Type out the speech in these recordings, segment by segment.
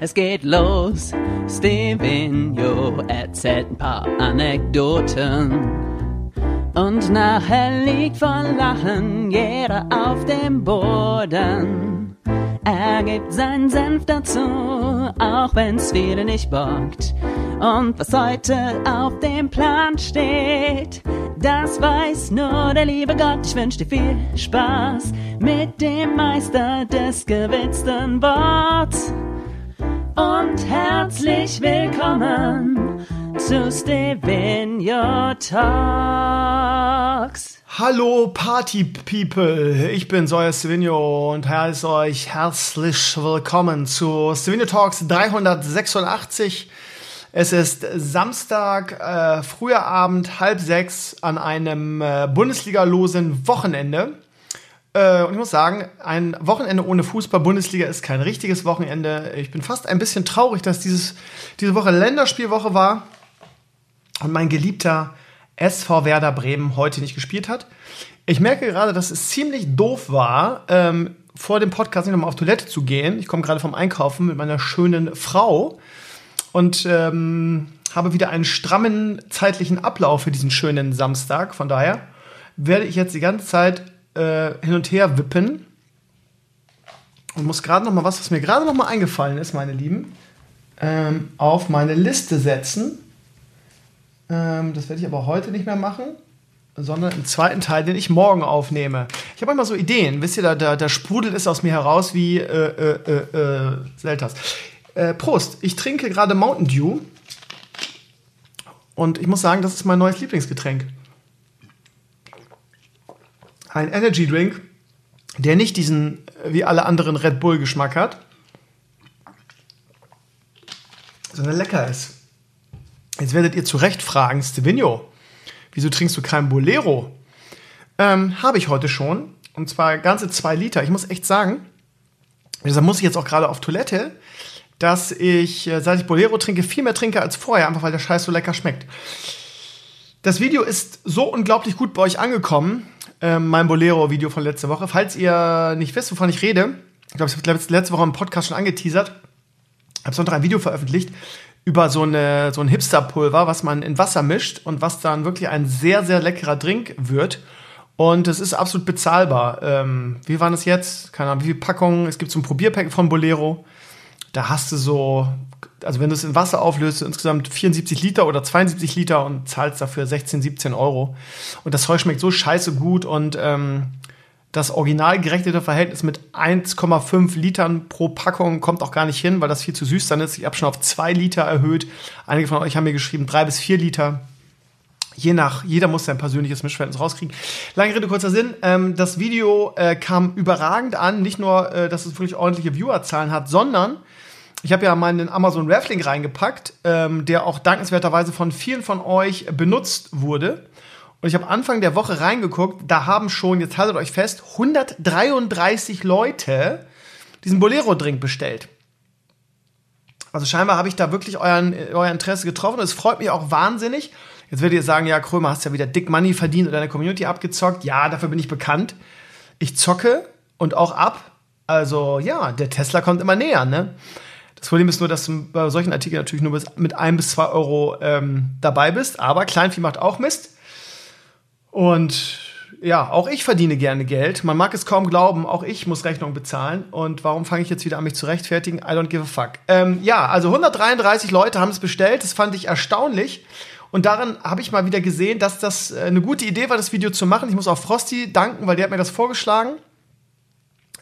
Es geht los, Stevenio erzählt ein paar Anekdoten. Und nachher liegt vor Lachen jeder auf dem Boden. Er gibt seinen Senf dazu, auch wenn's viele nicht bockt. Und was heute auf dem Plan steht, das weiß nur der liebe Gott. Ich wünsche dir viel Spaß mit dem Meister des gewitzten Worts. Und herzlich willkommen zu Stevenio Talks. Hallo Party People, ich bin Sawyer Stevenio und heiße euch herzlich willkommen zu Stevenio Talks 386. Es ist Samstag, äh, früher Abend, halb sechs an einem äh, Bundesliga-losen Wochenende. Äh, und ich muss sagen, ein Wochenende ohne Fußball-Bundesliga ist kein richtiges Wochenende. Ich bin fast ein bisschen traurig, dass dieses, diese Woche Länderspielwoche war und mein geliebter SV Werder Bremen heute nicht gespielt hat. Ich merke gerade, dass es ziemlich doof war, ähm, vor dem Podcast nicht nochmal auf Toilette zu gehen. Ich komme gerade vom Einkaufen mit meiner schönen Frau und ähm, habe wieder einen strammen zeitlichen Ablauf für diesen schönen Samstag. Von daher werde ich jetzt die ganze Zeit äh, hin und her wippen und muss gerade noch mal was, was mir gerade noch mal eingefallen ist, meine Lieben, ähm, auf meine Liste setzen. Ähm, das werde ich aber heute nicht mehr machen, sondern im zweiten Teil, den ich morgen aufnehme. Ich habe immer so Ideen, wisst ihr, da, da, da sprudelt es aus mir heraus wie äh, äh, äh, äh. Äh, Prost, ich trinke gerade Mountain Dew und ich muss sagen, das ist mein neues Lieblingsgetränk ein Energy Drink, der nicht diesen wie alle anderen Red Bull Geschmack hat, sondern lecker ist. Jetzt werdet ihr zu Recht fragen, Stevino, wieso trinkst du kein Bolero? Ähm, Habe ich heute schon. Und zwar ganze zwei Liter. Ich muss echt sagen, deshalb muss ich jetzt auch gerade auf Toilette, dass ich, äh, seit ich Bolero trinke, viel mehr trinke als vorher, einfach weil der Scheiß so lecker schmeckt. Das Video ist so unglaublich gut bei euch angekommen, äh, mein Bolero-Video von letzter Woche. Falls ihr nicht wisst, wovon ich rede, ich glaube, ich habe letzte Woche im Podcast schon angeteasert, habe Sonntag ein Video veröffentlicht über so, eine, so ein Hipster-Pulver, was man in Wasser mischt und was dann wirklich ein sehr, sehr leckerer Drink wird. Und es ist absolut bezahlbar. Ähm, wie waren es jetzt? Keine Ahnung, wie viele Packungen? Es gibt so ein Probierpack von Bolero. Da hast du so also wenn du es in Wasser auflöst, insgesamt 74 Liter oder 72 Liter und zahlst dafür 16, 17 Euro. Und das Zeug schmeckt so scheiße gut und ähm, das original gerechnete Verhältnis mit 1,5 Litern pro Packung kommt auch gar nicht hin, weil das viel zu süß dann ist. Ich habe schon auf 2 Liter erhöht. Einige von euch haben mir geschrieben 3 bis 4 Liter. Je nach, jeder muss sein persönliches Mischverhältnis rauskriegen. Lange Rede, kurzer Sinn. Ähm, das Video äh, kam überragend an. Nicht nur, äh, dass es wirklich ordentliche Viewerzahlen hat, sondern ich habe ja meinen Amazon Raffling reingepackt, ähm, der auch dankenswerterweise von vielen von euch benutzt wurde. Und ich habe Anfang der Woche reingeguckt, da haben schon, jetzt haltet euch fest, 133 Leute diesen Bolero-Drink bestellt. Also scheinbar habe ich da wirklich euren, euer Interesse getroffen. Es freut mich auch wahnsinnig. Jetzt werdet ihr sagen, ja, Krömer, hast ja wieder dick Money verdient und deine Community abgezockt. Ja, dafür bin ich bekannt. Ich zocke und auch ab. Also ja, der Tesla kommt immer näher, ne? Das Problem ist nur, dass du bei solchen Artikeln natürlich nur mit ein bis zwei Euro ähm, dabei bist. Aber Kleinvieh macht auch Mist. Und ja, auch ich verdiene gerne Geld. Man mag es kaum glauben, auch ich muss Rechnungen bezahlen. Und warum fange ich jetzt wieder an, mich zu rechtfertigen? I don't give a fuck. Ähm, ja, also 133 Leute haben es bestellt. Das fand ich erstaunlich. Und darin habe ich mal wieder gesehen, dass das äh, eine gute Idee war, das Video zu machen. Ich muss auch Frosty danken, weil der hat mir das vorgeschlagen.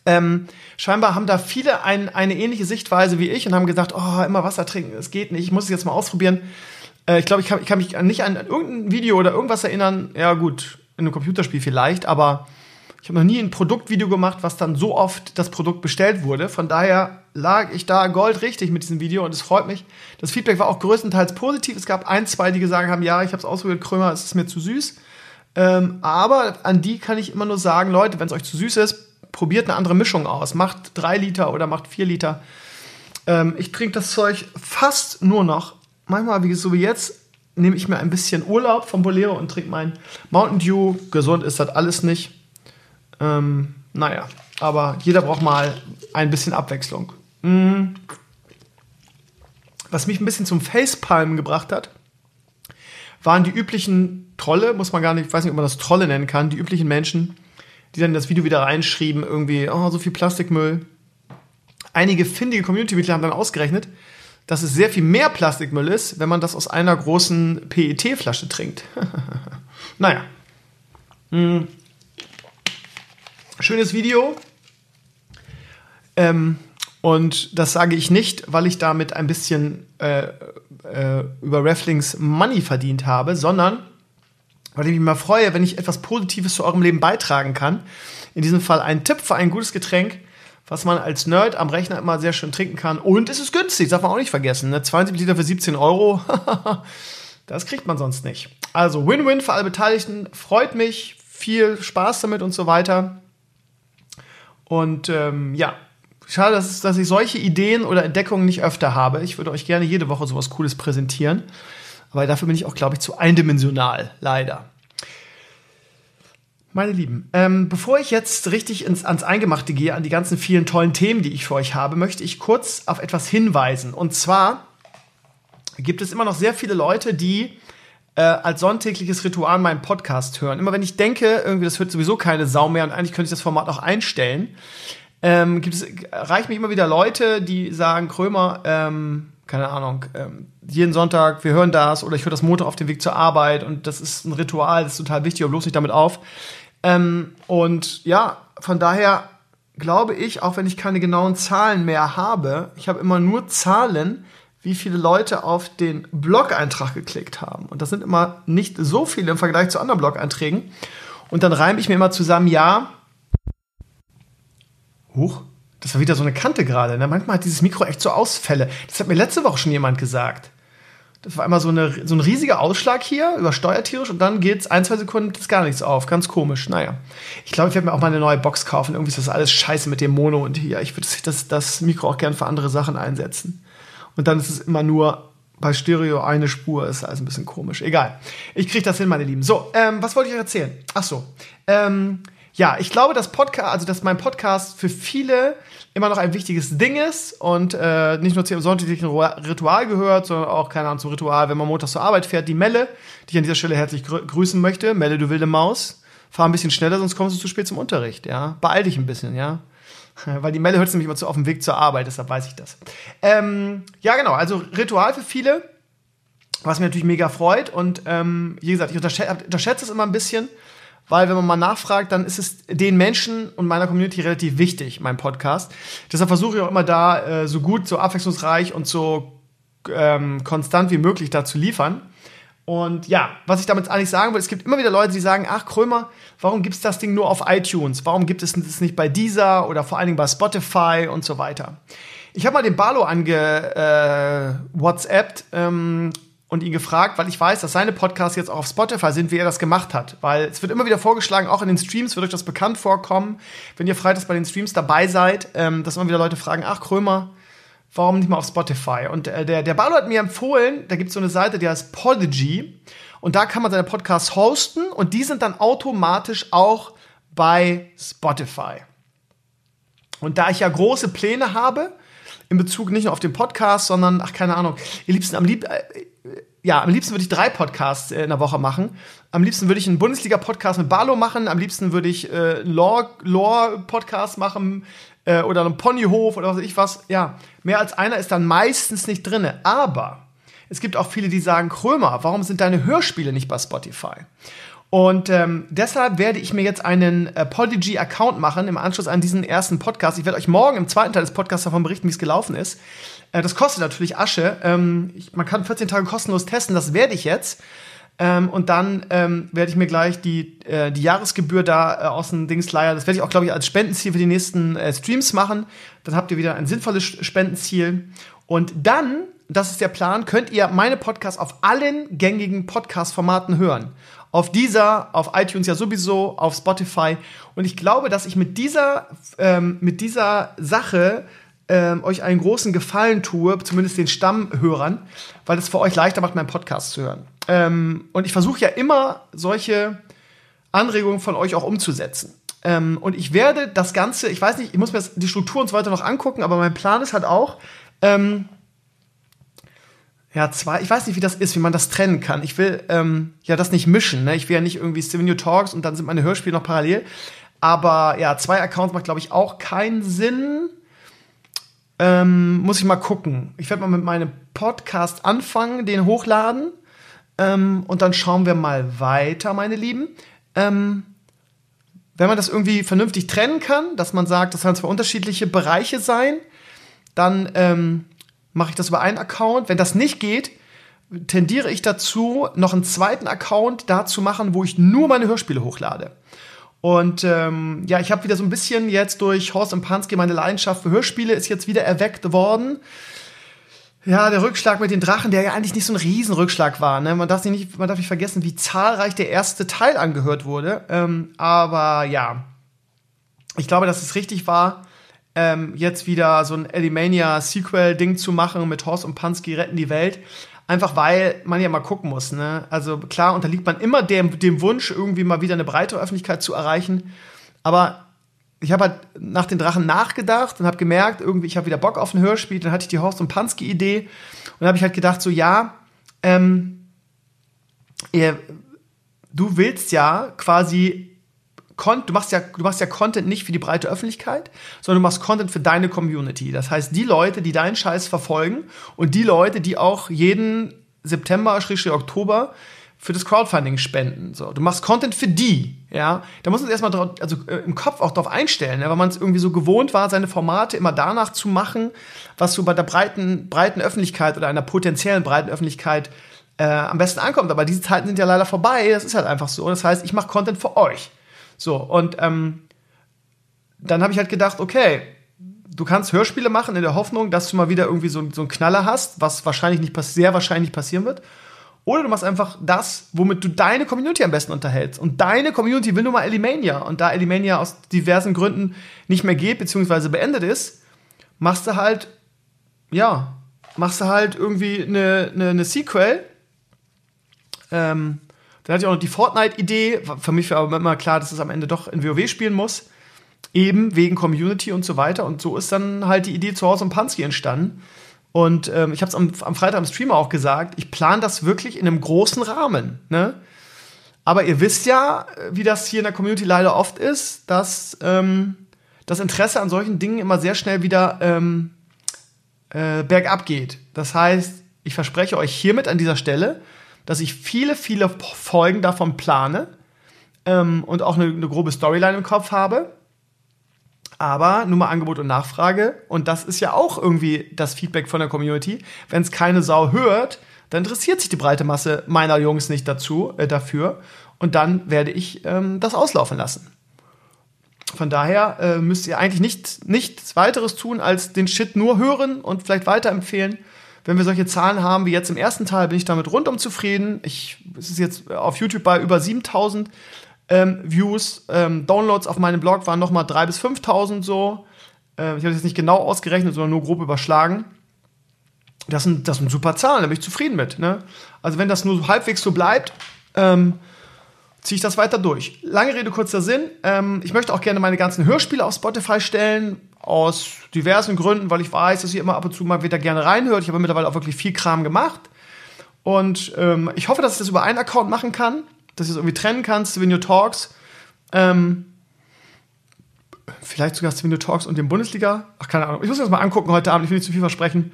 Ähm, scheinbar haben da viele ein, eine ähnliche Sichtweise wie ich und haben gesagt, oh, immer Wasser trinken, es geht nicht, ich muss es jetzt mal ausprobieren. Äh, ich glaube, ich kann, ich kann mich nicht an, an irgendein Video oder irgendwas erinnern. Ja gut, in einem Computerspiel vielleicht, aber ich habe noch nie ein Produktvideo gemacht, was dann so oft das Produkt bestellt wurde. Von daher lag ich da goldrichtig mit diesem Video und es freut mich. Das Feedback war auch größtenteils positiv. Es gab ein, zwei, die gesagt haben, ja, ich habe es ausprobiert, Krömer, es ist mir zu süß. Ähm, aber an die kann ich immer nur sagen, Leute, wenn es euch zu süß ist, probiert eine andere Mischung aus. Macht drei Liter oder macht vier Liter. Ähm, ich trinke das Zeug fast nur noch. Manchmal, wie so wie jetzt, nehme ich mir ein bisschen Urlaub vom Bolero und trinke mein Mountain Dew. Gesund ist das alles nicht. Ähm, naja, aber jeder braucht mal ein bisschen Abwechslung. Mm. Was mich ein bisschen zum Facepalm gebracht hat, waren die üblichen Trolle, muss man gar nicht, ich weiß nicht, ob man das Trolle nennen kann, die üblichen Menschen, die dann das Video wieder reinschrieben, irgendwie, oh, so viel Plastikmüll. Einige findige Community-Mitglieder haben dann ausgerechnet, dass es sehr viel mehr Plastikmüll ist, wenn man das aus einer großen PET-Flasche trinkt. naja. Hm. Schönes Video. Ähm, und das sage ich nicht, weil ich damit ein bisschen äh, äh, über Rafflings Money verdient habe, sondern weil ich mich mal freue, wenn ich etwas Positives zu eurem Leben beitragen kann. In diesem Fall ein Tipp für ein gutes Getränk, was man als Nerd am Rechner immer sehr schön trinken kann. Und es ist günstig, darf man auch nicht vergessen. Ne? 72 Liter für 17 Euro, das kriegt man sonst nicht. Also Win-Win für alle Beteiligten, freut mich, viel Spaß damit und so weiter. Und ähm, ja, schade, dass, dass ich solche Ideen oder Entdeckungen nicht öfter habe. Ich würde euch gerne jede Woche sowas Cooles präsentieren. Aber dafür bin ich auch, glaube ich, zu eindimensional, leider. Meine Lieben, ähm, bevor ich jetzt richtig ins, ans Eingemachte gehe, an die ganzen vielen tollen Themen, die ich für euch habe, möchte ich kurz auf etwas hinweisen. Und zwar gibt es immer noch sehr viele Leute, die äh, als sonntägliches Ritual meinen Podcast hören. Immer wenn ich denke, irgendwie, das hört sowieso keine Sau mehr und eigentlich könnte ich das Format auch einstellen, ähm, gibt mich immer wieder Leute, die sagen, Krömer, ähm, keine Ahnung, ähm, jeden Sonntag, wir hören das oder ich höre das Motor auf dem Weg zur Arbeit und das ist ein Ritual, das ist total wichtig und bloß nicht damit auf. Ähm, und ja, von daher glaube ich, auch wenn ich keine genauen Zahlen mehr habe, ich habe immer nur Zahlen, wie viele Leute auf den Blog-Eintrag geklickt haben. Und das sind immer nicht so viele im Vergleich zu anderen Blog-Einträgen. Und dann reime ich mir immer zusammen, ja, huch, das war wieder so eine Kante gerade. Ne? Manchmal hat dieses Mikro echt so Ausfälle. Das hat mir letzte Woche schon jemand gesagt. Das war einmal so, eine, so ein riesiger Ausschlag hier, übersteuert tierisch, und dann geht es ein, zwei Sekunden ist gar nichts auf. Ganz komisch. Naja. Ich glaube, ich werde mir auch mal eine neue Box kaufen. Irgendwie ist das alles scheiße mit dem Mono und hier. Ich würde das, das Mikro auch gern für andere Sachen einsetzen. Und dann ist es immer nur bei Stereo eine Spur, ist alles ein bisschen komisch. Egal. Ich kriege das hin, meine Lieben. So, ähm, was wollte ich euch erzählen? Ach so. Ähm, ja, ich glaube, dass Podcast, also dass mein Podcast für viele immer noch ein wichtiges Ding ist und äh, nicht nur zum sonntäglichen Ritual gehört, sondern auch, keine Ahnung, zum Ritual, wenn man montags zur Arbeit fährt. Die Melle, die ich an dieser Stelle herzlich grü grüßen möchte. Melle, du wilde Maus. Fahr ein bisschen schneller, sonst kommst du zu spät zum Unterricht, ja. Beeil dich ein bisschen, ja. Weil die Melle hört nämlich immer zu auf dem Weg zur Arbeit, deshalb weiß ich das. Ähm, ja, genau, also Ritual für viele, was mich natürlich mega freut. Und ähm, wie gesagt, ich unterschätze, unterschätze es immer ein bisschen, weil wenn man mal nachfragt, dann ist es den Menschen und meiner Community relativ wichtig, mein Podcast. Deshalb versuche ich auch immer da äh, so gut, so abwechslungsreich und so ähm, konstant wie möglich da zu liefern. Und ja, was ich damit eigentlich sagen will, es gibt immer wieder Leute, die sagen, ach Krömer, warum gibt es das Ding nur auf iTunes? Warum gibt es das nicht bei Deezer oder vor allen Dingen bei Spotify und so weiter? Ich habe mal den Barlo ange äh, WhatsAppt ähm, und ihn gefragt, weil ich weiß, dass seine Podcasts jetzt auch auf Spotify sind, wie er das gemacht hat. Weil es wird immer wieder vorgeschlagen, auch in den Streams wird euch das bekannt vorkommen, wenn ihr freitags bei den Streams dabei seid, ähm, dass immer wieder Leute fragen, ach Krömer, warum nicht mal auf Spotify? Und äh, der, der Barlo hat mir empfohlen, da gibt es so eine Seite, die heißt Podigy. Und da kann man seine Podcasts hosten und die sind dann automatisch auch bei Spotify. Und da ich ja große Pläne habe, in Bezug nicht nur auf den Podcast, sondern, ach, keine Ahnung, ihr liebsten, am lieb, äh, ja, am liebsten würde ich drei Podcasts äh, in der Woche machen. Am liebsten würde ich einen Bundesliga-Podcast mit Barlo machen. Am liebsten würde ich äh, Lore-Podcast machen äh, oder einen Ponyhof oder was weiß ich was. Ja, mehr als einer ist dann meistens nicht drin. Aber es gibt auch viele, die sagen, Krömer, warum sind deine Hörspiele nicht bei Spotify? Und ähm, deshalb werde ich mir jetzt einen äh, Podigy-Account machen im Anschluss an diesen ersten Podcast. Ich werde euch morgen im zweiten Teil des Podcasts davon berichten, wie es gelaufen ist. Äh, das kostet natürlich Asche. Ähm, ich, man kann 14 Tage kostenlos testen, das werde ich jetzt. Ähm, und dann ähm, werde ich mir gleich die, äh, die Jahresgebühr da äh, aus dem Dings leiern. Das werde ich auch, glaube ich, als Spendenziel für die nächsten äh, Streams machen. Dann habt ihr wieder ein sinnvolles Spendenziel. Und dann, das ist der Plan, könnt ihr meine Podcasts auf allen gängigen Podcast-Formaten hören. Auf dieser, auf iTunes ja sowieso, auf Spotify. Und ich glaube, dass ich mit dieser, ähm, mit dieser Sache ähm, euch einen großen Gefallen tue, zumindest den Stammhörern, weil es für euch leichter macht, meinen Podcast zu hören. Ähm, und ich versuche ja immer, solche Anregungen von euch auch umzusetzen. Ähm, und ich werde das Ganze, ich weiß nicht, ich muss mir das, die Struktur und so weiter noch angucken, aber mein Plan ist halt auch, ähm, ja, zwei, ich weiß nicht, wie das ist, wie man das trennen kann. Ich will ähm, ja das nicht mischen. Ne? Ich will ja nicht irgendwie Stevenio Talks und dann sind meine Hörspiele noch parallel. Aber ja, zwei Accounts macht, glaube ich, auch keinen Sinn. Ähm, muss ich mal gucken. Ich werde mal mit meinem Podcast anfangen, den hochladen. Ähm, und dann schauen wir mal weiter, meine Lieben. Ähm, wenn man das irgendwie vernünftig trennen kann, dass man sagt, das sollen zwei unterschiedliche Bereiche sein, dann ähm, mache ich das über einen Account. Wenn das nicht geht, tendiere ich dazu, noch einen zweiten Account da zu machen, wo ich nur meine Hörspiele hochlade. Und ähm, ja, ich habe wieder so ein bisschen jetzt durch Horst und Pansky meine Leidenschaft für Hörspiele ist jetzt wieder erweckt worden. Ja, der Rückschlag mit den Drachen, der ja eigentlich nicht so ein Riesenrückschlag war. Ne? Man, darf nicht, man darf nicht vergessen, wie zahlreich der erste Teil angehört wurde. Ähm, aber ja, ich glaube, dass es richtig war, ähm, jetzt wieder so ein Elimania-Sequel-Ding zu machen mit Horst und Pansky retten die Welt. Einfach weil man ja mal gucken muss. Ne? Also klar unterliegt man immer dem, dem Wunsch, irgendwie mal wieder eine breite Öffentlichkeit zu erreichen. Aber ich habe halt nach den Drachen nachgedacht und habe gemerkt, irgendwie, ich habe wieder Bock auf ein Hörspiel. Dann hatte ich die Horst und Pansky-Idee. Und habe ich halt gedacht, so ja, ähm, ihr, du willst ja quasi du machst ja, du machst ja Content nicht für die breite Öffentlichkeit, sondern du machst Content für deine Community. Das heißt, die Leute, die deinen Scheiß verfolgen und die Leute, die auch jeden September, Oktober für das Crowdfunding spenden. So, du machst Content für die, ja. Da muss man erstmal drauf, also äh, im Kopf auch drauf einstellen, ne? weil man es irgendwie so gewohnt war, seine Formate immer danach zu machen, was so bei der breiten, breiten Öffentlichkeit oder einer potenziellen breiten Öffentlichkeit äh, am besten ankommt. Aber diese Zeiten sind ja leider vorbei. Das ist halt einfach so. Das heißt, ich mache Content für euch. So, und ähm, dann habe ich halt gedacht, okay, du kannst Hörspiele machen in der Hoffnung, dass du mal wieder irgendwie so, so einen Knaller hast, was wahrscheinlich nicht sehr wahrscheinlich passieren wird. Oder du machst einfach das, womit du deine Community am besten unterhältst. Und deine Community will nun mal Elimania. Und da Elimania aus diversen Gründen nicht mehr geht, beziehungsweise beendet ist, machst du halt, ja, machst du halt irgendwie eine, eine, eine Sequel. Ähm, dann hatte ich auch noch die Fortnite-Idee. Für mich war aber immer klar, dass es am Ende doch in WoW spielen muss. Eben wegen Community und so weiter. Und so ist dann halt die Idee zu Hause und Pansky entstanden. Und ähm, ich habe es am, am, Freitag im Stream auch gesagt, ich plane das wirklich in einem großen Rahmen. Ne? Aber ihr wisst ja, wie das hier in der Community leider oft ist, dass ähm, das Interesse an solchen Dingen immer sehr schnell wieder ähm, äh, bergab geht. Das heißt, ich verspreche euch hiermit an dieser Stelle, dass ich viele, viele Folgen davon plane ähm, und auch eine, eine grobe Storyline im Kopf habe. Aber nur mal Angebot und Nachfrage. Und das ist ja auch irgendwie das Feedback von der Community. Wenn es keine Sau hört, dann interessiert sich die breite Masse meiner Jungs nicht dazu, äh, dafür. Und dann werde ich ähm, das auslaufen lassen. Von daher äh, müsst ihr eigentlich nicht, nichts weiteres tun, als den Shit nur hören und vielleicht weiterempfehlen wenn wir solche Zahlen haben wie jetzt im ersten Teil, bin ich damit rundum zufrieden. Ich, es ist jetzt auf YouTube bei über 7000 ähm, Views. Ähm, Downloads auf meinem Blog waren nochmal 3.000 bis 5.000 so. Äh, ich habe das jetzt nicht genau ausgerechnet, sondern nur grob überschlagen. Das sind, das sind super Zahlen, da bin ich zufrieden mit. Ne? Also wenn das nur halbwegs so bleibt, ähm, ziehe ich das weiter durch. Lange Rede, kurzer Sinn. Ähm, ich möchte auch gerne meine ganzen Hörspiele auf Spotify stellen aus diversen Gründen, weil ich weiß, dass ihr immer ab und zu mal wieder gerne reinhört. Ich habe mittlerweile auch wirklich viel Kram gemacht. Und ähm, ich hoffe, dass ich das über einen Account machen kann, dass ich es irgendwie trennen kann, Stevenio Talks. Ähm, vielleicht sogar Stevenio Talks und den Bundesliga. Ach, keine Ahnung. Ich muss mir das mal angucken heute Abend. Ich will nicht zu viel versprechen.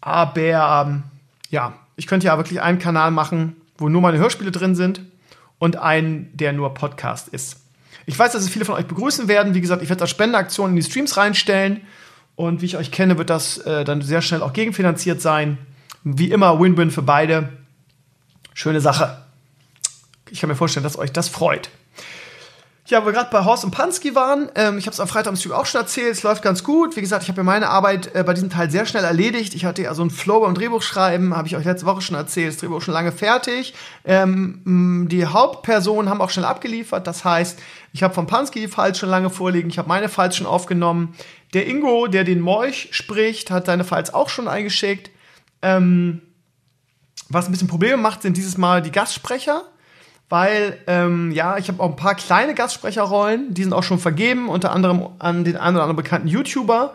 Aber ähm, ja, ich könnte ja wirklich einen Kanal machen, wo nur meine Hörspiele drin sind und einen, der nur Podcast ist. Ich weiß, dass es viele von euch begrüßen werden. Wie gesagt, ich werde da Spendeaktionen in die Streams reinstellen. Und wie ich euch kenne, wird das äh, dann sehr schnell auch gegenfinanziert sein. Wie immer, Win-Win für beide. Schöne Sache. Ich kann mir vorstellen, dass euch das freut. Ja, wo wir gerade bei Horst und Pansky waren, ähm, ich habe es am Freitag im Stream auch schon erzählt, es läuft ganz gut. Wie gesagt, ich habe mir meine Arbeit äh, bei diesem Teil sehr schnell erledigt. Ich hatte ja so einen Flow beim Drehbuchschreiben, habe ich euch letzte Woche schon erzählt, das Drehbuch schon lange fertig. Ähm, die Hauptpersonen haben auch schnell abgeliefert, das heißt, ich habe von Pansky die Files schon lange vorliegen, ich habe meine Files schon aufgenommen. Der Ingo, der den Morch spricht, hat seine Files auch schon eingeschickt. Ähm, was ein bisschen Probleme macht, sind dieses Mal die Gastsprecher weil ähm, ja, ich habe auch ein paar kleine Gastsprecherrollen, die sind auch schon vergeben, unter anderem an den einen oder anderen bekannten YouTuber.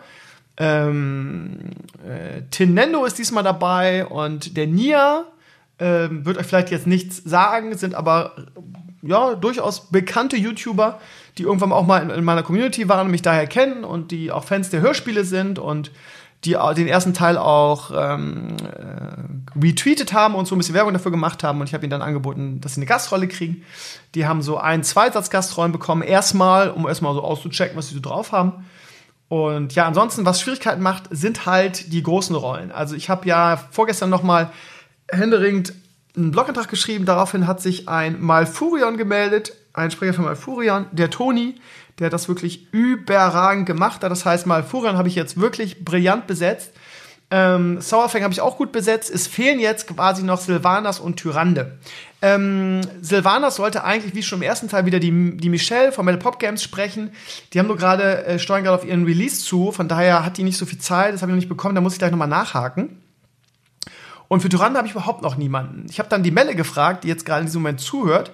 Ähm, äh, Tinendo ist diesmal dabei und der Nia äh, wird euch vielleicht jetzt nichts sagen, sind aber ja durchaus bekannte YouTuber, die irgendwann auch mal in, in meiner Community waren und mich daher kennen und die auch Fans der Hörspiele sind und die den ersten Teil auch ähm, äh, retweetet haben und so ein bisschen Werbung dafür gemacht haben. Und ich habe ihnen dann angeboten, dass sie eine Gastrolle kriegen. Die haben so einen Zweisatz Gastrollen bekommen, erstmal, um erstmal so auszuchecken, was sie so drauf haben. Und ja, ansonsten, was Schwierigkeiten macht, sind halt die großen Rollen. Also ich habe ja vorgestern noch mal händeringend einen Blogantrag geschrieben. Daraufhin hat sich ein Malfurion gemeldet, ein Sprecher von Malfurion, der Toni, der hat das wirklich überragend gemacht Das heißt, Malfurion habe ich jetzt wirklich brillant besetzt. Ähm, Sauerfang habe ich auch gut besetzt. Es fehlen jetzt quasi noch Sylvanas und Tyrande. Ähm, Sylvanas sollte eigentlich, wie schon im ersten Teil, wieder die, die Michelle von Metal Pop Games sprechen. Die haben nur gerade, äh, steuern gerade auf ihren Release zu. Von daher hat die nicht so viel Zeit. Das habe ich noch nicht bekommen. Da muss ich gleich nochmal nachhaken. Und für Tyrande habe ich überhaupt noch niemanden. Ich habe dann die Melle gefragt, die jetzt gerade in diesem Moment zuhört.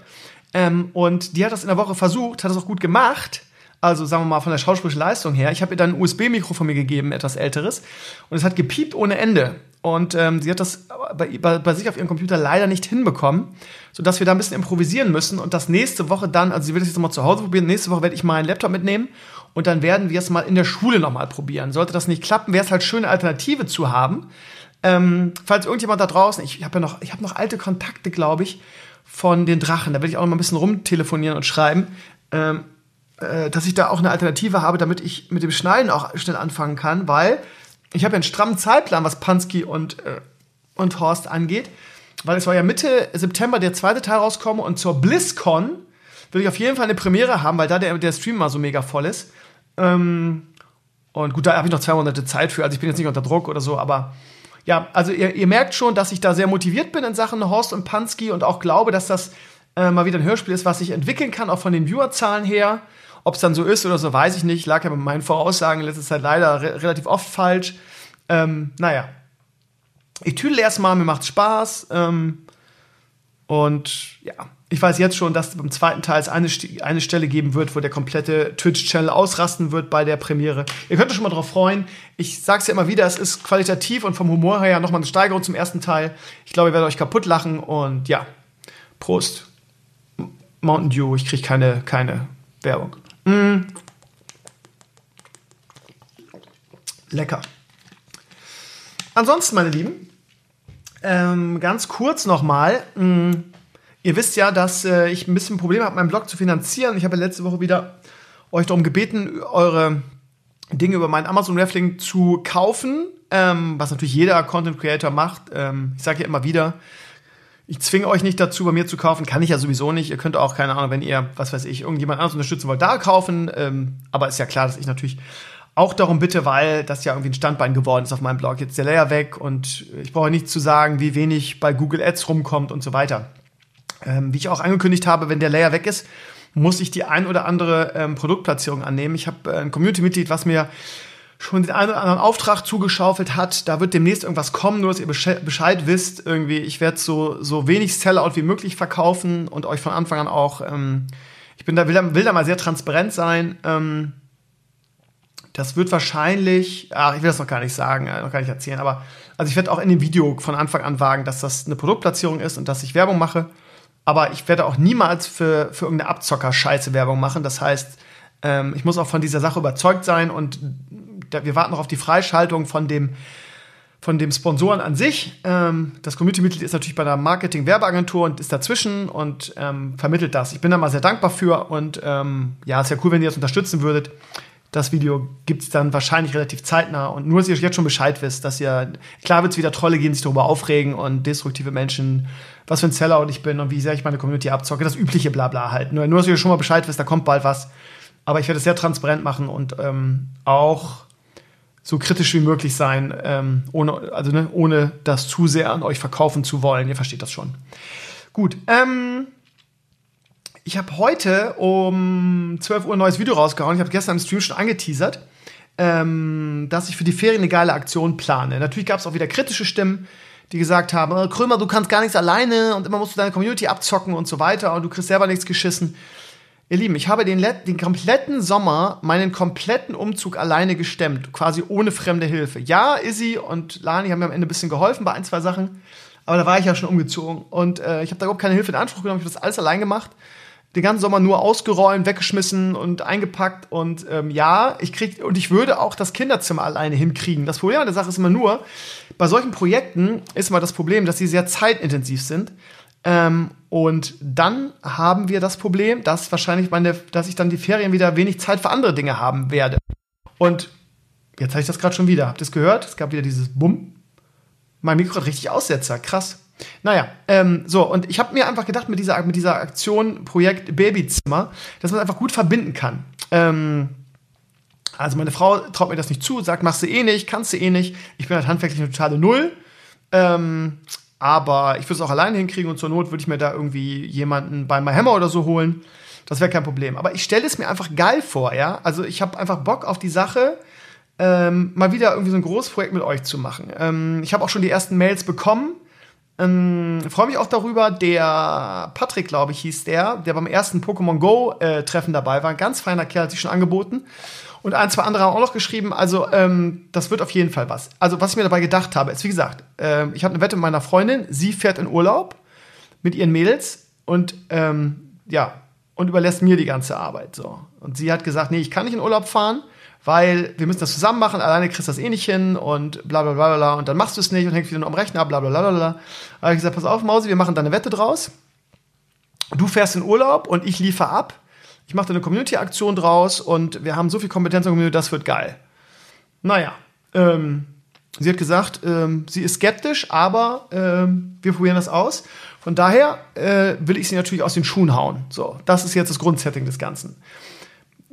Ähm, und die hat das in der Woche versucht, hat das auch gut gemacht also sagen wir mal von der schauspielerischen Leistung her. Ich habe ihr dann ein USB-Mikro von mir gegeben, etwas älteres, und es hat gepiept ohne Ende. Und ähm, sie hat das bei, bei, bei, sich auf ihrem Computer leider nicht hinbekommen, sodass wir da ein bisschen improvisieren müssen. Und das nächste Woche dann, also sie wird es jetzt nochmal zu Hause probieren, nächste Woche werde ich meinen Laptop mitnehmen und dann werden wir es mal in der Schule nochmal probieren. Sollte das nicht klappen, wäre es halt schön, eine Alternative zu haben. Ähm, falls irgendjemand da draußen, ich habe ja noch, ich habe noch alte Kontakte, glaube ich, von den Drachen. Da werde ich auch noch mal ein bisschen rumtelefonieren und schreiben. Ähm, äh, dass ich da auch eine Alternative habe, damit ich mit dem Schneiden auch schnell anfangen kann, weil ich habe ja einen strammen Zeitplan, was Pansky und, äh, und Horst angeht, weil es war ja Mitte September der zweite Teil rauskommen und zur BlizzCon will ich auf jeden Fall eine Premiere haben, weil da der, der Stream mal so mega voll ist. Ähm, und gut, da habe ich noch zwei Monate Zeit für, also ich bin jetzt nicht unter Druck oder so, aber ja, also ihr, ihr merkt schon, dass ich da sehr motiviert bin in Sachen Horst und Pansky und auch glaube, dass das äh, mal wieder ein Hörspiel ist, was sich entwickeln kann, auch von den Viewerzahlen her. Ob es dann so ist oder so, weiß ich nicht. Lag ja mit meinen Voraussagen in letzter Zeit leider re relativ oft falsch. Ähm, naja. Ich tüdel erstmal, mir macht's Spaß. Ähm, und ja, ich weiß jetzt schon, dass beim zweiten Teil es eine, eine Stelle geben wird, wo der komplette Twitch-Channel ausrasten wird bei der Premiere. Ihr könnt euch schon mal drauf freuen. Ich sag's ja immer wieder, es ist qualitativ und vom Humor her nochmal eine Steigerung zum ersten Teil. Ich glaube, ihr werdet euch kaputt lachen und ja, Prost. Mountain Dew, ich kriege keine, keine Werbung. Mm. Lecker. Ansonsten, meine Lieben, ähm, ganz kurz nochmal. Mm, ihr wisst ja, dass äh, ich ein bisschen Probleme habe, meinen Blog zu finanzieren. Ich habe letzte Woche wieder euch darum gebeten, eure Dinge über meinen Amazon Raffling zu kaufen, ähm, was natürlich jeder Content Creator macht. Ähm, ich sage ja immer wieder, ich zwinge euch nicht dazu, bei mir zu kaufen. Kann ich ja sowieso nicht. Ihr könnt auch, keine Ahnung, wenn ihr, was weiß ich, irgendjemand anderes unterstützen wollt, da kaufen. Ähm, aber ist ja klar, dass ich natürlich auch darum bitte, weil das ja irgendwie ein Standbein geworden ist auf meinem Blog. Jetzt der Layer weg und ich brauche nicht zu sagen, wie wenig bei Google Ads rumkommt und so weiter. Ähm, wie ich auch angekündigt habe, wenn der Layer weg ist, muss ich die ein oder andere ähm, Produktplatzierung annehmen. Ich habe äh, ein Community-Mitglied, was mir schon den einen oder anderen Auftrag zugeschaufelt hat. Da wird demnächst irgendwas kommen, nur dass ihr Bescheid wisst. Irgendwie, ich werde so, so wenig Sellout wie möglich verkaufen und euch von Anfang an auch, ähm, ich bin da, will, da, will da mal sehr transparent sein. Ähm, das wird wahrscheinlich, ach, ich will das noch gar nicht sagen, äh, noch gar nicht erzählen, aber also ich werde auch in dem Video von Anfang an wagen, dass das eine Produktplatzierung ist und dass ich Werbung mache. Aber ich werde auch niemals für, für irgendeine Abzocker-Scheiße Werbung machen. Das heißt, ähm, ich muss auch von dieser Sache überzeugt sein und wir warten noch auf die Freischaltung von dem von dem Sponsoren an sich. Ähm, das Community-Mitglied ist natürlich bei der Marketing-Werbeagentur und ist dazwischen und ähm, vermittelt das. Ich bin da mal sehr dankbar für und ähm, ja, ist ja cool, wenn ihr das unterstützen würdet. Das Video gibt es dann wahrscheinlich relativ zeitnah und nur, dass ihr jetzt schon Bescheid wisst, dass ihr, klar wird es wieder Trolle gehen, sich darüber aufregen und destruktive Menschen, was für ein Seller ich bin und wie sehr ich meine Community abzocke, das übliche Blabla halt. Nur, nur dass ihr schon mal Bescheid wisst, da kommt bald was. Aber ich werde es sehr transparent machen und ähm, auch so kritisch wie möglich sein, ähm, ohne, also, ne, ohne das zu sehr an euch verkaufen zu wollen. Ihr versteht das schon. Gut. Ähm, ich habe heute um 12 Uhr ein neues Video rausgehauen. Ich habe gestern im Stream schon angeteasert, ähm, dass ich für die Ferien eine geile Aktion plane. Natürlich gab es auch wieder kritische Stimmen, die gesagt haben, oh, Krömer, du kannst gar nichts alleine und immer musst du deine Community abzocken und so weiter und du kriegst selber nichts geschissen. Ihr Lieben, ich habe den, den, kompletten Sommer meinen kompletten Umzug alleine gestemmt, quasi ohne fremde Hilfe. Ja, Izzy und Lani haben mir am Ende ein bisschen geholfen bei ein, zwei Sachen, aber da war ich ja schon umgezogen und äh, ich habe da überhaupt keine Hilfe in Anspruch genommen, ich habe das alles allein gemacht. Den ganzen Sommer nur ausgeräumt, weggeschmissen und eingepackt und ähm, ja, ich krieg und ich würde auch das Kinderzimmer alleine hinkriegen. Das Problem an der Sache ist immer nur, bei solchen Projekten ist immer das Problem, dass sie sehr zeitintensiv sind. Ähm, und dann haben wir das Problem, dass wahrscheinlich meine, dass ich dann die Ferien wieder wenig Zeit für andere Dinge haben werde. Und jetzt habe ich das gerade schon wieder. Habt ihr es gehört? Es gab wieder dieses Bumm. Mein Mikro hat richtig Aussetzer. Krass. Naja, ähm, so, und ich habe mir einfach gedacht, mit dieser, mit dieser Aktion Projekt Babyzimmer, dass man einfach gut verbinden kann. Ähm, also meine Frau traut mir das nicht zu, sagt, machst du eh nicht, kannst du eh nicht. Ich bin halt handwerklich eine totale Null. Ähm, aber ich würde es auch alleine hinkriegen und zur Not würde ich mir da irgendwie jemanden bei My Hammer oder so holen. Das wäre kein Problem. Aber ich stelle es mir einfach geil vor, ja. Also ich habe einfach Bock auf die Sache, ähm, mal wieder irgendwie so ein großes Projekt mit euch zu machen. Ähm, ich habe auch schon die ersten Mails bekommen. Ähm, Freue mich auch darüber. Der Patrick, glaube ich, hieß der, der beim ersten Pokémon Go äh, Treffen dabei war. Ein ganz feiner Kerl, hat sich schon angeboten. Und ein, zwei andere haben auch noch geschrieben. Also, ähm, das wird auf jeden Fall was. Also, was ich mir dabei gedacht habe, ist, wie gesagt, ähm, ich habe eine Wette mit meiner Freundin. Sie fährt in Urlaub mit ihren Mädels und, ähm, ja, und überlässt mir die ganze Arbeit. So. Und sie hat gesagt, nee, ich kann nicht in Urlaub fahren, weil wir müssen das zusammen machen. Alleine kriegst du das eh nicht hin und bla, bla, bla, bla. Und dann machst du es nicht und hängst wieder nur am Rechner, bla, bla, bla, bla. Da habe ich gesagt, pass auf, Mausi, wir machen da eine Wette draus. Du fährst in Urlaub und ich liefere ab ich mache da eine Community-Aktion draus und wir haben so viel Kompetenz in der Community, das wird geil. Naja, ähm, sie hat gesagt, ähm, sie ist skeptisch, aber ähm, wir probieren das aus. Von daher äh, will ich sie natürlich aus den Schuhen hauen. So, das ist jetzt das Grundsetting des Ganzen.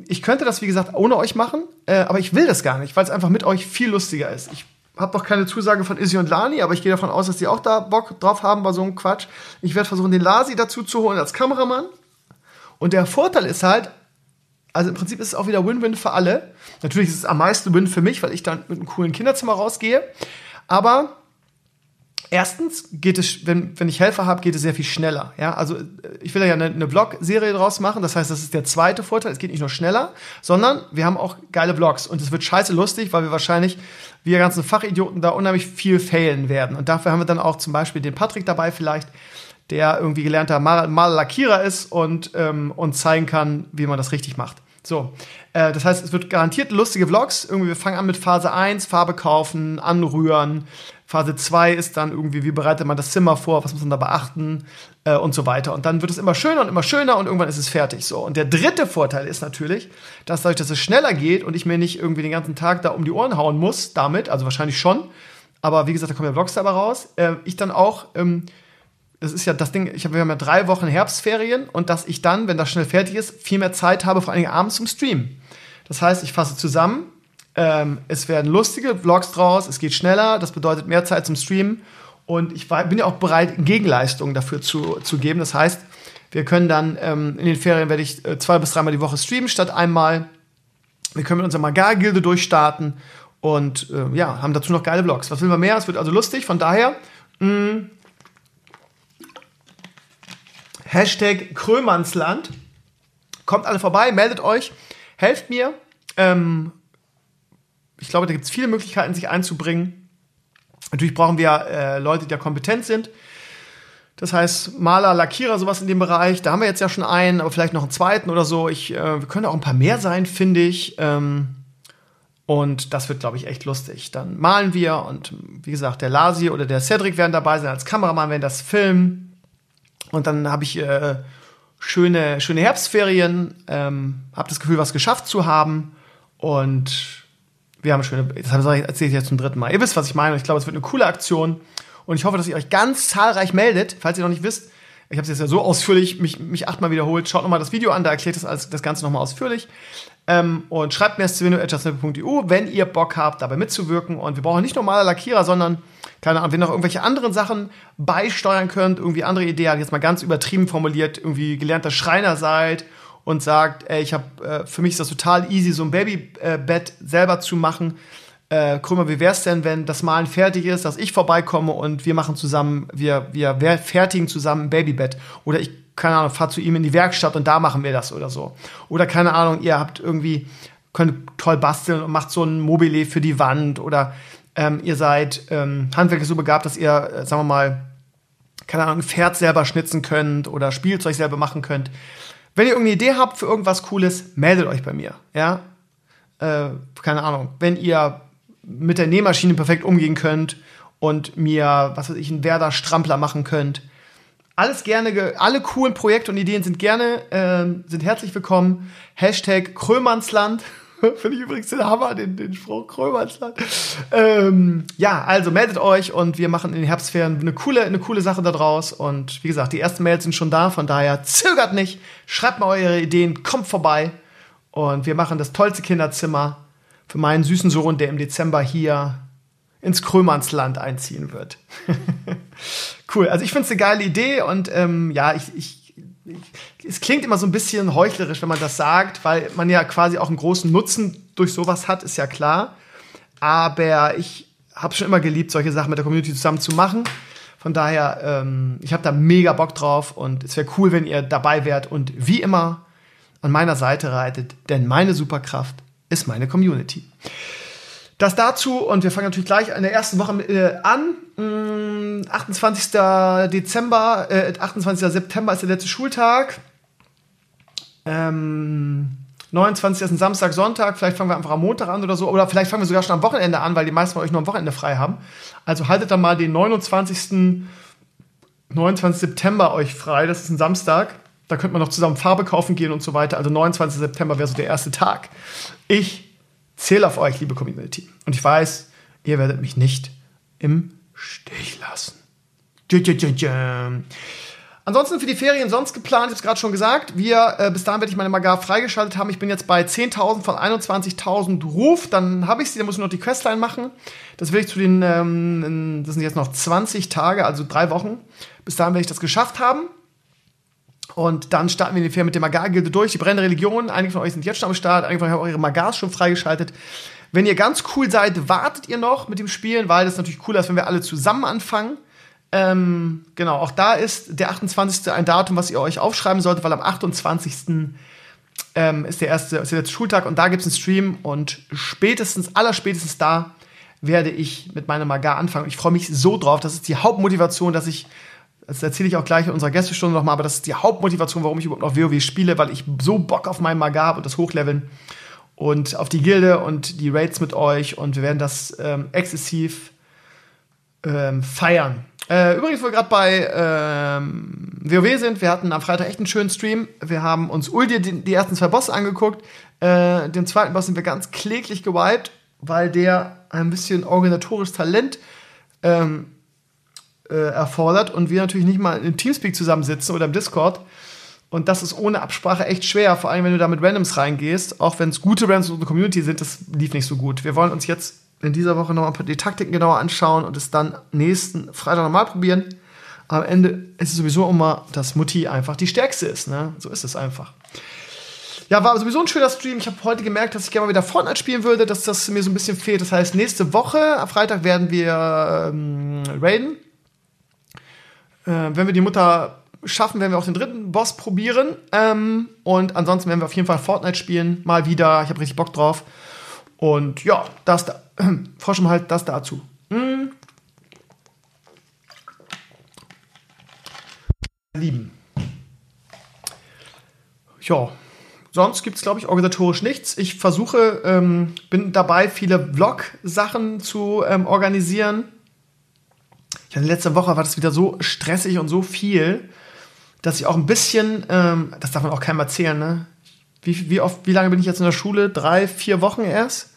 Ich könnte das, wie gesagt, ohne euch machen, äh, aber ich will das gar nicht, weil es einfach mit euch viel lustiger ist. Ich habe noch keine Zusage von Izzy und Lani, aber ich gehe davon aus, dass die auch da Bock drauf haben bei so einem Quatsch. Ich werde versuchen, den Lasi dazu zu holen als Kameramann. Und der Vorteil ist halt, also im Prinzip ist es auch wieder Win-Win für alle. Natürlich ist es am meisten Win für mich, weil ich dann mit einem coolen Kinderzimmer rausgehe. Aber erstens geht es, wenn, wenn ich Helfer habe, geht es sehr viel schneller. Ja, also ich will ja eine, eine Blog-Serie draus machen. Das heißt, das ist der zweite Vorteil. Es geht nicht nur schneller, sondern wir haben auch geile Blogs. Und es wird scheiße lustig, weil wir wahrscheinlich, wir ganzen Fachidioten, da unheimlich viel failen werden. Und dafür haben wir dann auch zum Beispiel den Patrick dabei vielleicht, der irgendwie gelernter Mal Malerlackierer ist und, ähm, und zeigen kann, wie man das richtig macht. So, äh, das heißt, es wird garantiert lustige Vlogs. Irgendwie, wir fangen an mit Phase 1, Farbe kaufen, anrühren. Phase 2 ist dann irgendwie, wie bereitet man das Zimmer vor, was muss man da beachten äh, und so weiter. Und dann wird es immer schöner und immer schöner und irgendwann ist es fertig. So. Und der dritte Vorteil ist natürlich, dass dadurch, dass es schneller geht und ich mir nicht irgendwie den ganzen Tag da um die Ohren hauen muss damit, also wahrscheinlich schon, aber wie gesagt, da kommen ja Vlogs dabei raus, äh, ich dann auch ähm, das ist ja das Ding, ich hab, wir haben ja drei Wochen Herbstferien und dass ich dann, wenn das schnell fertig ist, viel mehr Zeit habe, vor allem abends zum Streamen. Das heißt, ich fasse zusammen, ähm, es werden lustige Vlogs draus, es geht schneller, das bedeutet mehr Zeit zum Streamen und ich war, bin ja auch bereit, Gegenleistungen dafür zu, zu geben. Das heißt, wir können dann ähm, in den Ferien werde ich äh, zwei bis dreimal die Woche streamen statt einmal. Wir können mit unserer Magar-Gilde durchstarten und äh, ja, haben dazu noch geile Vlogs. Was will man mehr? Es wird also lustig, von daher mh, mm, Hashtag Krömannsland. Kommt alle vorbei, meldet euch, helft mir. Ähm, ich glaube, da gibt es viele Möglichkeiten, sich einzubringen. Natürlich brauchen wir äh, Leute, die da kompetent sind. Das heißt, Maler, Lackierer, sowas in dem Bereich. Da haben wir jetzt ja schon einen, aber vielleicht noch einen zweiten oder so. Ich, äh, wir können auch ein paar mehr sein, finde ich. Ähm, und das wird, glaube ich, echt lustig. Dann malen wir und wie gesagt, der Lasi oder der Cedric werden dabei sein als Kameramann, werden das filmen. Und dann habe ich äh, schöne, schöne Herbstferien, ähm, habe das Gefühl, was geschafft zu haben. Und wir haben schöne, das erzähle ich jetzt zum dritten Mal. Ihr wisst, was ich meine. Ich glaube, es wird eine coole Aktion. Und ich hoffe, dass ihr euch ganz zahlreich meldet, falls ihr noch nicht wisst. Ich habe es jetzt ja so ausführlich mich, mich achtmal wiederholt. Schaut nochmal das Video an, da erklärt das, das Ganze nochmal ausführlich. Ähm, und schreibt mir sveno.eu, wenn ihr Bock habt, dabei mitzuwirken. Und wir brauchen nicht normale Lackierer, sondern keine Ahnung, wenn ihr noch irgendwelche anderen Sachen beisteuern könnt, irgendwie andere Ideen, jetzt mal ganz übertrieben formuliert, irgendwie gelernter Schreiner seid und sagt, ey, ich habe äh, für mich ist das total easy, so ein Babybett selber zu machen. äh, Krömer, wie wär's denn, wenn das Malen fertig ist, dass ich vorbeikomme und wir machen zusammen, wir, wir fertigen zusammen ein Babybett. Oder ich, keine Ahnung, fahr zu ihm in die Werkstatt und da machen wir das oder so. Oder keine Ahnung, ihr habt irgendwie, könnt toll basteln und macht so ein Mobile für die Wand oder ähm, ihr seid ähm, handwerklich so begabt, dass ihr, äh, sagen wir mal, keine Ahnung, ein Pferd selber schnitzen könnt oder Spielzeug selber machen könnt. Wenn ihr irgendeine Idee habt für irgendwas Cooles, meldet euch bei mir. Ja, äh, keine Ahnung. Wenn ihr mit der Nähmaschine perfekt umgehen könnt und mir, was weiß ich, einen Werder-Strampler machen könnt. Alles gerne, alle coolen Projekte und Ideen sind gerne, äh, sind herzlich willkommen. Hashtag Krömannsland. Finde ich übrigens den Hammer, den, den Spruch Krömannsland. Ähm, ja, also meldet euch und wir machen in den Herbstferien eine coole, eine coole Sache daraus. Und wie gesagt, die ersten Mails sind schon da, von daher zögert nicht, schreibt mal eure Ideen, kommt vorbei und wir machen das tollste Kinderzimmer für meinen süßen Sohn, der im Dezember hier ins Krömansland einziehen wird. cool. Also ich finde es eine geile Idee und ähm, ja, ich, ich, ich, es klingt immer so ein bisschen heuchlerisch, wenn man das sagt, weil man ja quasi auch einen großen Nutzen durch sowas hat, ist ja klar. Aber ich habe schon immer geliebt, solche Sachen mit der Community zusammen zu machen. Von daher, ähm, ich habe da mega Bock drauf und es wäre cool, wenn ihr dabei wärt und wie immer an meiner Seite reitet, denn meine Superkraft ist meine Community. Das dazu und wir fangen natürlich gleich in der ersten Woche äh, an. Mm, 28. Dezember, äh, 28. September ist der letzte Schultag. Ähm, 29. ist ein Samstag, Sonntag. Vielleicht fangen wir einfach am Montag an oder so. Oder vielleicht fangen wir sogar schon am Wochenende an, weil die meisten von euch nur am Wochenende frei haben. Also haltet dann mal den 29. 29. September euch frei. Das ist ein Samstag. Da könnte man noch zusammen Farbe kaufen gehen und so weiter. Also 29. September wäre so der erste Tag. Ich zähle auf euch, liebe Community. Und ich weiß, ihr werdet mich nicht im Stich lassen. Ansonsten für die Ferien sonst geplant, ich habe es gerade schon gesagt, wir, äh, bis dahin werde ich meine Magar freigeschaltet haben. Ich bin jetzt bei 10.000 von 21.000 Ruf, dann habe ich sie, dann muss ich noch die Questline machen. Das will ich zu den, ähm, das sind jetzt noch 20 Tage, also drei Wochen. Bis dahin werde ich das geschafft haben. Und dann starten wir in die Ferien mit der Magar-Gilde durch. Die brennende Religion. Einige von euch sind jetzt schon am Start. Einige von euch haben eure Magars schon freigeschaltet. Wenn ihr ganz cool seid, wartet ihr noch mit dem Spielen, weil das natürlich cooler ist, wenn wir alle zusammen anfangen. Ähm, genau, auch da ist der 28. ein Datum, was ihr euch aufschreiben solltet, weil am 28. Ähm, ist der erste, ist der letzte Schultag und da gibt es einen Stream und spätestens, allerspätestens da werde ich mit meiner Magar anfangen. Ich freue mich so drauf. Das ist die Hauptmotivation, dass ich das erzähle ich auch gleich in unserer Gästestunde nochmal, aber das ist die Hauptmotivation, warum ich überhaupt noch WoW spiele, weil ich so Bock auf meinen Magar habe und das Hochleveln und auf die Gilde und die Raids mit euch und wir werden das ähm, exzessiv ähm, feiern. Äh, übrigens, wo wir gerade bei ähm, WoW sind, wir hatten am Freitag echt einen schönen Stream. Wir haben uns Uldir die, die ersten zwei Bosse angeguckt. Äh, den zweiten Boss sind wir ganz kläglich gewiped, weil der ein bisschen organisatorisches Talent ähm, äh, erfordert und wir natürlich nicht mal im Teamspeak zusammensitzen oder im Discord. Und das ist ohne Absprache echt schwer, vor allem wenn du da mit Randoms reingehst. Auch wenn es gute Randoms in der Community sind, das lief nicht so gut. Wir wollen uns jetzt in dieser Woche noch die Taktiken genauer anschauen und es dann nächsten Freitag nochmal probieren. Am Ende ist es sowieso immer, dass Mutti einfach die stärkste ist. Ne? So ist es einfach. Ja, war sowieso ein schöner Stream. Ich habe heute gemerkt, dass ich gerne mal wieder Fortnite spielen würde, dass das mir so ein bisschen fehlt. Das heißt, nächste Woche, am Freitag, werden wir ähm, raiden. Äh, wenn wir die Mutter schaffen, werden wir auch den dritten Boss probieren. Ähm, und ansonsten werden wir auf jeden Fall Fortnite spielen. Mal wieder. Ich habe richtig Bock drauf. Und ja, das da. Äh, Forschung halt das dazu. Hm. Lieben. Ja, sonst gibt es, glaube ich, organisatorisch nichts. Ich versuche, ähm, bin dabei, viele Vlog-Sachen zu ähm, organisieren. Ich hatte letzte Woche war das wieder so stressig und so viel, dass ich auch ein bisschen, ähm, das darf man auch keinem erzählen, ne? Wie, wie oft, wie lange bin ich jetzt in der Schule? Drei, vier Wochen erst?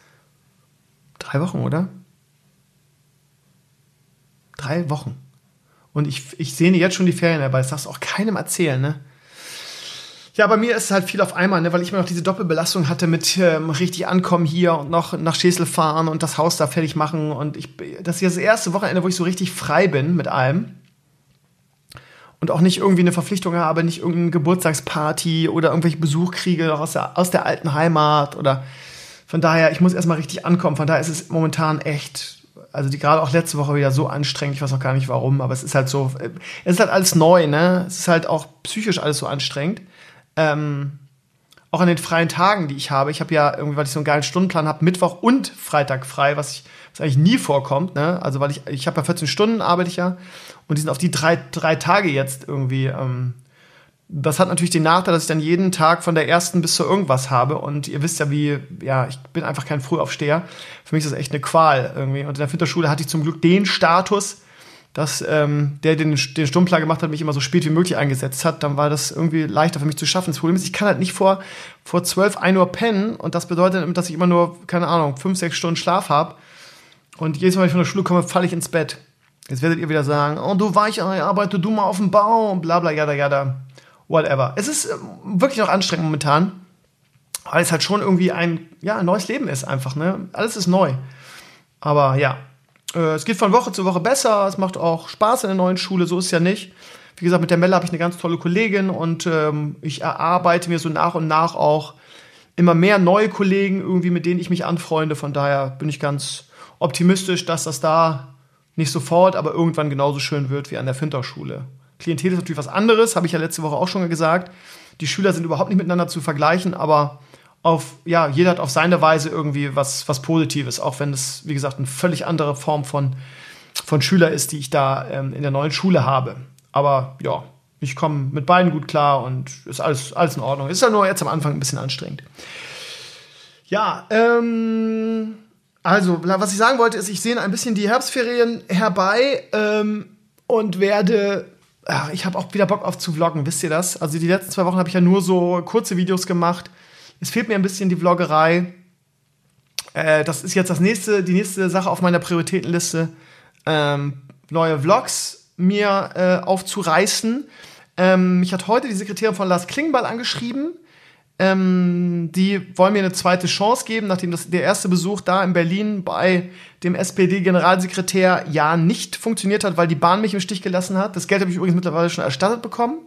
Drei Wochen, oder? Drei Wochen. Und ich, ich sehne jetzt schon die Ferien dabei. Das darfst du auch keinem erzählen, ne? Ja, bei mir ist es halt viel auf einmal, ne, weil ich immer noch diese Doppelbelastung hatte mit ähm, richtig ankommen hier und noch nach Schesel fahren und das Haus da fertig machen. Und ich, das ist jetzt das erste Wochenende, wo ich so richtig frei bin mit allem. Und auch nicht irgendwie eine Verpflichtung habe, nicht irgendeine Geburtstagsparty oder irgendwelche Besuch kriege aus der, aus der alten Heimat oder Von daher, ich muss erstmal richtig ankommen. Von daher ist es momentan echt, also die gerade auch letzte Woche wieder so anstrengend. Ich weiß auch gar nicht warum, aber es ist halt so, es ist halt alles neu, ne? Es ist halt auch psychisch alles so anstrengend. Ähm, auch an den freien Tagen, die ich habe. Ich habe ja irgendwie, weil ich so einen geilen Stundenplan habe, Mittwoch und Freitag frei, was ich was eigentlich nie vorkommt. Ne? Also weil ich ich habe ja 14 Stunden arbeite ich ja und die sind auf die drei, drei Tage jetzt irgendwie. Ähm, das hat natürlich den Nachteil, dass ich dann jeden Tag von der ersten bis zu irgendwas habe. Und ihr wisst ja, wie, ja, ich bin einfach kein Frühaufsteher. Für mich ist das echt eine Qual irgendwie. Und in der Winterschule hatte ich zum Glück den Status, dass ähm, der den, den Stundenplan gemacht hat, mich immer so spät wie möglich eingesetzt hat, dann war das irgendwie leichter für mich zu schaffen. Das Problem ist, ich kann halt nicht vor, vor 12, 1 Uhr pennen und das bedeutet, dass ich immer nur, keine Ahnung, 5, 6 Stunden Schlaf habe. Und jedes Mal, wenn ich von der Schule komme, falle ich ins Bett. Jetzt werdet ihr wieder sagen, oh, du Weichei, arbeite du mal auf dem Bau und bla bla, jada, jada, whatever. Es ist äh, wirklich noch anstrengend momentan, weil es halt schon irgendwie ein, ja, ein neues Leben ist einfach, ne? Alles ist neu. Aber ja, äh, es geht von Woche zu Woche besser, es macht auch Spaß in der neuen Schule, so ist es ja nicht. Wie gesagt, mit der Melle habe ich eine ganz tolle Kollegin und ähm, ich erarbeite mir so nach und nach auch immer mehr neue Kollegen, irgendwie, mit denen ich mich anfreunde. Von daher bin ich ganz optimistisch, dass das da nicht sofort, aber irgendwann genauso schön wird wie an der Finterschule. Klientel ist natürlich was anderes, habe ich ja letzte Woche auch schon gesagt. Die Schüler sind überhaupt nicht miteinander zu vergleichen, aber auf, ja, jeder hat auf seine Weise irgendwie was, was Positives, auch wenn es, wie gesagt, eine völlig andere Form von, von Schüler ist, die ich da ähm, in der neuen Schule habe. Aber ja, ich komme mit beiden gut klar und ist alles, alles in Ordnung. Ist ja nur jetzt am Anfang ein bisschen anstrengend. Ja, ähm, also, was ich sagen wollte, ist, ich sehe ein bisschen die Herbstferien herbei ähm, und werde ach, ich habe auch wieder Bock auf zu vloggen, wisst ihr das? Also die letzten zwei Wochen habe ich ja nur so kurze Videos gemacht es fehlt mir ein bisschen die Vloggerei. Äh, das ist jetzt das nächste, die nächste Sache auf meiner Prioritätenliste. Ähm, neue Vlogs mir äh, aufzureißen. Ähm, mich hat heute die Sekretärin von Lars Klingbeil angeschrieben. Ähm, die wollen mir eine zweite Chance geben, nachdem das, der erste Besuch da in Berlin bei dem SPD-Generalsekretär ja nicht funktioniert hat, weil die Bahn mich im Stich gelassen hat. Das Geld habe ich übrigens mittlerweile schon erstattet bekommen.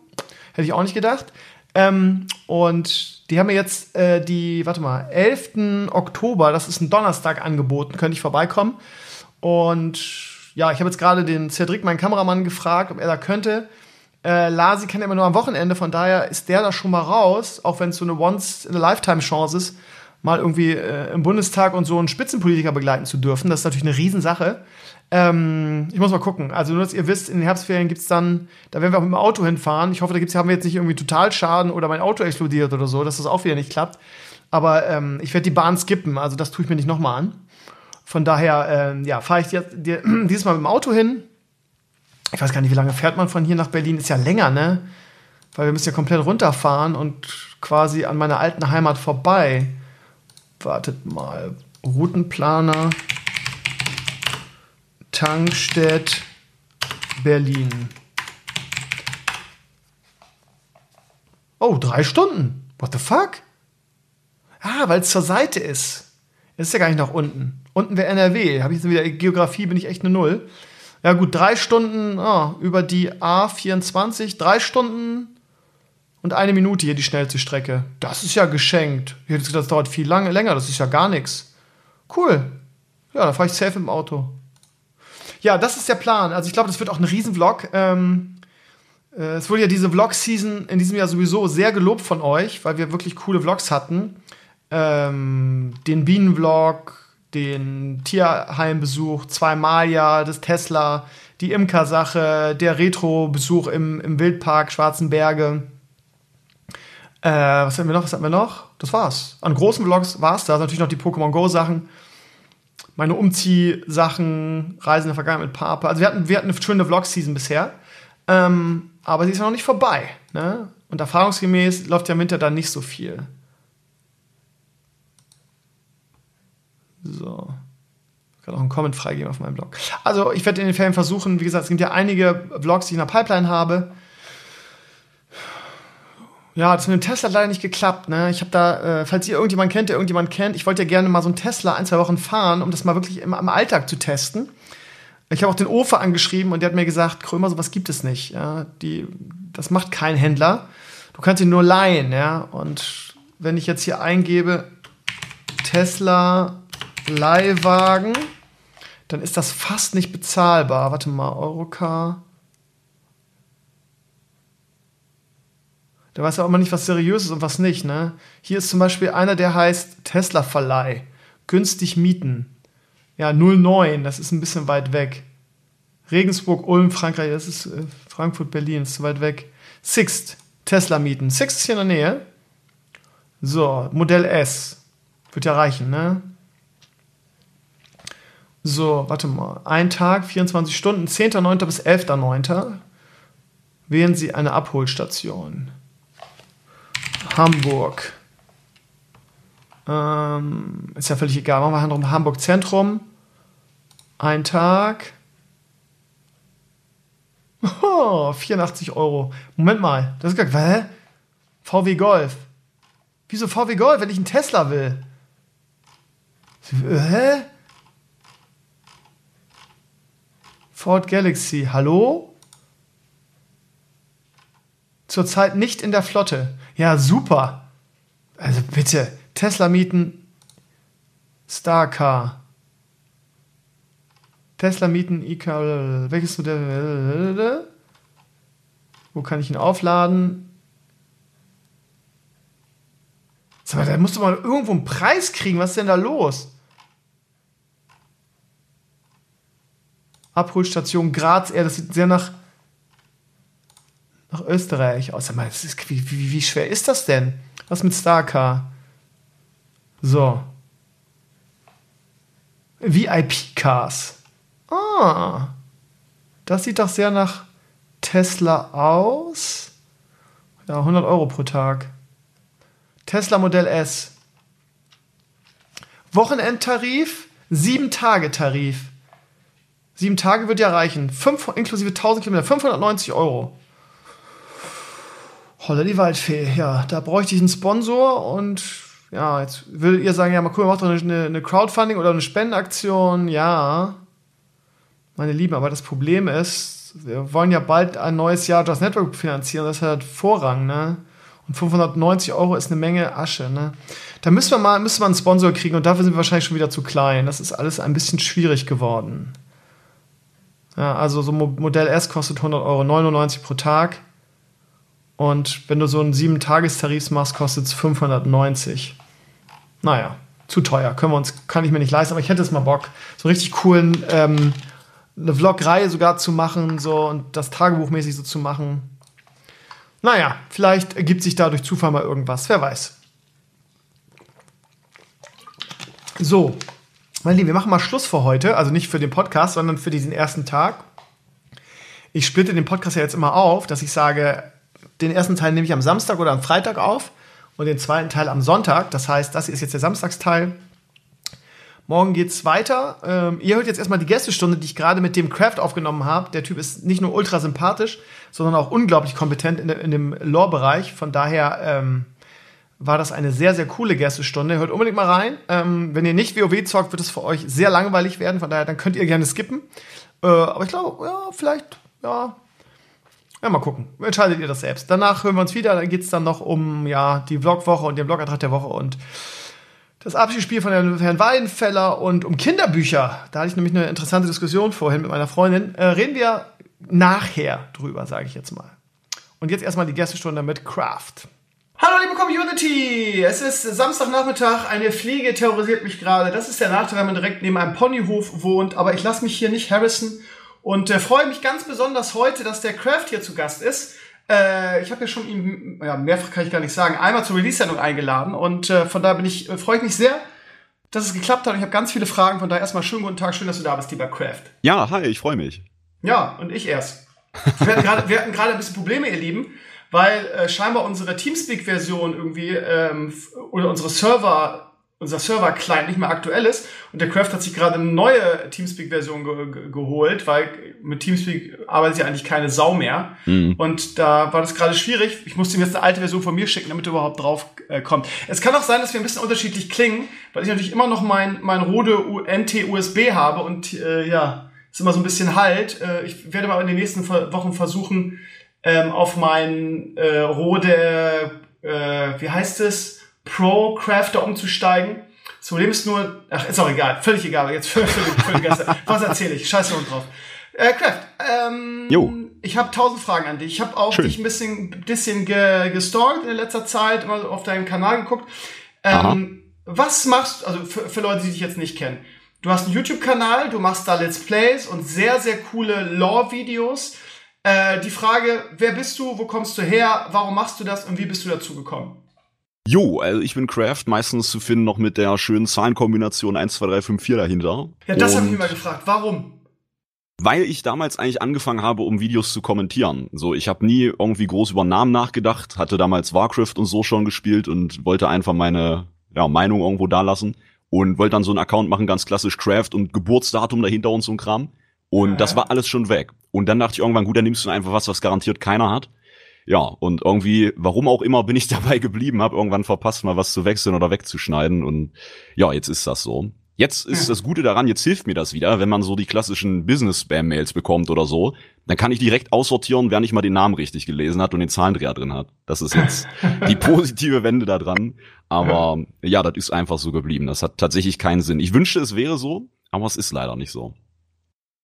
Hätte ich auch nicht gedacht. Ähm, und die haben mir jetzt äh, die, warte mal, 11. Oktober, das ist ein Donnerstag, angeboten, könnte ich vorbeikommen. Und ja, ich habe jetzt gerade den Cedric, meinen Kameramann, gefragt, ob er da könnte. Äh, Lasi kann immer nur am Wochenende, von daher ist der da schon mal raus, auch wenn es so eine Once-in-a-Lifetime-Chance ist, mal irgendwie äh, im Bundestag und so einen Spitzenpolitiker begleiten zu dürfen. Das ist natürlich eine Riesensache. Ähm, ich muss mal gucken. Also nur, dass ihr wisst, in den Herbstferien gibt's dann, da werden wir auch mit dem Auto hinfahren. Ich hoffe, da gibt's, haben wir jetzt nicht irgendwie Totalschaden oder mein Auto explodiert oder so, dass das auch wieder nicht klappt. Aber ähm, ich werde die Bahn skippen, also das tue ich mir nicht nochmal an. Von daher, ähm, ja, fahre ich die, die, dieses Mal mit dem Auto hin. Ich weiß gar nicht, wie lange fährt man von hier nach Berlin? Ist ja länger, ne? Weil wir müssen ja komplett runterfahren und quasi an meiner alten Heimat vorbei. Wartet mal. Routenplaner. Tankstedt, Berlin. Oh, drei Stunden. What the fuck? Ah, weil es zur Seite ist. Es ist ja gar nicht nach unten. Unten wäre NRW. Habe ich jetzt wieder Geografie, bin ich echt eine Null. Ja, gut, drei Stunden oh, über die A24. Drei Stunden und eine Minute hier die schnellste Strecke. Das ist ja geschenkt. Das dauert viel lange, länger. Das ist ja gar nichts. Cool. Ja, da fahre ich safe im Auto. Ja, das ist der Plan. Also ich glaube, das wird auch ein Riesenvlog. Ähm, äh, es wurde ja diese Vlog-Season in diesem Jahr sowieso sehr gelobt von euch, weil wir wirklich coole Vlogs hatten. Ähm, den Bienenvlog, den Tierheimbesuch, zweimal ja, das Tesla, die Imker-Sache, der Retro-Besuch im, im Wildpark Schwarzenberge. Äh, was hatten wir noch? Was hatten wir noch? Das war's. An großen Vlogs war's da. Natürlich noch die Pokémon Go-Sachen meine Umziehsachen, Reisen in der Vergangenheit mit Papa. Also wir hatten, wir hatten eine schöne Vlog-Season bisher. Ähm, aber sie ist noch nicht vorbei. Ne? Und erfahrungsgemäß läuft ja im Winter dann nicht so viel. So. Ich kann auch einen Comment freigeben auf meinem Blog. Also, ich werde in den Ferien versuchen, wie gesagt, es gibt ja einige Vlogs, die ich in der Pipeline habe. Ja, mit dem Tesla hat leider nicht geklappt. Ne? Ich habe da, äh, falls ihr irgendjemand kennt, der irgendjemand kennt, ich wollte ja gerne mal so einen Tesla ein, zwei Wochen fahren, um das mal wirklich im, im Alltag zu testen. Ich habe auch den Ofer angeschrieben und der hat mir gesagt, Krömer, sowas gibt es nicht. Ja? Die, das macht kein Händler. Du kannst ihn nur leihen. Ja? Und wenn ich jetzt hier eingebe, Tesla Leihwagen, dann ist das fast nicht bezahlbar. Warte mal, Eurocar. Da weiß ja auch immer nicht, was seriös ist und was nicht, ne? Hier ist zum Beispiel einer, der heißt Tesla Verleih. Günstig mieten. Ja, 09, das ist ein bisschen weit weg. Regensburg, Ulm, Frankreich, das ist äh, Frankfurt, Berlin, ist zu weit weg. Sixt, Tesla mieten. Sixt ist hier in der Nähe. So, Modell S. Wird ja reichen, ne? So, warte mal. Ein Tag, 24 Stunden, 10.9. bis 11.9. Wählen Sie eine Abholstation. Hamburg. Ähm, ist ja völlig egal. Machen wir Hamburg Zentrum. Ein Tag. Oh, 84 Euro. Moment mal. Das ist gar. Hä? VW Golf. Wieso VW Golf, wenn ich einen Tesla will? Hä? Ford Galaxy. Hallo? Zurzeit nicht in der Flotte. Ja, super. Also bitte. Tesla mieten. Starcar. Tesla mieten, eCar, welches Modell? Wo kann ich ihn aufladen? Sag mal, da musst du mal irgendwo einen Preis kriegen. Was ist denn da los? Abholstation Graz, eher, das sieht sehr nach, nach Österreich aus. Sag mal, wie, wie, wie schwer ist das denn? Was mit Starcar? So. VIP-Cars. Ah, das sieht doch sehr nach Tesla aus. Ja, 100 Euro pro Tag. Tesla Modell S. Wochenendtarif, 7-Tage-Tarif. 7 Tage wird ja reichen. 5, inklusive 1000 Kilometer, 590 Euro. Holla die Waldfee. Ja, da bräuchte ich einen Sponsor und ja, jetzt würdet ihr sagen, ja, mal cool, macht doch eine, eine Crowdfunding oder eine Spendenaktion. Ja, meine Lieben, aber das Problem ist, wir wollen ja bald ein neues Jahr das Network finanzieren, das hat Vorrang, ne? Und 590 Euro ist eine Menge Asche, ne? Da müssen wir mal, müssen wir einen Sponsor kriegen und dafür sind wir wahrscheinlich schon wieder zu klein. Das ist alles ein bisschen schwierig geworden. Ja, also so Modell S kostet 100 Euro, 99 pro Tag. Und wenn du so einen 7-Tagestarif machst, kostet es 590. Naja, zu teuer. Können wir uns, kann ich mir nicht leisten, aber ich hätte es mal Bock. So einen richtig coolen ähm, eine Vlog-Reihe sogar zu machen, so und das Tagebuchmäßig so zu machen. Naja, vielleicht ergibt sich da durch Zufall mal irgendwas, wer weiß. So, meine Lieben, wir machen mal Schluss für heute, also nicht für den Podcast, sondern für diesen ersten Tag. Ich splitte den Podcast ja jetzt immer auf, dass ich sage, den ersten Teil nehme ich am Samstag oder am Freitag auf und den zweiten Teil am Sonntag. Das heißt, das ist jetzt der Samstagsteil. Morgen geht's weiter. Ähm, ihr hört jetzt erstmal die Gästestunde, die ich gerade mit dem Craft aufgenommen habe. Der Typ ist nicht nur ultra sympathisch, sondern auch unglaublich kompetent in, in dem Lore-Bereich. Von daher ähm, war das eine sehr, sehr coole Gästestunde. Hört unbedingt mal rein. Ähm, wenn ihr nicht WoW zockt, wird es für euch sehr langweilig werden. Von daher, dann könnt ihr gerne skippen. Äh, aber ich glaube, ja, vielleicht, ja. Ja, mal gucken. Entscheidet ihr das selbst. Danach hören wir uns wieder. Dann geht's dann noch um ja die Vlogwoche und den Blogantrag der Woche und das Abschiedsspiel von Herrn Weidenfeller und um Kinderbücher. Da hatte ich nämlich eine interessante Diskussion vorhin mit meiner Freundin. Äh, reden wir nachher drüber, sage ich jetzt mal. Und jetzt erstmal die Gästestunde mit Craft. Hallo liebe Community! Es ist Samstagnachmittag, eine Fliege terrorisiert mich gerade. Das ist der Nachteil, wenn man direkt neben einem Ponyhof wohnt, aber ich lasse mich hier nicht harrison und äh, freue mich ganz besonders heute, dass der Craft hier zu Gast ist. Äh, ich habe ja schon ihn, ja, mehrfach kann ich gar nicht sagen, einmal zur Release-Sendung eingeladen und äh, von daher bin ich, äh, freue ich mich sehr, dass es geklappt hat. Und ich habe ganz viele Fragen, von daher erstmal schönen guten Tag, schön, dass du da bist, lieber Craft. Ja, hi, ich freue mich. Ja, und ich erst. Wir hatten gerade ein bisschen Probleme, ihr Lieben, weil äh, scheinbar unsere Teamspeak-Version irgendwie ähm, oder unsere Server unser Server-Client nicht mehr aktuell ist. Und der Craft hat sich gerade eine neue Teamspeak-Version ge ge geholt, weil mit Teamspeak arbeitet ja eigentlich keine Sau mehr. Mhm. Und da war das gerade schwierig. Ich musste ihm jetzt eine alte Version von mir schicken, damit er überhaupt drauf äh, kommt. Es kann auch sein, dass wir ein bisschen unterschiedlich klingen, weil ich natürlich immer noch mein, mein Rode NT-USB habe und äh, ja, ist immer so ein bisschen Halt. Äh, ich werde mal in den nächsten Wochen versuchen, ähm, auf mein äh, Rode, äh, wie heißt es? Pro Crafter umzusteigen. Das Problem ist nur, ach, ist auch egal, völlig egal, jetzt völlig, völlig, völlig Was erzähle ich? Scheiße und drauf. Äh, Kraft, ähm, jo. ich habe tausend Fragen an dich. Ich habe auch Schön. dich ein bisschen, bisschen ge gestalkt in letzter Zeit, immer auf deinen Kanal geguckt. Ähm, was machst, also für, für Leute, die dich jetzt nicht kennen, du hast einen YouTube-Kanal, du machst da Let's Plays und sehr, sehr coole Lore-Videos. Äh, die Frage, wer bist du, wo kommst du her, warum machst du das und wie bist du dazu gekommen? Jo, also ich bin Craft, meistens zu finden noch mit der schönen Zahlenkombination 1, 2, 3, 5, 4 dahinter. Ja, das habe ich mir mal gefragt. Warum? Weil ich damals eigentlich angefangen habe, um Videos zu kommentieren. So, ich habe nie irgendwie groß über Namen nachgedacht, hatte damals Warcraft und so schon gespielt und wollte einfach meine ja, Meinung irgendwo da lassen und wollte dann so einen Account machen, ganz klassisch Craft und Geburtsdatum dahinter und so ein Kram. Und ja. das war alles schon weg. Und dann dachte ich irgendwann, gut, dann nimmst du einfach was, was garantiert keiner hat. Ja, und irgendwie, warum auch immer, bin ich dabei geblieben, habe irgendwann verpasst, mal was zu wechseln oder wegzuschneiden. Und ja, jetzt ist das so. Jetzt ist das Gute daran, jetzt hilft mir das wieder, wenn man so die klassischen Business-Spam-Mails bekommt oder so, dann kann ich direkt aussortieren, wer nicht mal den Namen richtig gelesen hat und den Zahlendreher drin hat. Das ist jetzt die positive Wende da dran. Aber ja, das ist einfach so geblieben. Das hat tatsächlich keinen Sinn. Ich wünschte, es wäre so, aber es ist leider nicht so.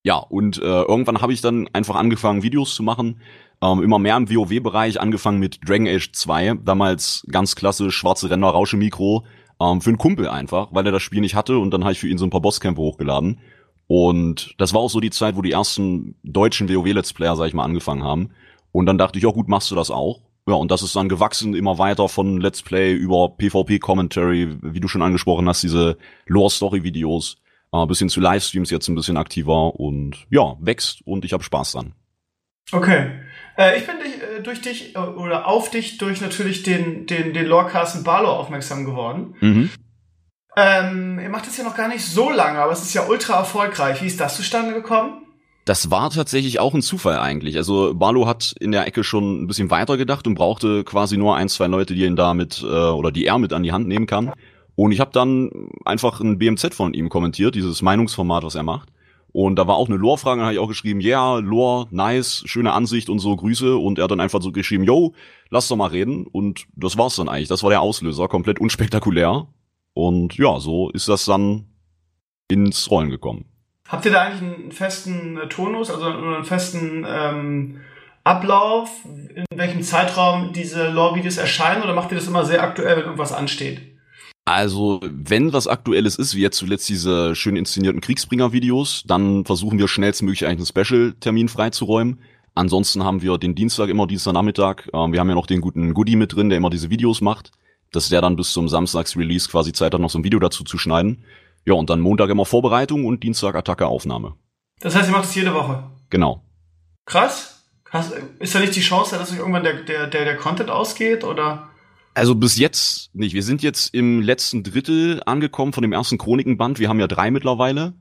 Ja, und äh, irgendwann habe ich dann einfach angefangen, Videos zu machen. Ähm, immer mehr im WoW-Bereich, angefangen mit Dragon Age 2, damals ganz klasse schwarze Ränder, Rauschemikro, ähm, für einen Kumpel einfach, weil er das Spiel nicht hatte und dann habe ich für ihn so ein paar Bosskämpfe hochgeladen. Und das war auch so die Zeit, wo die ersten deutschen WoW-Let's Player, sag ich mal, angefangen haben. Und dann dachte ich, ja gut, machst du das auch? Ja, und das ist dann gewachsen immer weiter von Let's Play über PvP-Commentary, wie du schon angesprochen hast, diese Lore-Story-Videos äh, bis zu Livestreams jetzt ein bisschen aktiver und ja, wächst und ich habe Spaß dran. Okay. Äh, ich bin dich, äh, durch dich äh, oder auf dich durch natürlich den, den, den Lorecasten Barlow aufmerksam geworden. Mhm. Ähm, ihr macht das ja noch gar nicht so lange, aber es ist ja ultra erfolgreich. Wie ist das zustande gekommen? Das war tatsächlich auch ein Zufall eigentlich. Also Barlow hat in der Ecke schon ein bisschen weiter gedacht und brauchte quasi nur ein, zwei Leute, die ihn da mit äh, oder die er mit an die Hand nehmen kann. Und ich habe dann einfach ein BMZ von ihm kommentiert, dieses Meinungsformat, was er macht. Und da war auch eine Lore-Frage, habe ich auch geschrieben, ja, yeah, Lore, nice, schöne Ansicht und so, Grüße. Und er hat dann einfach so geschrieben, yo, lass doch mal reden. Und das war's dann eigentlich. Das war der Auslöser, komplett unspektakulär. Und ja, so ist das dann ins Rollen gekommen. Habt ihr da eigentlich einen festen Tonus, also einen festen ähm, Ablauf, in welchem Zeitraum diese Lore-Videos erscheinen? Oder macht ihr das immer sehr aktuell, wenn irgendwas ansteht? Also, wenn was Aktuelles ist, wie jetzt zuletzt diese schön inszenierten Kriegsbringer-Videos, dann versuchen wir schnellstmöglich eigentlich einen Special-Termin freizuräumen. Ansonsten haben wir den Dienstag immer Dienstagnachmittag. Ähm, wir haben ja noch den guten Goodie mit drin, der immer diese Videos macht. Dass der dann bis zum Samstags-Release quasi Zeit hat, noch so ein Video dazu zu schneiden. Ja, und dann Montag immer Vorbereitung und Dienstag Attacke-Aufnahme. Das heißt, ihr macht das jede Woche? Genau. Krass. Ist da nicht die Chance, dass sich irgendwann der, der, der, der Content ausgeht, oder? Also bis jetzt nicht. Wir sind jetzt im letzten Drittel angekommen von dem ersten Chronikenband. Wir haben ja drei mittlerweile.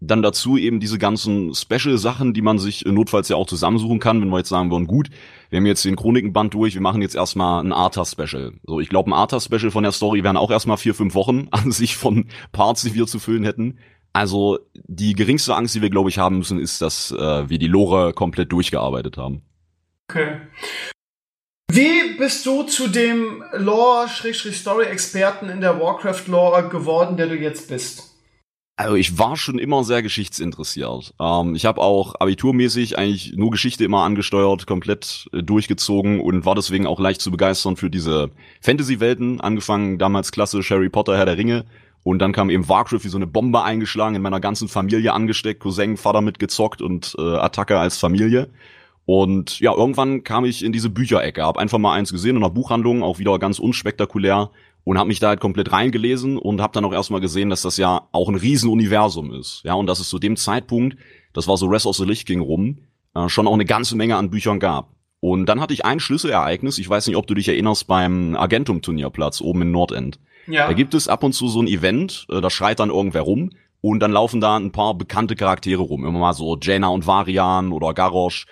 Dann dazu eben diese ganzen Special-Sachen, die man sich notfalls ja auch zusammensuchen kann, wenn wir jetzt sagen wollen, gut, wir haben jetzt den Chronikenband durch, wir machen jetzt erstmal ein Arthas-Special. So, ich glaube, ein Arthas-Special von der Story wären auch erstmal vier, fünf Wochen an sich von Parts, die wir zu füllen hätten. Also die geringste Angst, die wir, glaube ich, haben müssen, ist, dass äh, wir die Lore komplett durchgearbeitet haben. Okay. Wie bist du zu dem Lore-Story-Experten in der Warcraft-Lore geworden, der du jetzt bist? Also ich war schon immer sehr geschichtsinteressiert. Ähm, ich habe auch abiturmäßig eigentlich nur Geschichte immer angesteuert, komplett äh, durchgezogen und war deswegen auch leicht zu begeistern für diese Fantasy-Welten. Angefangen damals klassisch Harry Potter, Herr der Ringe. Und dann kam eben Warcraft wie so eine Bombe eingeschlagen, in meiner ganzen Familie angesteckt, Cousin, Vater mitgezockt und äh, Attacke als Familie. Und ja, irgendwann kam ich in diese Bücherecke, hab einfach mal eins gesehen in einer Buchhandlung, auch wieder ganz unspektakulär und habe mich da halt komplett reingelesen und habe dann auch erstmal gesehen, dass das ja auch ein Riesenuniversum ist. Ja, und dass es zu dem Zeitpunkt, das war so Rest of the Licht ging rum, äh, schon auch eine ganze Menge an Büchern gab. Und dann hatte ich ein Schlüsselereignis, ich weiß nicht, ob du dich erinnerst, beim Argentum-Turnierplatz oben in Nordend. Ja. Da gibt es ab und zu so ein Event, äh, da schreit dann irgendwer rum und dann laufen da ein paar bekannte Charaktere rum. Immer mal so Jaina und Varian oder Garrosh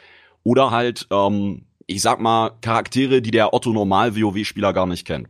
oder halt, ähm, ich sag mal, Charaktere, die der Otto-Normal-WoW-Spieler gar nicht kennt.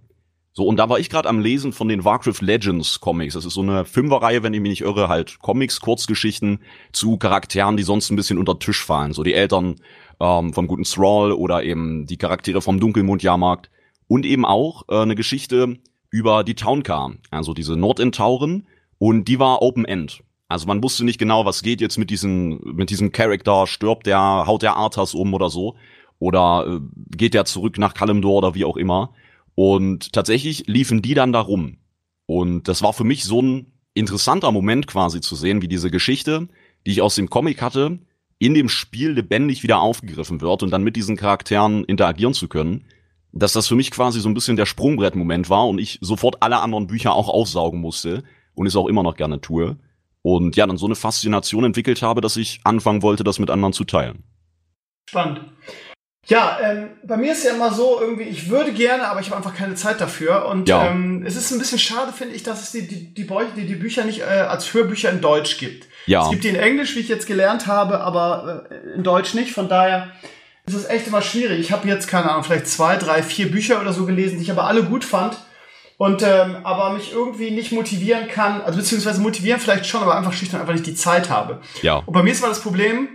So, und da war ich gerade am Lesen von den Warcraft Legends Comics. Das ist so eine Fünferreihe, wenn ich mich nicht irre, halt Comics, Kurzgeschichten zu Charakteren, die sonst ein bisschen unter Tisch fallen. So die Eltern ähm, vom guten Thrall oder eben die Charaktere vom Dunkelmond-Jahrmarkt. Und eben auch äh, eine Geschichte über die Towncar, also diese Nordentauren. Und die war Open End. Also man wusste nicht genau, was geht jetzt mit diesem, mit diesem Charakter, stirbt der, haut der Arthas um oder so. Oder äh, geht der zurück nach Kalimdor oder wie auch immer. Und tatsächlich liefen die dann da rum. Und das war für mich so ein interessanter Moment quasi zu sehen, wie diese Geschichte, die ich aus dem Comic hatte, in dem Spiel lebendig wieder aufgegriffen wird und dann mit diesen Charakteren interagieren zu können, dass das für mich quasi so ein bisschen der Sprungbrettmoment war und ich sofort alle anderen Bücher auch aufsaugen musste und es auch immer noch gerne tue. Und ja, dann so eine Faszination entwickelt habe, dass ich anfangen wollte, das mit anderen zu teilen. Spannend. Ja, ähm, bei mir ist ja immer so, irgendwie, ich würde gerne, aber ich habe einfach keine Zeit dafür. Und ja. ähm, es ist ein bisschen schade, finde ich, dass es die, die, die, die, die Bücher nicht äh, als Hörbücher in Deutsch gibt. Ja. Es gibt die in Englisch, wie ich jetzt gelernt habe, aber äh, in Deutsch nicht. Von daher ist es echt immer schwierig. Ich habe jetzt, keine Ahnung, vielleicht zwei, drei, vier Bücher oder so gelesen, die ich aber alle gut fand. Und ähm, aber mich irgendwie nicht motivieren kann, also beziehungsweise motivieren vielleicht schon, aber einfach schlicht und einfach nicht die Zeit habe. Ja. Und bei mir ist mal das Problem,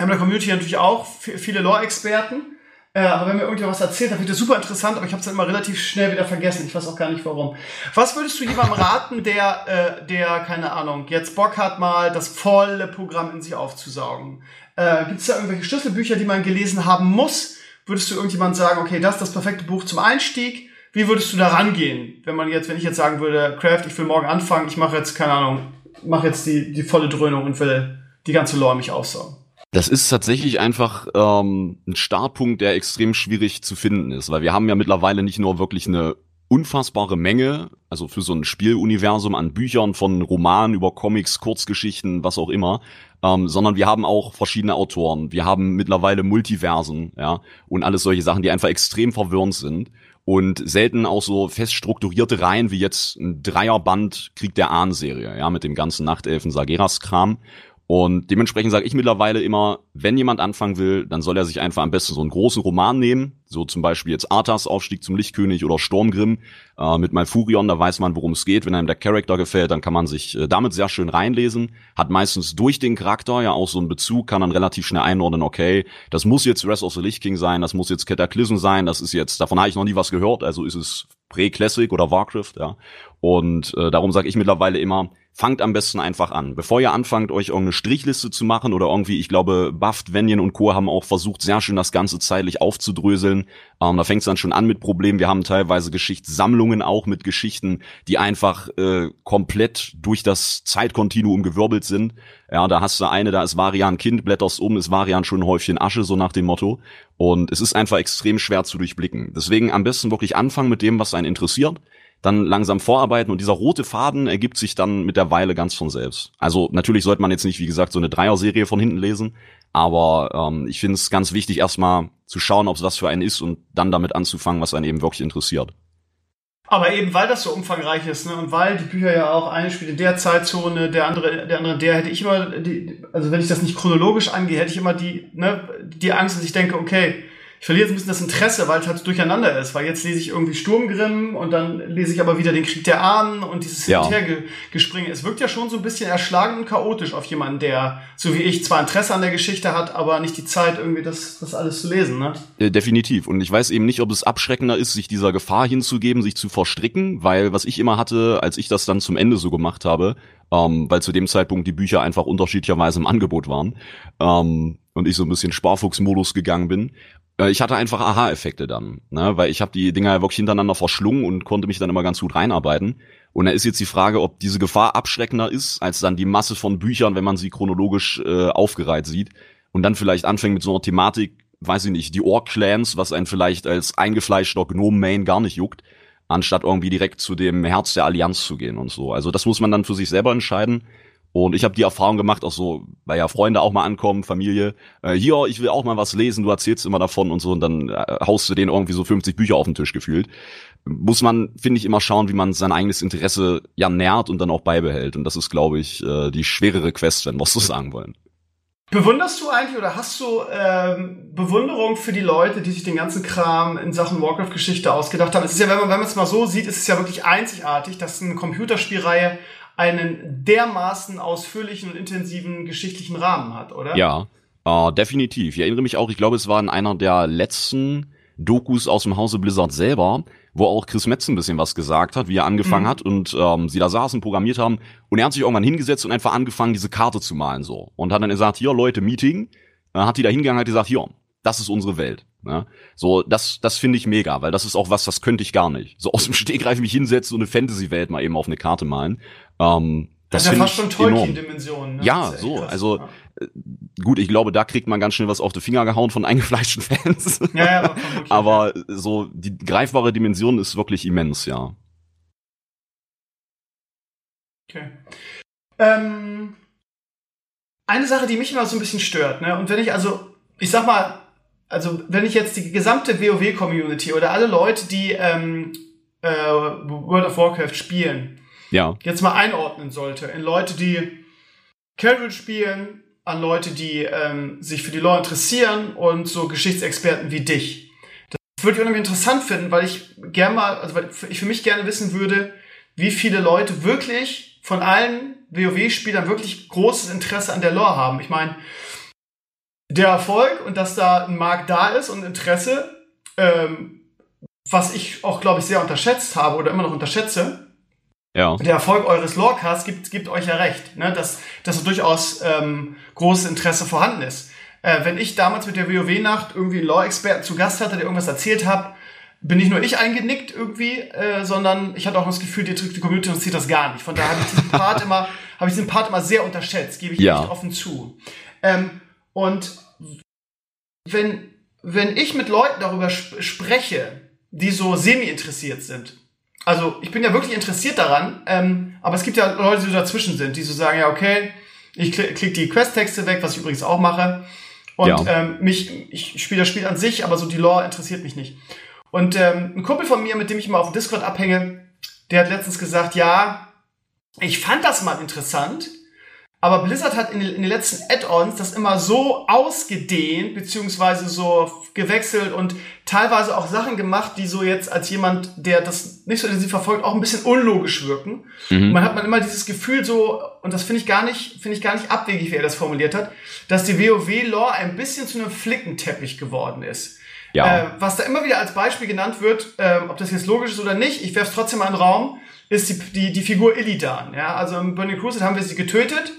in der Community natürlich auch viele Lore-Experten. Äh, aber wenn mir irgendjemand was erzählt, dann finde ich das super interessant, aber ich habe es dann immer relativ schnell wieder vergessen. Ich weiß auch gar nicht warum. Was würdest du jemandem raten, der, äh, der, keine Ahnung, jetzt Bock hat, mal das volle Programm in sich aufzusaugen? Äh, Gibt es da irgendwelche Schlüsselbücher, die man gelesen haben muss? Würdest du irgendjemand sagen, okay, das ist das perfekte Buch zum Einstieg? Wie würdest du da rangehen, wenn man jetzt, wenn ich jetzt sagen würde, Craft, ich will morgen anfangen, ich mache jetzt, keine Ahnung, mache jetzt die, die volle Dröhnung und will die ganze Lore mich aufsaugen? Das ist tatsächlich einfach ähm, ein Startpunkt, der extrem schwierig zu finden ist, weil wir haben ja mittlerweile nicht nur wirklich eine unfassbare Menge, also für so ein Spieluniversum an Büchern von Romanen über Comics, Kurzgeschichten, was auch immer, ähm, sondern wir haben auch verschiedene Autoren. Wir haben mittlerweile Multiversen, ja, und alles solche Sachen, die einfach extrem verwirrend sind und selten auch so fest strukturierte Reihen wie jetzt ein Dreierband Krieg der Ahn-Serie, ja, mit dem ganzen Nachtelfen Sageras-Kram. Und dementsprechend sage ich mittlerweile immer, wenn jemand anfangen will, dann soll er sich einfach am besten so einen großen Roman nehmen, so zum Beispiel jetzt Arthas Aufstieg zum Lichtkönig oder Stormgrimm äh, mit Malfurion, da weiß man, worum es geht. Wenn einem der Charakter gefällt, dann kann man sich äh, damit sehr schön reinlesen. Hat meistens durch den Charakter ja auch so einen Bezug, kann dann relativ schnell einordnen, okay, das muss jetzt Rest of the Lich King sein, das muss jetzt Cataclysm sein, das ist jetzt, davon habe ich noch nie was gehört, also ist es Pre-Classic oder Warcraft, ja. Und äh, darum sage ich mittlerweile immer, fangt am besten einfach an. Bevor ihr anfangt, euch irgendeine Strichliste zu machen oder irgendwie, ich glaube, Buffed, Venien und Co. haben auch versucht, sehr schön das Ganze zeitlich aufzudröseln. Ähm, da fängt es dann schon an mit Problemen. Wir haben teilweise Geschichtssammlungen auch mit Geschichten, die einfach äh, komplett durch das Zeitkontinuum gewirbelt sind. Ja, da hast du eine, da ist Varian Kind, blätterst um, ist Varian schon ein Häufchen Asche, so nach dem Motto. Und es ist einfach extrem schwer zu durchblicken. Deswegen am besten wirklich anfangen mit dem, was einen interessiert dann langsam vorarbeiten und dieser rote Faden ergibt sich dann mit der Weile ganz von selbst. Also natürlich sollte man jetzt nicht, wie gesagt, so eine Dreier-Serie von hinten lesen, aber ähm, ich finde es ganz wichtig, erstmal zu schauen, ob es was für einen ist und dann damit anzufangen, was einen eben wirklich interessiert. Aber eben weil das so umfangreich ist, ne, und weil die Bücher ja auch eine spielt in der Zeitzone, der andere, der andere, der hätte ich immer, die, also wenn ich das nicht chronologisch angehe, hätte ich immer die, ne, die Angst, dass ich denke, okay, ich verliere jetzt ein bisschen das Interesse, weil es halt durcheinander ist, weil jetzt lese ich irgendwie Sturmgrimm und dann lese ich aber wieder den Krieg der Ahnen und dieses ja. Hintergespringe. Es wirkt ja schon so ein bisschen erschlagend und chaotisch auf jemanden, der, so wie ich, zwar Interesse an der Geschichte hat, aber nicht die Zeit, irgendwie das, das alles zu lesen, ne? Äh, definitiv. Und ich weiß eben nicht, ob es abschreckender ist, sich dieser Gefahr hinzugeben, sich zu verstricken, weil was ich immer hatte, als ich das dann zum Ende so gemacht habe, ähm, weil zu dem Zeitpunkt die Bücher einfach unterschiedlicherweise im Angebot waren, ähm, und ich so ein bisschen Sparfuchsmodus gegangen bin, ich hatte einfach Aha-Effekte dann, ne? weil ich habe die Dinger wirklich hintereinander verschlungen und konnte mich dann immer ganz gut reinarbeiten. Und da ist jetzt die Frage, ob diese Gefahr abschreckender ist, als dann die Masse von Büchern, wenn man sie chronologisch äh, aufgereiht sieht und dann vielleicht anfängt mit so einer Thematik, weiß ich nicht, die Ork-Clans, was einen vielleicht als eingefleischter Gnome-Main gar nicht juckt, anstatt irgendwie direkt zu dem Herz der Allianz zu gehen und so. Also das muss man dann für sich selber entscheiden. Und ich habe die Erfahrung gemacht, auch so, weil ja Freunde auch mal ankommen, Familie, äh, hier, ich will auch mal was lesen, du erzählst immer davon und so, und dann äh, haust du denen irgendwie so 50 Bücher auf den Tisch gefühlt. Muss man, finde ich, immer schauen, wie man sein eigenes Interesse ja nährt und dann auch beibehält. Und das ist, glaube ich, äh, die schwerere Quest, wenn wir es so sagen wollen. Bewunderst du eigentlich oder hast du ähm, Bewunderung für die Leute, die sich den ganzen Kram in Sachen Warcraft-Geschichte ausgedacht haben? Es ist ja, wenn man es mal so sieht, ist es ja wirklich einzigartig, dass eine Computerspielreihe einen dermaßen ausführlichen und intensiven geschichtlichen Rahmen hat, oder? Ja, äh, definitiv. Ich erinnere mich auch, ich glaube, es war in einer der letzten Dokus aus dem Hause Blizzard selber, wo auch Chris Metz ein bisschen was gesagt hat, wie er angefangen mhm. hat und ähm, sie da saßen, programmiert haben und er hat sich irgendwann hingesetzt und einfach angefangen, diese Karte zu malen so und hat dann gesagt, hier Leute, Meeting, dann hat die da hingegangen hat gesagt, hier, das ist unsere Welt. Ne? So, das, das finde ich mega, weil das ist auch was, das könnte ich gar nicht. So aus dem Stegreif mich hinsetzen und eine Fantasy-Welt mal eben auf eine Karte malen. Ähm, das, das ist ja fast schon Tolkien-Dimensionen. Ne? Ja, so, krass. also ja. Äh, gut, ich glaube, da kriegt man ganz schnell was auf die Finger gehauen von eingefleischten Fans. Ja, ja, aber, aber so die greifbare Dimension ist wirklich immens, ja. Okay. Ähm, eine Sache, die mich immer so ein bisschen stört, ne? Und wenn ich also, ich sag mal, also wenn ich jetzt die gesamte WoW-Community oder alle Leute, die ähm, äh, World of Warcraft spielen, ja. jetzt mal einordnen sollte in Leute, die Casual spielen, an Leute, die ähm, sich für die Lore interessieren und so Geschichtsexperten wie dich. Das würde ich unheimlich interessant finden, weil ich gerne mal, also weil ich für mich gerne wissen würde, wie viele Leute wirklich von allen WoW-Spielern wirklich großes Interesse an der Lore haben. Ich meine, der Erfolg und dass da ein Markt da ist und Interesse, ähm, was ich auch, glaube ich, sehr unterschätzt habe oder immer noch unterschätze. Ja. Der Erfolg eures Lorecasts gibt, gibt euch ja recht, ne? dass, dass durchaus ähm, großes Interesse vorhanden ist. Äh, wenn ich damals mit der WoW-Nacht irgendwie einen Lore-Experten zu Gast hatte, der irgendwas erzählt hat, bin nicht nur ich eingenickt irgendwie, äh, sondern ich hatte auch das Gefühl, die, die Community interessiert das gar nicht. Von daher habe ich diesen Part immer, habe ich diesen Part immer sehr unterschätzt, gebe ich ja. echt offen zu. Ähm, und wenn, wenn ich mit Leuten darüber sp spreche, die so semi-interessiert sind, also ich bin ja wirklich interessiert daran, ähm, aber es gibt ja Leute, die so dazwischen sind, die so sagen, ja, okay, ich kl klick die Quest-Texte weg, was ich übrigens auch mache. Und ja. ähm, mich, ich spiele das Spiel an sich, aber so die Lore interessiert mich nicht. Und ähm, ein Kumpel von mir, mit dem ich immer auf dem Discord abhänge, der hat letztens gesagt, ja, ich fand das mal interessant, aber Blizzard hat in, den, letzten Add-ons das immer so ausgedehnt, beziehungsweise so gewechselt und teilweise auch Sachen gemacht, die so jetzt als jemand, der das nicht so intensiv verfolgt, auch ein bisschen unlogisch wirken. Mhm. Man hat man immer dieses Gefühl so, und das finde ich gar nicht, finde ich gar nicht abwegig, wie er das formuliert hat, dass die WoW-Lore ein bisschen zu einem Flickenteppich geworden ist. Ja. Äh, was da immer wieder als Beispiel genannt wird, äh, ob das jetzt logisch ist oder nicht, ich werfe es trotzdem mal in den Raum, ist die, die, die Figur Illidan. Ja? Also im Burning Crusade haben wir sie getötet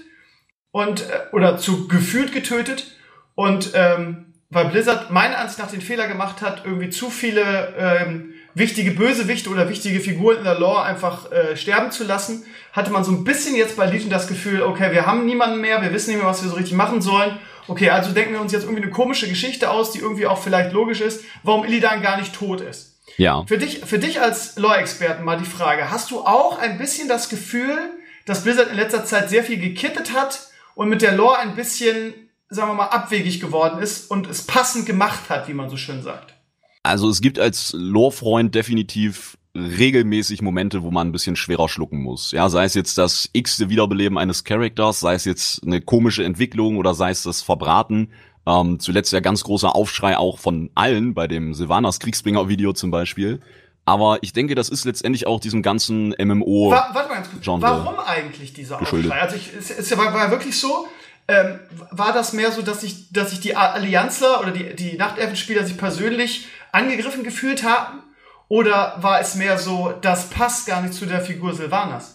und äh, oder zu gefühlt getötet und ähm, weil Blizzard meiner Ansicht nach den Fehler gemacht hat, irgendwie zu viele ähm, wichtige Bösewichte oder wichtige Figuren in der Lore einfach äh, sterben zu lassen, hatte man so ein bisschen jetzt bei Legion das Gefühl, okay, wir haben niemanden mehr, wir wissen nicht mehr, was wir so richtig machen sollen. Okay, also denken wir uns jetzt irgendwie eine komische Geschichte aus, die irgendwie auch vielleicht logisch ist, warum Illidan gar nicht tot ist. Ja. Für dich, für dich als Lore-Experten mal die Frage, hast du auch ein bisschen das Gefühl, dass Blizzard in letzter Zeit sehr viel gekittet hat und mit der Lore ein bisschen, sagen wir mal, abwegig geworden ist und es passend gemacht hat, wie man so schön sagt. Also es gibt als Lore-Freund definitiv regelmäßig Momente, wo man ein bisschen schwerer schlucken muss. Ja, sei es jetzt das x-te Wiederbeleben eines Charakters, sei es jetzt eine komische Entwicklung oder sei es das Verbraten. Ähm, zuletzt ja ganz großer Aufschrei auch von allen bei dem Sylvanas Kriegsbringer-Video zum Beispiel. Aber ich denke, das ist letztendlich auch diesem ganzen MMO. Wa warte mal ganz kurz. Genre Warum eigentlich dieser geschuldet. Aufschrei? Also ich, es, es war, war wirklich so. Ähm, war das mehr so, dass sich, dass sich die Allianzler oder die, die Nachtelfenspieler sich persönlich angegriffen gefühlt haben? Oder war es mehr so, das passt gar nicht zu der Figur Silvanas?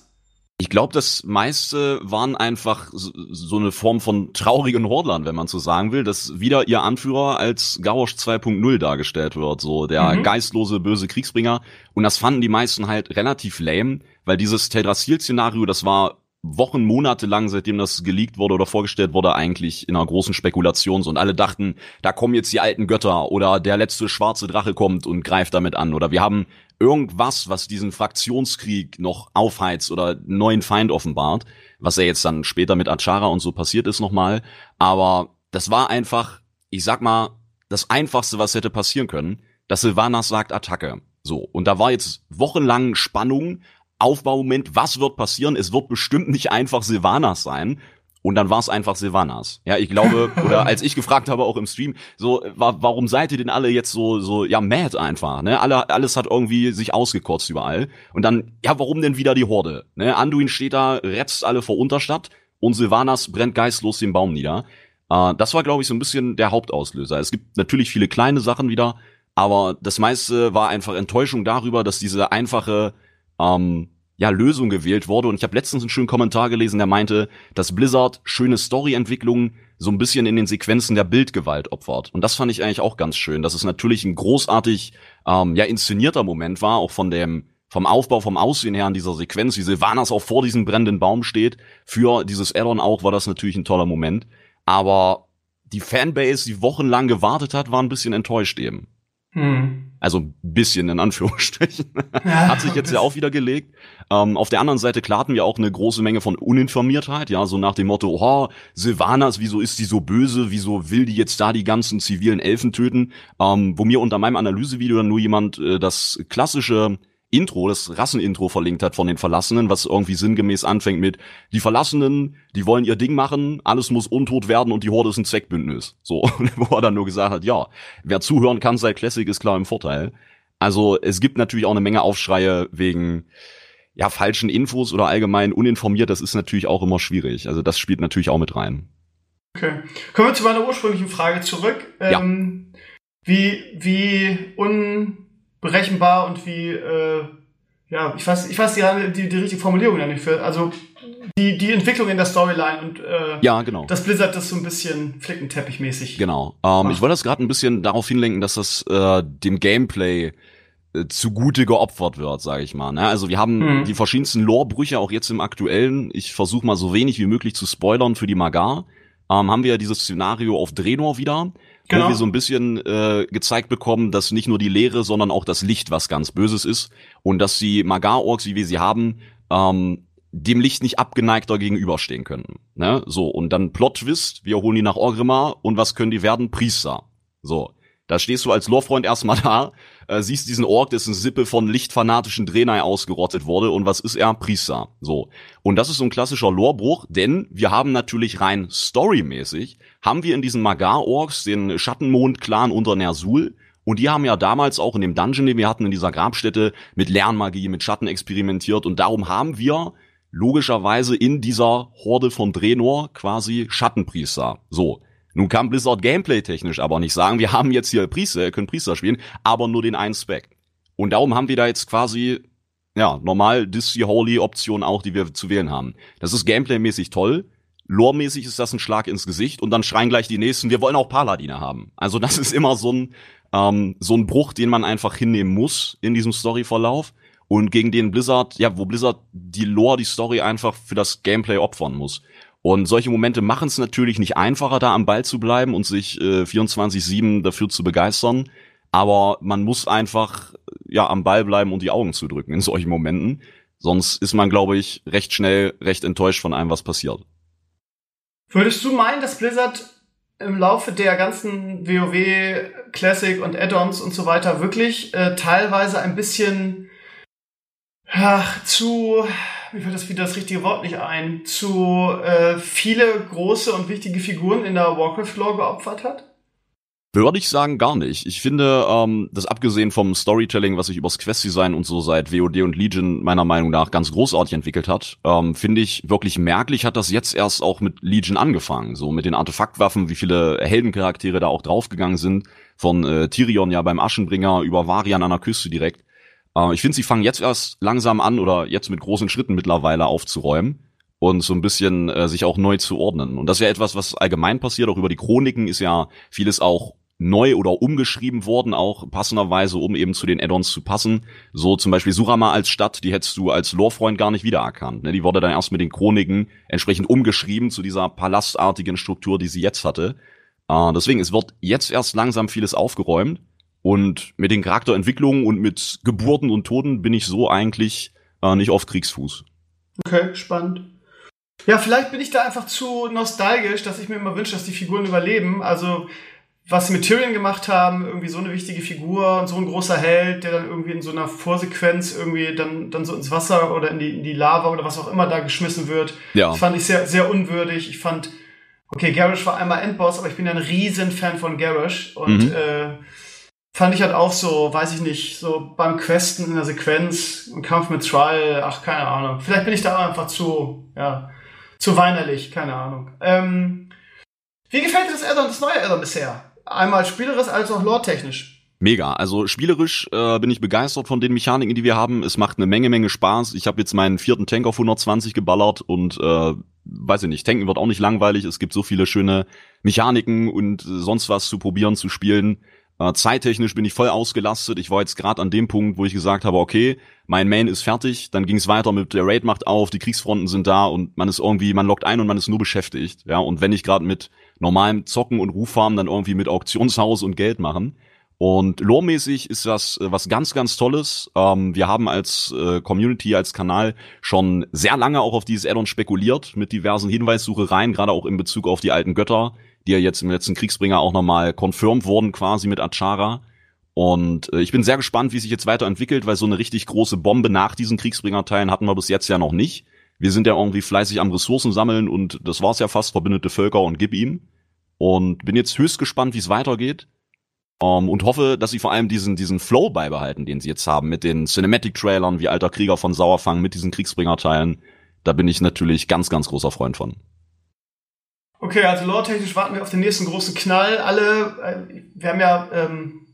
Ich glaube, das meiste waren einfach so eine Form von traurigen Hordlern, wenn man so sagen will, dass wieder ihr Anführer als Gauosch 2.0 dargestellt wird, so der mhm. geistlose böse Kriegsbringer. Und das fanden die meisten halt relativ lame, weil dieses Teldrassil-Szenario, das war Wochen, Monate lang, seitdem das geleakt wurde oder vorgestellt wurde, eigentlich in einer großen Spekulation. Und alle dachten, da kommen jetzt die alten Götter oder der letzte schwarze Drache kommt und greift damit an. Oder wir haben irgendwas, was diesen Fraktionskrieg noch aufheizt oder neuen Feind offenbart, was ja jetzt dann später mit Achara und so passiert ist nochmal. Aber das war einfach, ich sag mal, das Einfachste, was hätte passieren können, dass Sylvanas sagt Attacke. So. Und da war jetzt wochenlang Spannung, Aufbaumoment, was wird passieren? Es wird bestimmt nicht einfach Silvanas sein. Und dann war es einfach Silvanas. Ja, ich glaube, oder als ich gefragt habe auch im Stream, so, wa warum seid ihr denn alle jetzt so, so, ja, mad einfach, ne? Alle, alles hat irgendwie sich ausgekotzt überall. Und dann, ja, warum denn wieder die Horde? Ne? Anduin steht da, retzt alle vor Unterstadt und Silvanas brennt geistlos den Baum nieder. Äh, das war, glaube ich, so ein bisschen der Hauptauslöser. Es gibt natürlich viele kleine Sachen wieder, Aber das meiste war einfach Enttäuschung darüber, dass diese einfache ähm, ja, Lösung gewählt wurde. Und ich habe letztens einen schönen Kommentar gelesen, der meinte, dass Blizzard schöne Storyentwicklungen so ein bisschen in den Sequenzen der Bildgewalt opfert. Und das fand ich eigentlich auch ganz schön, dass es natürlich ein großartig ähm, ja inszenierter Moment war, auch von dem vom Aufbau, vom Aussehen her an dieser Sequenz, wie Silvanas auch vor diesem brennenden Baum steht. Für dieses Addon auch war das natürlich ein toller Moment. Aber die Fanbase, die wochenlang gewartet hat, war ein bisschen enttäuscht eben. Hm. Also ein bisschen in Anführungsstrichen. Ja, Hat sich jetzt ja auch wieder gelegt. Ähm, auf der anderen Seite klar hatten wir auch eine große Menge von Uninformiertheit, ja, so nach dem Motto, oh, Sylvanas, wieso ist die so böse, wieso will die jetzt da die ganzen zivilen Elfen töten? Ähm, wo mir unter meinem Analysevideo dann nur jemand äh, das klassische Intro, das Rassenintro verlinkt hat von den Verlassenen, was irgendwie sinngemäß anfängt mit, die Verlassenen, die wollen ihr Ding machen, alles muss untot werden und die Horde ist ein Zweckbündnis. So, wo er dann nur gesagt hat, ja, wer zuhören kann seit Classic ist klar im Vorteil. Also es gibt natürlich auch eine Menge Aufschreie wegen ja, falschen Infos oder allgemein uninformiert, das ist natürlich auch immer schwierig. Also das spielt natürlich auch mit rein. Okay. Kommen wir zu meiner ursprünglichen Frage zurück. Ähm, ja. Wie, wie un berechenbar und wie, äh, ja, ich weiß, ich weiß die, die, die richtige Formulierung ja nicht für, also die, die Entwicklung in der Storyline und äh, ja, genau. das Blizzard das so ein bisschen flickenteppichmäßig. Genau. Ähm, ich wollte das gerade ein bisschen darauf hinlenken, dass das äh, dem Gameplay äh, zugute geopfert wird, sage ich mal. Ne? Also wir haben hm. die verschiedensten Lore-Brüche auch jetzt im aktuellen. Ich versuche mal so wenig wie möglich zu spoilern für die Magar. Ähm, haben wir ja dieses Szenario auf Drenor wieder genau. wo wir so ein bisschen äh, gezeigt bekommen, dass nicht nur die Leere, sondern auch das Licht was ganz Böses ist und dass die Magar-Orks, wie wir sie haben, ähm, dem Licht nicht abgeneigter gegenüberstehen können. Ne? So, und dann Plot-Twist, wir holen die nach Orgrimmar und was können die werden? Priester. So. Da stehst du als Lorfreund erstmal da, äh, siehst diesen Ork, dessen Sippe von lichtfanatischen Drenai ausgerottet wurde und was ist er? Priester. So. Und das ist so ein klassischer Lorbruch, denn wir haben natürlich rein storymäßig, haben wir in diesen Magar-Orks den Schattenmond-Clan unter Nersul, und die haben ja damals auch in dem Dungeon, den wir hatten, in dieser Grabstätte, mit Lernmagie, mit Schatten experimentiert. Und darum haben wir logischerweise in dieser Horde von Drenor quasi Schattenpriester. So. Nun kann Blizzard gameplay-technisch aber nicht sagen, wir haben jetzt hier Priester, können Priester spielen, aber nur den einen Spec. Und darum haben wir da jetzt quasi, ja, normal Disney Holy Option auch, die wir zu wählen haben. Das ist gameplaymäßig toll. Lore-mäßig ist das ein Schlag ins Gesicht und dann schreien gleich die nächsten, wir wollen auch Paladine haben. Also das ist immer so ein, ähm, so ein Bruch, den man einfach hinnehmen muss in diesem Storyverlauf und gegen den Blizzard, ja, wo Blizzard die Lore, die Story einfach für das Gameplay opfern muss. Und solche Momente machen es natürlich nicht einfacher, da am Ball zu bleiben und sich äh, 24-7 dafür zu begeistern. Aber man muss einfach ja am Ball bleiben und die Augen zudrücken in solchen Momenten. Sonst ist man, glaube ich, recht schnell recht enttäuscht von allem, was passiert. Würdest du meinen, dass Blizzard im Laufe der ganzen WoW Classic und Add-ons und so weiter wirklich äh, teilweise ein bisschen ach, zu mir fällt das wieder das richtige Wort nicht ein, zu äh, viele große und wichtige Figuren in der Warcraft-Lore geopfert hat? Würde ich sagen, gar nicht. Ich finde, ähm, das abgesehen vom Storytelling, was sich übers Quest-Design und so seit WoD und Legion meiner Meinung nach ganz großartig entwickelt hat, ähm, finde ich wirklich merklich hat das jetzt erst auch mit Legion angefangen. So mit den Artefaktwaffen, wie viele Heldencharaktere da auch draufgegangen sind. Von äh, Tyrion ja beim Aschenbringer über Varian an der Küste direkt. Äh, ich finde, sie fangen jetzt erst langsam an oder jetzt mit großen Schritten mittlerweile aufzuräumen und so ein bisschen äh, sich auch neu zu ordnen. Und das ist ja etwas, was allgemein passiert, auch über die Chroniken ist ja vieles auch neu oder umgeschrieben worden, auch passenderweise, um eben zu den Add-ons zu passen. So zum Beispiel Surama als Stadt, die hättest du als Lorefreund gar nicht wiedererkannt. Ne? Die wurde dann erst mit den Chroniken entsprechend umgeschrieben zu dieser palastartigen Struktur, die sie jetzt hatte. Äh, deswegen, es wird jetzt erst langsam vieles aufgeräumt. Und mit den Charakterentwicklungen und mit Geburten und Toten bin ich so eigentlich äh, nicht auf Kriegsfuß. Okay, spannend. Ja, vielleicht bin ich da einfach zu nostalgisch, dass ich mir immer wünsche, dass die Figuren überleben. Also, was sie mit Tyrion gemacht haben, irgendwie so eine wichtige Figur und so ein großer Held, der dann irgendwie in so einer Vorsequenz irgendwie dann, dann so ins Wasser oder in die, in die Lava oder was auch immer da geschmissen wird. Ja. Das fand ich sehr, sehr unwürdig. Ich fand, okay, Garrosh war einmal Endboss, aber ich bin ja ein riesen Fan von Garrosh und mhm. äh, fand ich halt auch so, weiß ich nicht, so beim Questen in der Sequenz, im Kampf mit Trial, ach, keine Ahnung. Vielleicht bin ich da einfach zu, ja, zu weinerlich, keine Ahnung. Ähm, wie gefällt dir das Addon, das neue Addon bisher? Einmal spielerisch als auch lore-technisch. Mega. Also spielerisch äh, bin ich begeistert von den Mechaniken, die wir haben. Es macht eine Menge, Menge Spaß. Ich habe jetzt meinen vierten Tank auf 120 geballert und äh, weiß ich nicht, tanken wird auch nicht langweilig. Es gibt so viele schöne Mechaniken und sonst was zu probieren, zu spielen. Äh, zeittechnisch bin ich voll ausgelastet. Ich war jetzt gerade an dem Punkt, wo ich gesagt habe, okay, mein Main ist fertig. Dann ging es weiter mit der Raid macht auf, die Kriegsfronten sind da und man ist irgendwie, man lockt ein und man ist nur beschäftigt. Ja, und wenn ich gerade mit normalem Zocken und Ruffarmen dann irgendwie mit Auktionshaus und Geld machen, und loremäßig ist das äh, was ganz, ganz Tolles. Ähm, wir haben als äh, Community, als Kanal schon sehr lange auch auf dieses Addon spekuliert mit diversen Hinweissuchereien, gerade auch in Bezug auf die alten Götter, die ja jetzt im letzten Kriegsbringer auch nochmal confirmed wurden quasi mit Achara. Und äh, ich bin sehr gespannt, wie sich jetzt weiterentwickelt, weil so eine richtig große Bombe nach diesen Kriegsbringer-Teilen hatten wir bis jetzt ja noch nicht. Wir sind ja irgendwie fleißig am Ressourcen sammeln und das war's ja fast, verbündete Völker und gib ihm. Und bin jetzt höchst gespannt, wie es weitergeht. Um, ähm, und hoffe, dass sie vor allem diesen, diesen Flow beibehalten, den sie jetzt haben, mit den Cinematic-Trailern wie Alter Krieger von Sauerfang, mit diesen Kriegsbringer-Teilen. Da bin ich natürlich ganz, ganz großer Freund von. Okay, also lore-technisch warten wir auf den nächsten großen Knall. Alle, äh, wir haben ja, ähm,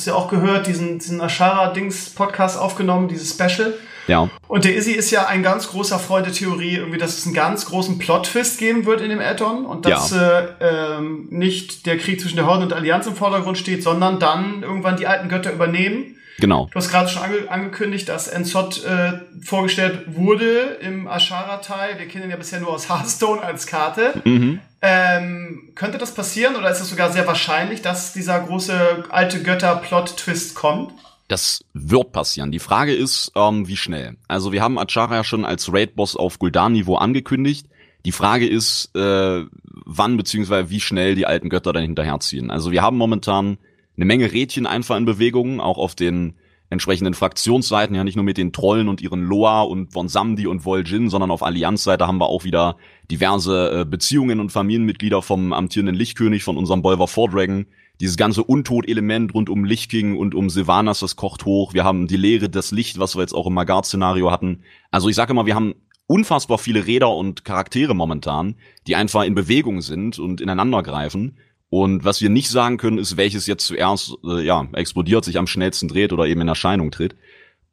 hast ja auch gehört, diesen, diesen Ashara-Dings-Podcast aufgenommen, dieses Special. Ja. Und der Izzy ist ja ein ganz großer Freund der Theorie, irgendwie, dass es einen ganz großen Plot-Twist geben wird in dem Add-on und dass ja. äh, ähm, nicht der Krieg zwischen der Horde und der Allianz im Vordergrund steht, sondern dann irgendwann die alten Götter übernehmen. Genau. Du hast gerade schon ange angekündigt, dass Enzot äh, vorgestellt wurde im Ashara-Teil. Wir kennen ihn ja bisher nur aus Hearthstone als Karte. Mhm. Ähm, könnte das passieren oder ist es sogar sehr wahrscheinlich, dass dieser große alte Götter-Plot-Twist kommt? Das wird passieren. Die Frage ist, ähm, wie schnell. Also wir haben Achara ja schon als Raid-Boss auf Guldan-Niveau angekündigt. Die Frage ist, äh, wann beziehungsweise wie schnell die alten Götter dann hinterherziehen. Also wir haben momentan eine Menge Rädchen einfach in Bewegung, auch auf den entsprechenden Fraktionsseiten, ja nicht nur mit den Trollen und ihren Loa und von Samdi und Voljin, sondern auf Allianzseite haben wir auch wieder diverse äh, Beziehungen und Familienmitglieder vom amtierenden Lichtkönig, von unserem Bolver Fordragon, dieses ganze Untod-Element rund um Lich King und um Sylvanas, das kocht hoch. Wir haben die Leere, das Licht, was wir jetzt auch im Magard-Szenario hatten. Also ich sage immer, wir haben unfassbar viele Räder und Charaktere momentan, die einfach in Bewegung sind und ineinander greifen. Und was wir nicht sagen können, ist, welches jetzt zuerst äh, ja explodiert, sich am schnellsten dreht oder eben in Erscheinung tritt.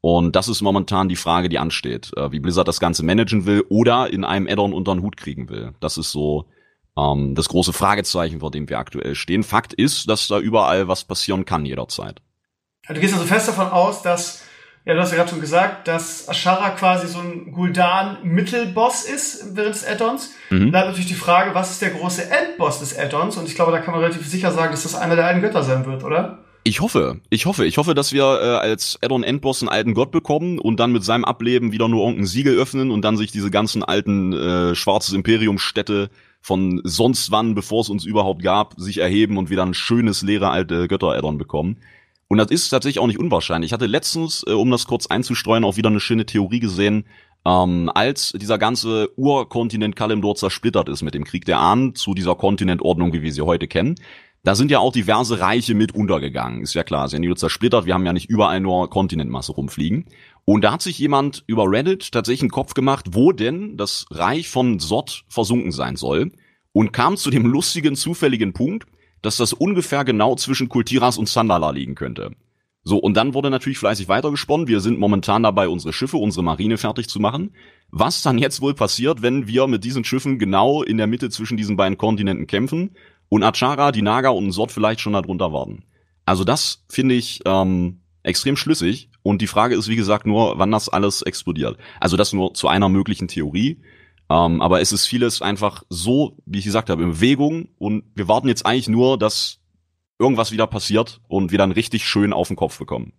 Und das ist momentan die Frage, die ansteht, äh, wie Blizzard das Ganze managen will oder in einem Addon unter den Hut kriegen will. Das ist so ähm, das große Fragezeichen, vor dem wir aktuell stehen. Fakt ist, dass da überall was passieren kann jederzeit. Du gehst also fest davon aus, dass, ja, du hast ja gerade schon gesagt, dass Ashara quasi so ein Guldan-Mittelboss ist während des Addons. Mhm. Da hat natürlich die Frage, was ist der große Endboss des Addons? Und ich glaube, da kann man relativ sicher sagen, dass das einer der alten Götter sein wird, oder? Ich hoffe, ich hoffe, ich hoffe, dass wir äh, als Addon Endboss einen alten Gott bekommen und dann mit seinem Ableben wieder nur irgendein Siegel öffnen und dann sich diese ganzen alten äh, schwarzes Imperium Städte von sonst wann, bevor es uns überhaupt gab, sich erheben und wieder ein schönes leere alte Götter-Addon bekommen. Und das ist tatsächlich auch nicht unwahrscheinlich. Ich hatte letztens, äh, um das kurz einzustreuen, auch wieder eine schöne Theorie gesehen, ähm, als dieser ganze Urkontinent Kalimdor zersplittert ist mit dem Krieg der Ahnen zu dieser Kontinentordnung, wie wir sie heute kennen. Da sind ja auch diverse Reiche mit untergegangen. Ist ja klar, ist ja nicht nur zersplittert, wir haben ja nicht überall nur Kontinentmasse rumfliegen. Und da hat sich jemand über Reddit tatsächlich einen Kopf gemacht, wo denn das Reich von Sot versunken sein soll und kam zu dem lustigen, zufälligen Punkt, dass das ungefähr genau zwischen Kultiras und Sandala liegen könnte. So, und dann wurde natürlich fleißig weitergesponnen. Wir sind momentan dabei, unsere Schiffe, unsere Marine fertig zu machen. Was dann jetzt wohl passiert, wenn wir mit diesen Schiffen genau in der Mitte zwischen diesen beiden Kontinenten kämpfen und Achara, die Naga und Sot vielleicht schon darunter warten. Also das finde ich ähm, extrem schlüssig. Und die Frage ist, wie gesagt, nur, wann das alles explodiert. Also das nur zu einer möglichen Theorie. Ähm, aber es ist vieles einfach so, wie ich gesagt habe, in Bewegung. Und wir warten jetzt eigentlich nur, dass irgendwas wieder passiert und wir dann richtig schön auf den Kopf bekommen.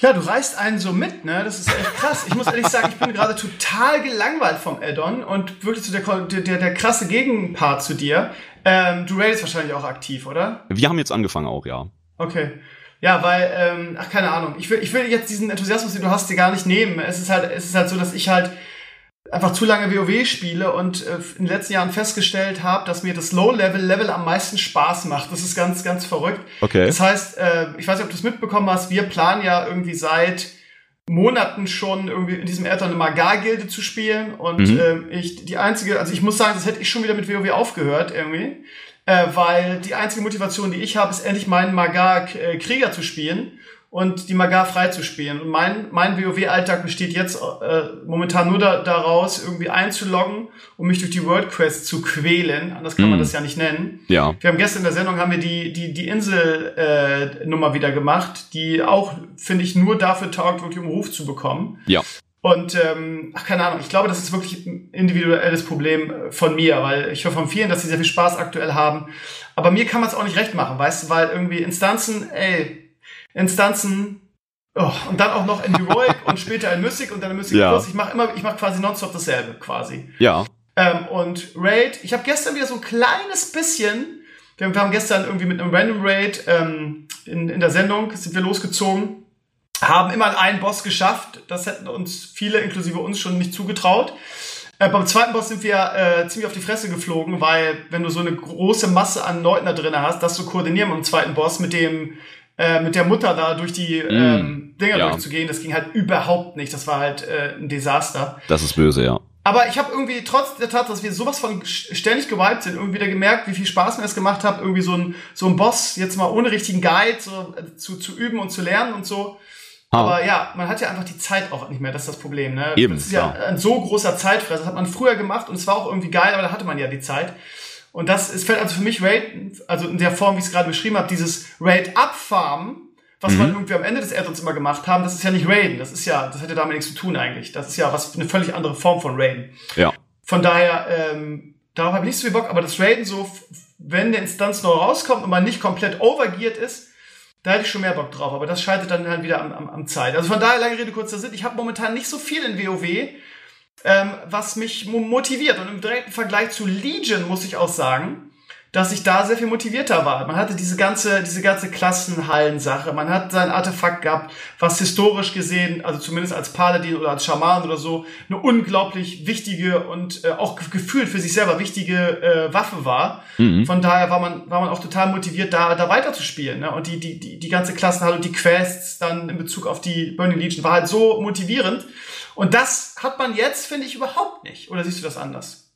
Ja, du reißt einen so mit, ne? Das ist echt krass. Ich muss ehrlich sagen, ich bin gerade total gelangweilt vom Addon und wirklich zu der, der, der krasse Gegenpart zu dir. Ähm, du raidest wahrscheinlich auch aktiv, oder? Wir haben jetzt angefangen auch, ja. Okay. Ja, weil, ähm, ach, keine Ahnung. Ich will, ich will jetzt diesen Enthusiasmus, den du hast, dir gar nicht nehmen. Es ist halt, es ist halt so, dass ich halt einfach zu lange WoW spiele und äh, in den letzten Jahren festgestellt habe, dass mir das Low-Level-Level am meisten Spaß macht. Das ist ganz, ganz verrückt. Okay. Das heißt, äh, ich weiß nicht, ob du es mitbekommen hast, wir planen ja irgendwie seit Monaten schon irgendwie in diesem Erdteil eine Magar-Gilde zu spielen und mhm. äh, ich die einzige, also ich muss sagen, das hätte ich schon wieder mit WoW aufgehört irgendwie äh, weil die einzige Motivation, die ich habe, ist endlich meinen Magar äh, zu spielen und die Magar frei zu spielen. Und mein, mein WoW-Alltag besteht jetzt äh, momentan nur da, daraus, irgendwie einzuloggen, um mich durch die World Quest zu quälen. Anders kann mm. man mhm. das ja nicht nennen. Ja. Wir haben gestern in der Sendung haben wir die, die, die Insel-Nummer äh, wieder gemacht, die auch, finde ich, nur dafür taugt, wirklich um Ruf zu bekommen. Ja. Und ähm, ach, keine Ahnung, ich glaube, das ist wirklich ein individuelles Problem äh, von mir, weil ich höre von vielen, dass sie sehr viel Spaß aktuell haben. Aber mir kann man es auch nicht recht machen, weißt du, weil irgendwie Instanzen, ey, Instanzen oh, und dann auch noch in Heroic und später in Mystic und dann in Mystic ja. Plus. Ich mache immer, ich mache quasi nonstop dasselbe quasi. Ja. Ähm, und Raid, ich habe gestern wieder so ein kleines bisschen, wir, wir haben gestern irgendwie mit einem Random Raid ähm, in, in der Sendung sind wir losgezogen, haben immer einen Boss geschafft. Das hätten uns viele, inklusive uns, schon nicht zugetraut. Äh, beim zweiten Boss sind wir äh, ziemlich auf die Fresse geflogen, weil wenn du so eine große Masse an Leuten da drin hast, das zu koordinieren dem zweiten Boss, mit dem äh, mit der Mutter da durch die mm, ähm, Dinger ja. durchzugehen, das ging halt überhaupt nicht. Das war halt äh, ein Desaster. Das ist böse, ja. Aber ich habe irgendwie trotz der Tatsache, dass wir sowas von ständig gewiped sind, irgendwie wieder gemerkt, wie viel Spaß mir das gemacht hat, irgendwie so ein so ein Boss jetzt mal ohne richtigen Guide so, äh, zu, zu üben und zu lernen und so. Ha. Aber ja, man hat ja einfach die Zeit auch nicht mehr, das ist das Problem. Ne? Eben, das ist ja, ja ein so großer Zeitfresser. Das hat man früher gemacht und es war auch irgendwie geil, aber da hatte man ja die Zeit. Und das es fällt also für mich Raid, also in der Form, wie ich es gerade beschrieben habe, dieses Raid-Up-Farmen, was mhm. man irgendwie am Ende des Addons immer gemacht haben, das ist ja nicht Raiden. Das ist ja, das hätte damit nichts zu tun eigentlich. Das ist ja was, eine völlig andere Form von Raiden. Ja. Von daher, ähm, darauf habe ich nicht so viel Bock, aber das Raiden so, wenn der Instanz neu rauskommt und man nicht komplett overgeared ist, da hätte ich schon mehr Bock drauf, aber das scheitert dann halt wieder am, am, am Zeit. Also von daher, lange Rede, kurzer Sinn, ich habe momentan nicht so viel in WoW, ähm, was mich motiviert. Und im direkten Vergleich zu Legion muss ich auch sagen, dass ich da sehr viel motivierter war. Man hatte diese ganze, diese ganze Klassenhallen-Sache. Man hat sein Artefakt gehabt, was historisch gesehen, also zumindest als Paladin oder als Schaman oder so, eine unglaublich wichtige und äh, auch gefühlt für sich selber wichtige äh, Waffe war. Mhm. Von daher war man, war man auch total motiviert, da, da weiterzuspielen. Ne? Und die, die, die, die ganze Klassenhalle und die Quests dann in Bezug auf die Burning Legion war halt so motivierend. Und das hat man jetzt, finde ich, überhaupt nicht. Oder siehst du das anders?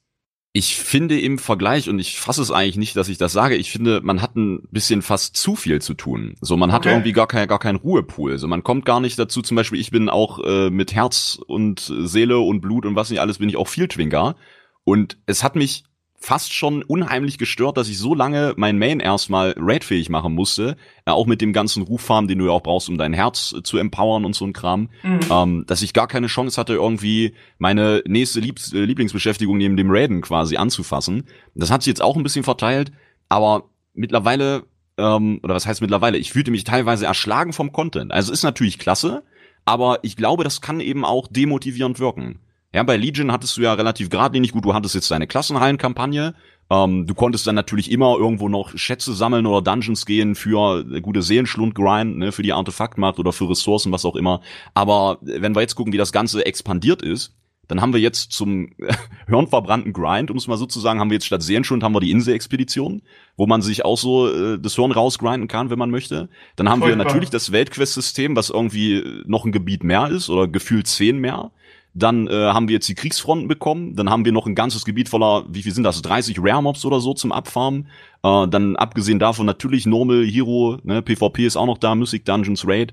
Ich finde im Vergleich, und ich fasse es eigentlich nicht, dass ich das sage, ich finde, man hat ein bisschen fast zu viel zu tun. So, man hat okay. irgendwie gar kein, gar keinen Ruhepool. So, man kommt gar nicht dazu, zum Beispiel, ich bin auch äh, mit Herz und Seele und Blut und was nicht alles, bin ich auch viel Twinker. Und es hat mich fast schon unheimlich gestört, dass ich so lange mein Main erstmal raidfähig machen musste, äh, auch mit dem ganzen Ruffarm, den du ja auch brauchst, um dein Herz äh, zu empowern und so ein Kram, mhm. ähm, dass ich gar keine Chance hatte, irgendwie meine nächste Liebs äh, Lieblingsbeschäftigung neben dem Raiden quasi anzufassen. Das hat sich jetzt auch ein bisschen verteilt, aber mittlerweile, ähm, oder was heißt mittlerweile, ich fühlte mich teilweise erschlagen vom Content. Also ist natürlich klasse, aber ich glaube, das kann eben auch demotivierend wirken. Ja, bei Legion hattest du ja relativ geradlinig, gut, du hattest jetzt deine Klassenhallenkampagne, ähm, du konntest dann natürlich immer irgendwo noch Schätze sammeln oder Dungeons gehen für gute Seelenschlund-Grind, ne, für die Artefaktmacht oder für Ressourcen, was auch immer. Aber wenn wir jetzt gucken, wie das Ganze expandiert ist, dann haben wir jetzt zum hirnverbrannten Grind, um es mal so zu sagen, haben wir jetzt statt Seelenschlund haben wir die Insel-Expedition, wo man sich auch so äh, das Hirn rausgrinden kann, wenn man möchte. Dann haben Vollbar. wir natürlich das Weltquest-System, was irgendwie noch ein Gebiet mehr ist oder gefühlt zehn mehr. Dann äh, haben wir jetzt die Kriegsfronten bekommen. Dann haben wir noch ein ganzes Gebiet voller, wie viel sind das? 30 Rare Mobs oder so zum Abfarmen. Äh, dann abgesehen davon natürlich Normal, Hero, ne, PvP ist auch noch da, Mystic Dungeons, Raid.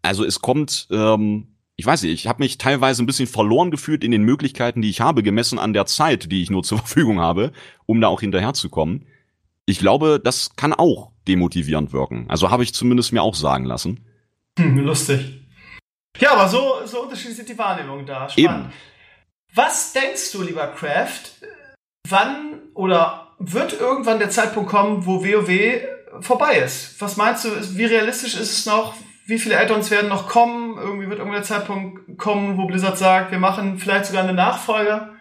Also es kommt, ähm, ich weiß nicht, ich habe mich teilweise ein bisschen verloren gefühlt in den Möglichkeiten, die ich habe, gemessen an der Zeit, die ich nur zur Verfügung habe, um da auch hinterherzukommen. Ich glaube, das kann auch demotivierend wirken. Also habe ich zumindest mir auch sagen lassen. Hm, lustig. Ja, aber so, so unterschiedlich sind die Wahrnehmungen da. Spannend. Eben. Was denkst du, lieber Kraft, wann oder wird irgendwann der Zeitpunkt kommen, wo WoW vorbei ist? Was meinst du, wie realistisch ist es noch? Wie viele Add-ons werden noch kommen? Irgendwie wird irgendwann der Zeitpunkt kommen, wo Blizzard sagt, wir machen vielleicht sogar eine Nachfolge.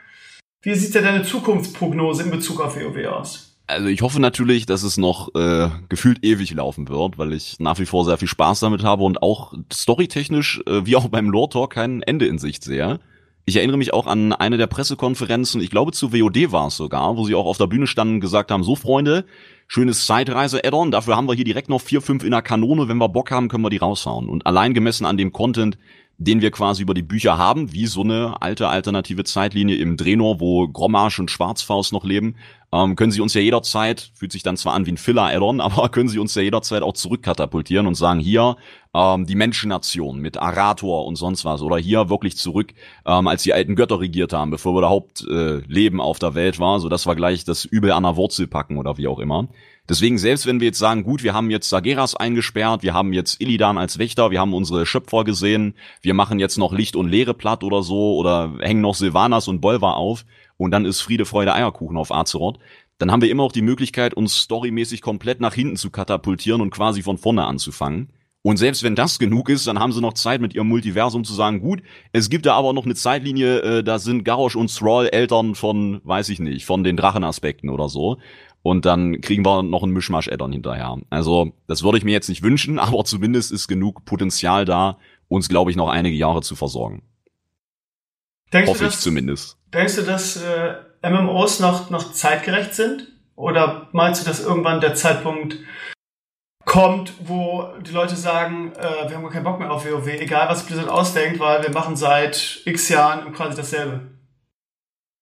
Wie sieht denn deine Zukunftsprognose in Bezug auf WoW aus? Also ich hoffe natürlich, dass es noch äh, gefühlt ewig laufen wird, weil ich nach wie vor sehr viel Spaß damit habe und auch storytechnisch, äh, wie auch beim Lore Talk, kein Ende in Sicht sehe. Ich erinnere mich auch an eine der Pressekonferenzen, ich glaube zu WOD war es sogar, wo sie auch auf der Bühne standen und gesagt haben, so Freunde, schönes Zeitreise-Add-on, dafür haben wir hier direkt noch vier, fünf in der Kanone, wenn wir Bock haben, können wir die raushauen. Und allein gemessen an dem Content, den wir quasi über die Bücher haben, wie so eine alte alternative Zeitlinie im Drenor, wo Grommarsch und Schwarzfaust noch leben, ähm, können sie uns ja jederzeit, fühlt sich dann zwar an wie ein Filler-Addon, aber können sie uns ja jederzeit auch zurückkatapultieren und sagen, hier, ähm, die Menschennation mit Arator und sonst was oder hier wirklich zurück, ähm, als die alten Götter regiert haben, bevor wir überhaupt äh, Leben auf der Welt war, so das war gleich das Übel an der Wurzel packen oder wie auch immer. Deswegen, selbst wenn wir jetzt sagen, gut, wir haben jetzt Sageras eingesperrt, wir haben jetzt Illidan als Wächter, wir haben unsere Schöpfer gesehen, wir machen jetzt noch Licht und Leere platt oder so oder hängen noch Silvanas und Bolvar auf und dann ist Friede, Freude, Eierkuchen auf Azeroth, dann haben wir immer auch die Möglichkeit, uns storymäßig komplett nach hinten zu katapultieren und quasi von vorne anzufangen. Und selbst wenn das genug ist, dann haben sie noch Zeit mit ihrem Multiversum zu sagen, gut, es gibt da aber noch eine Zeitlinie, äh, da sind Garrosh und Thrall Eltern von, weiß ich nicht, von den Drachenaspekten oder so. Und dann kriegen wir noch einen Mischmasch-Addon hinterher. Also, das würde ich mir jetzt nicht wünschen, aber zumindest ist genug Potenzial da, uns, glaube ich, noch einige Jahre zu versorgen. Denkst Hoffe du, dass, ich zumindest. Denkst du, dass äh, MMOs noch, noch zeitgerecht sind? Oder meinst du, dass irgendwann der Zeitpunkt kommt, wo die Leute sagen, äh, wir haben gar keinen Bock mehr auf WoW, egal was Blizzard ausdenkt, weil wir machen seit x Jahren quasi dasselbe?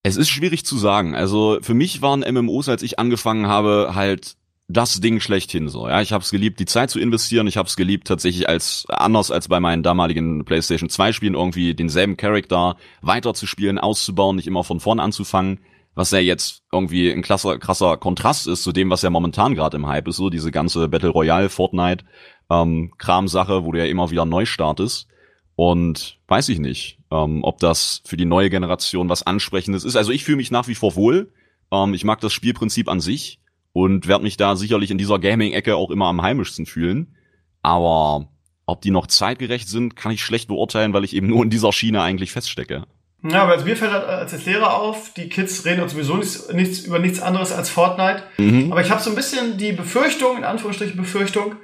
Es ist schwierig zu sagen. Also für mich waren MMOs, als ich angefangen habe, halt das Ding schlechthin so. Ja, ich habe es geliebt, die Zeit zu investieren. Ich habe es geliebt, tatsächlich als anders als bei meinen damaligen PlayStation 2 Spielen irgendwie denselben Charakter weiterzuspielen, auszubauen, nicht immer von vorn anzufangen. Was ja jetzt irgendwie ein krasser, krasser Kontrast ist zu dem, was ja momentan gerade im Hype ist, so diese ganze Battle Royale, Fortnite, ähm, Kram-Sache, wo du ja immer wieder neu startest. Und weiß ich nicht, ähm, ob das für die neue Generation was Ansprechendes ist. Also ich fühle mich nach wie vor wohl. Ähm, ich mag das Spielprinzip an sich und werde mich da sicherlich in dieser Gaming-Ecke auch immer am heimischsten fühlen. Aber ob die noch zeitgerecht sind, kann ich schlecht beurteilen, weil ich eben nur in dieser Schiene eigentlich feststecke. Ja, aber mir fällt halt als Lehrer auf, die Kids reden sowieso nichts, nichts über nichts anderes als Fortnite. Mhm. Aber ich habe so ein bisschen die Befürchtung, in Anführungsstrichen Befürchtung,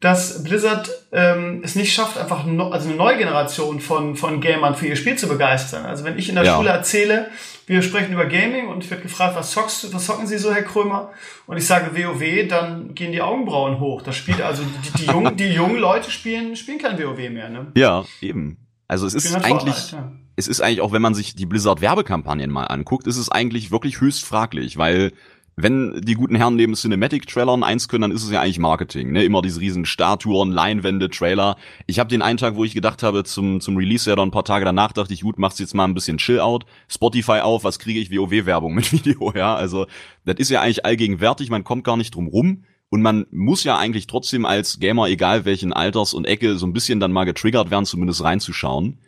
dass Blizzard ähm, es nicht schafft, einfach no, also eine neue Generation von, von Gamern für ihr Spiel zu begeistern. Also wenn ich in der ja. Schule erzähle, wir sprechen über Gaming und ich werde gefragt, was, zockst, was zocken Sie so, Herr Krömer? Und ich sage WoW, dann gehen die Augenbrauen hoch. Das spielt also die, die, jungen, die jungen Leute spielen, spielen kein WoW mehr. Ne? Ja, eben. Also es ist eigentlich, ja. es ist eigentlich auch, wenn man sich die Blizzard Werbekampagnen mal anguckt, ist es eigentlich wirklich höchst fraglich, weil wenn die guten Herren neben Cinematic-Trailern eins können, dann ist es ja eigentlich Marketing. Ne? Immer diese riesen Statuen, Leinwände, Trailer. Ich habe den einen Tag, wo ich gedacht habe, zum, zum Release ja dann ein paar Tage danach, dachte ich, gut, machst jetzt mal ein bisschen Chill-Out. Spotify auf, was kriege ich? WoW-Werbung mit Video, ja. Also das ist ja eigentlich allgegenwärtig, man kommt gar nicht drum rum. Und man muss ja eigentlich trotzdem als Gamer, egal welchen Alters und Ecke, so ein bisschen dann mal getriggert werden, zumindest reinzuschauen.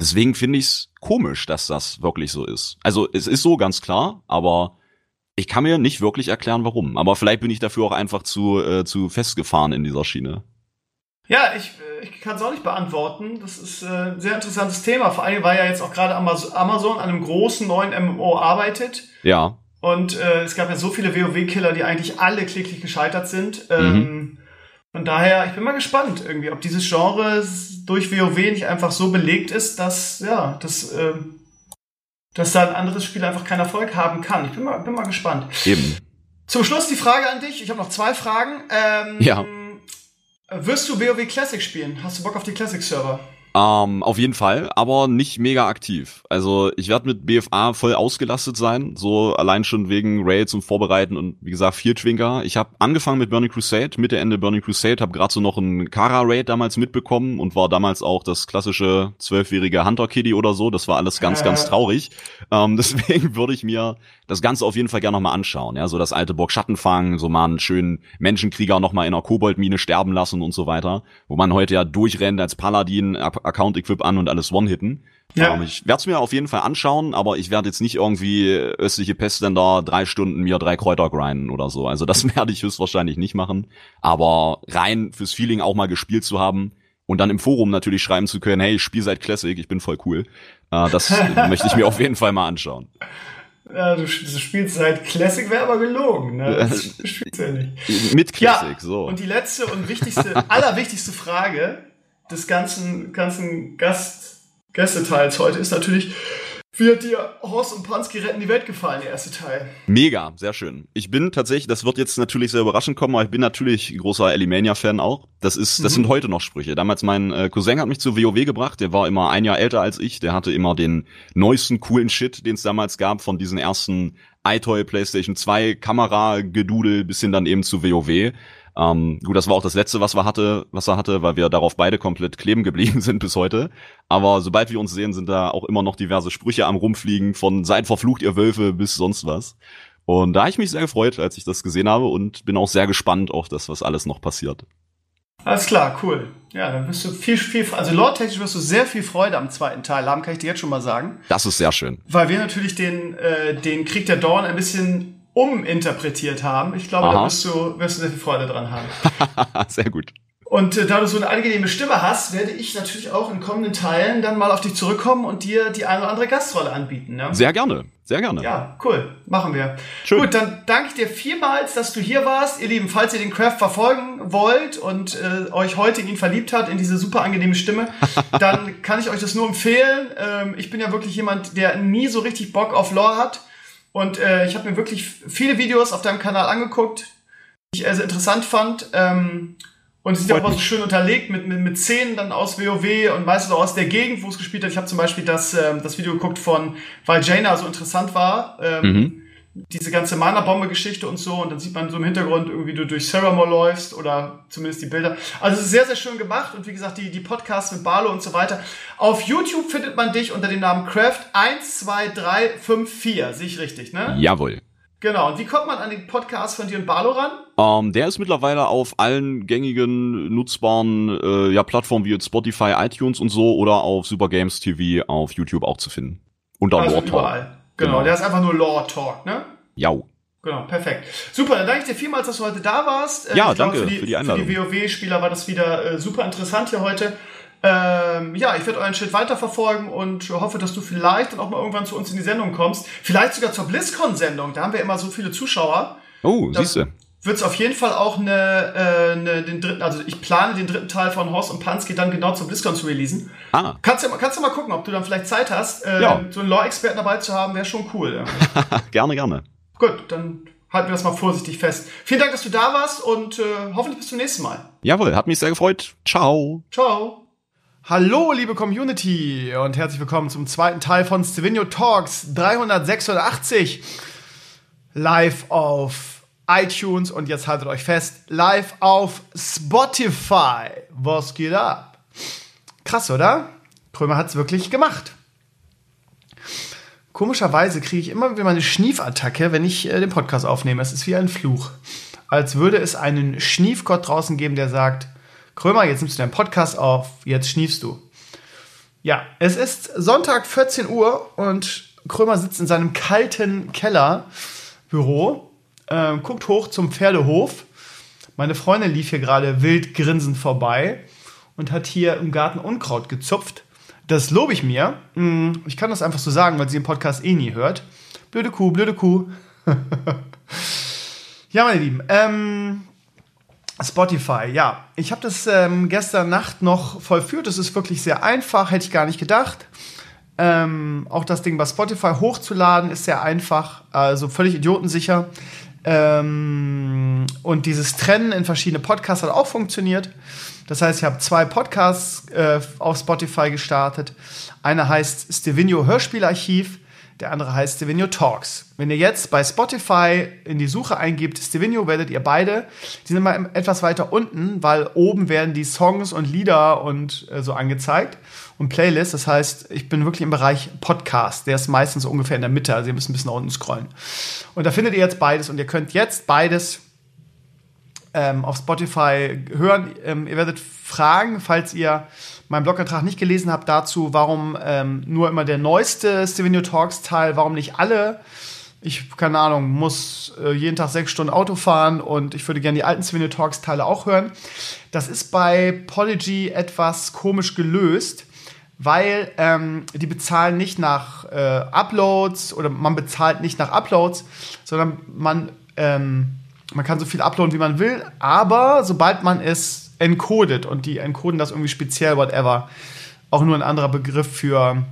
Deswegen finde ich es komisch, dass das wirklich so ist. Also es ist so ganz klar, aber ich kann mir nicht wirklich erklären, warum. Aber vielleicht bin ich dafür auch einfach zu, äh, zu festgefahren in dieser Schiene. Ja, ich, äh, ich kann es auch nicht beantworten. Das ist äh, ein sehr interessantes Thema. Vor allem, weil ja jetzt auch gerade Amazon an einem großen neuen MMO arbeitet. Ja. Und äh, es gab ja so viele WoW-Killer, die eigentlich alle kläglich gescheitert sind. Ähm, mhm. Von daher, ich bin mal gespannt irgendwie, ob dieses Genre durch WoW nicht einfach so belegt ist, dass, ja, das äh, dass da ein anderes Spiel einfach keinen Erfolg haben kann. Ich bin mal, bin mal gespannt. Eben. Zum Schluss die Frage an dich. Ich habe noch zwei Fragen. Ähm, ja. Wirst du WoW Classic spielen? Hast du Bock auf die Classic-Server? Ähm, auf jeden Fall, aber nicht mega aktiv. Also ich werde mit BFA voll ausgelastet sein, so allein schon wegen Raids und Vorbereiten und wie gesagt vier Twinker. Ich habe angefangen mit Burning Crusade, Mitte Ende Burning Crusade, habe gerade so noch einen Kara Raid damals mitbekommen und war damals auch das klassische zwölfjährige Hunter Kitty oder so. Das war alles ganz, äh. ganz traurig. Ähm, deswegen würde ich mir das Ganze auf jeden Fall gerne nochmal anschauen. Ja, so das alte Bock Schattenfang, so mal einen schönen Menschenkrieger nochmal in einer Koboldmine sterben lassen und so weiter, wo man heute ja durchrennt als Paladin, Account-Equip an und alles One-Hitten. Ja. Ähm, ich werde es mir auf jeden Fall anschauen, aber ich werde jetzt nicht irgendwie östliche Pestländer drei Stunden mir drei Kräuter grinden oder so. Also das werde ich höchstwahrscheinlich nicht machen. Aber rein fürs Feeling auch mal gespielt zu haben und dann im Forum natürlich schreiben zu können, hey, ich spiel seit Classic, ich bin voll cool. Äh, das möchte ich mir auf jeden Fall mal anschauen. Ja, du, du spielst seit Classic, wäre aber gelogen. Ne? Das spielst ja nicht. Mit Classic, ja, so. Und die letzte und wichtigste, allerwichtigste Frage des ganzen, ganzen Gast, Gästeteils heute ist natürlich, Wie hat dir Horst und Pansky retten die Welt gefallen, der erste Teil? Mega, sehr schön. Ich bin tatsächlich, das wird jetzt natürlich sehr überraschend kommen, aber ich bin natürlich großer Elimania-Fan auch. Das ist, das mhm. sind heute noch Sprüche. Damals mein äh, Cousin hat mich zu WoW gebracht, der war immer ein Jahr älter als ich, der hatte immer den neuesten coolen Shit, den es damals gab, von diesen ersten iToy PlayStation 2 Kamera-Gedudel bis hin dann eben zu WoW. Ähm, gut, das war auch das letzte, was wir hatte, was er hatte, weil wir darauf beide komplett kleben geblieben sind bis heute. Aber sobald wir uns sehen, sind da auch immer noch diverse Sprüche am rumfliegen, von seid verflucht ihr Wölfe bis sonst was. Und da habe ich mich sehr gefreut, als ich das gesehen habe und bin auch sehr gespannt auf das, was alles noch passiert. Alles klar, cool. Ja, dann wirst du viel, viel, also lore-technisch wirst du sehr viel Freude am zweiten Teil haben, kann ich dir jetzt schon mal sagen. Das ist sehr schön. Weil wir natürlich den, äh, den Krieg der Dorn ein bisschen uminterpretiert haben. Ich glaube, Aha. da wirst du, wirst du sehr viel Freude dran haben. sehr gut. Und äh, da du so eine angenehme Stimme hast, werde ich natürlich auch in kommenden Teilen dann mal auf dich zurückkommen und dir die eine oder andere Gastrolle anbieten. Ne? Sehr gerne, sehr gerne. Ja, cool, machen wir. Schön. Gut, dann danke ich dir vielmals, dass du hier warst. Ihr Lieben, falls ihr den Craft verfolgen wollt und äh, euch heute in ihn verliebt hat, in diese super angenehme Stimme, dann kann ich euch das nur empfehlen. Ähm, ich bin ja wirklich jemand, der nie so richtig Bock auf Lore hat. Und äh, ich habe mir wirklich viele Videos auf deinem Kanal angeguckt, die ich äh, sehr interessant fand. Ähm, und es ist ja auch so schön unterlegt mit, mit, mit Szenen dann aus WoW und meistens auch aus der Gegend, wo es gespielt hat. Ich habe zum Beispiel das, ähm, das Video geguckt von, weil Jaina so interessant war. Ähm, mhm diese ganze Mana-Bombe-Geschichte und so. Und dann sieht man so im Hintergrund irgendwie, du durch Ceramore läufst oder zumindest die Bilder. Also es ist sehr, sehr schön gemacht. Und wie gesagt, die, die Podcasts mit Barlo und so weiter. Auf YouTube findet man dich unter dem Namen Craft 12354. Sehe ich richtig, ne? Jawohl. Genau. Und wie kommt man an den Podcast von dir und Barlo ran? Um, ähm, der ist mittlerweile auf allen gängigen, nutzbaren äh, ja, Plattformen wie Spotify, iTunes und so oder auf Super Games TV auf YouTube auch zu finden. Unter also Lore Talk. Genau, genau, der ist einfach nur Lore Talk, ne? Ja. Genau, perfekt. Super, dann danke ich dir vielmals, dass du heute da warst. Äh, ja, danke für die, für die Einladung. Für die WoW-Spieler war das wieder äh, super interessant hier heute. Ähm, ja, ich werde euren Schritt weiterverfolgen und hoffe, dass du vielleicht dann auch mal irgendwann zu uns in die Sendung kommst. Vielleicht sogar zur BlizzCon-Sendung. Da haben wir immer so viele Zuschauer. Oh, siehst du wird es auf jeden Fall auch eine, äh, eine, den dritten, also ich plane den dritten Teil von Horst und Pansky dann genau zum BlizzCon zu releasen. Ah. Kannst du kannst du mal gucken, ob du dann vielleicht Zeit hast, äh, ja. so einen Lore-Experten dabei zu haben, wäre schon cool. Ja. gerne, gerne. Gut, dann halten wir das mal vorsichtig fest. Vielen Dank, dass du da warst und äh, hoffentlich bis zum nächsten Mal. Jawohl, hat mich sehr gefreut. Ciao. Ciao. Hallo, liebe Community und herzlich willkommen zum zweiten Teil von Stevenio Talks 386 live auf iTunes und jetzt haltet euch fest, live auf Spotify. Was geht ab? Krass, oder? Krömer hat es wirklich gemacht. Komischerweise kriege ich immer wieder mal eine Schniefattacke, wenn ich äh, den Podcast aufnehme. Es ist wie ein Fluch. Als würde es einen Schniefgott draußen geben, der sagt, Krömer, jetzt nimmst du deinen Podcast auf, jetzt schniefst du. Ja, es ist Sonntag 14 Uhr und Krömer sitzt in seinem kalten Kellerbüro äh, guckt hoch zum Pferdehof. Meine Freundin lief hier gerade wild grinsend vorbei und hat hier im Garten Unkraut gezupft. Das lobe ich mir. Mm, ich kann das einfach so sagen, weil sie den Podcast eh nie hört. Blöde Kuh, blöde Kuh. ja, meine Lieben. Ähm, Spotify, ja. Ich habe das ähm, gestern Nacht noch vollführt. Das ist wirklich sehr einfach, hätte ich gar nicht gedacht. Ähm, auch das Ding bei Spotify hochzuladen ist sehr einfach, also völlig idiotensicher. Ähm, und dieses Trennen in verschiedene Podcasts hat auch funktioniert. Das heißt, ich habe zwei Podcasts äh, auf Spotify gestartet. Einer heißt Stevenio Hörspielarchiv, der andere heißt Stevenio Talks. Wenn ihr jetzt bei Spotify in die Suche eingibt, Stevenio, werdet ihr beide, die sind mal etwas weiter unten, weil oben werden die Songs und Lieder und äh, so angezeigt und Playlist. Das heißt, ich bin wirklich im Bereich Podcast. Der ist meistens ungefähr in der Mitte. Also ihr müsst ein bisschen nach unten scrollen. Und da findet ihr jetzt beides. Und ihr könnt jetzt beides ähm, auf Spotify hören. Ähm, ihr werdet fragen, falls ihr meinen Blogantrag nicht gelesen habt, dazu, warum ähm, nur immer der neueste Stevenio Talks Teil, warum nicht alle. Ich, keine Ahnung, muss äh, jeden Tag sechs Stunden Auto fahren und ich würde gerne die alten Stevenio Talks Teile auch hören. Das ist bei Polygy etwas komisch gelöst weil ähm, die bezahlen nicht nach äh, Uploads oder man bezahlt nicht nach Uploads, sondern man, ähm, man kann so viel uploaden, wie man will, aber sobald man es encodet und die encoden das irgendwie speziell, whatever, auch nur ein anderer Begriff für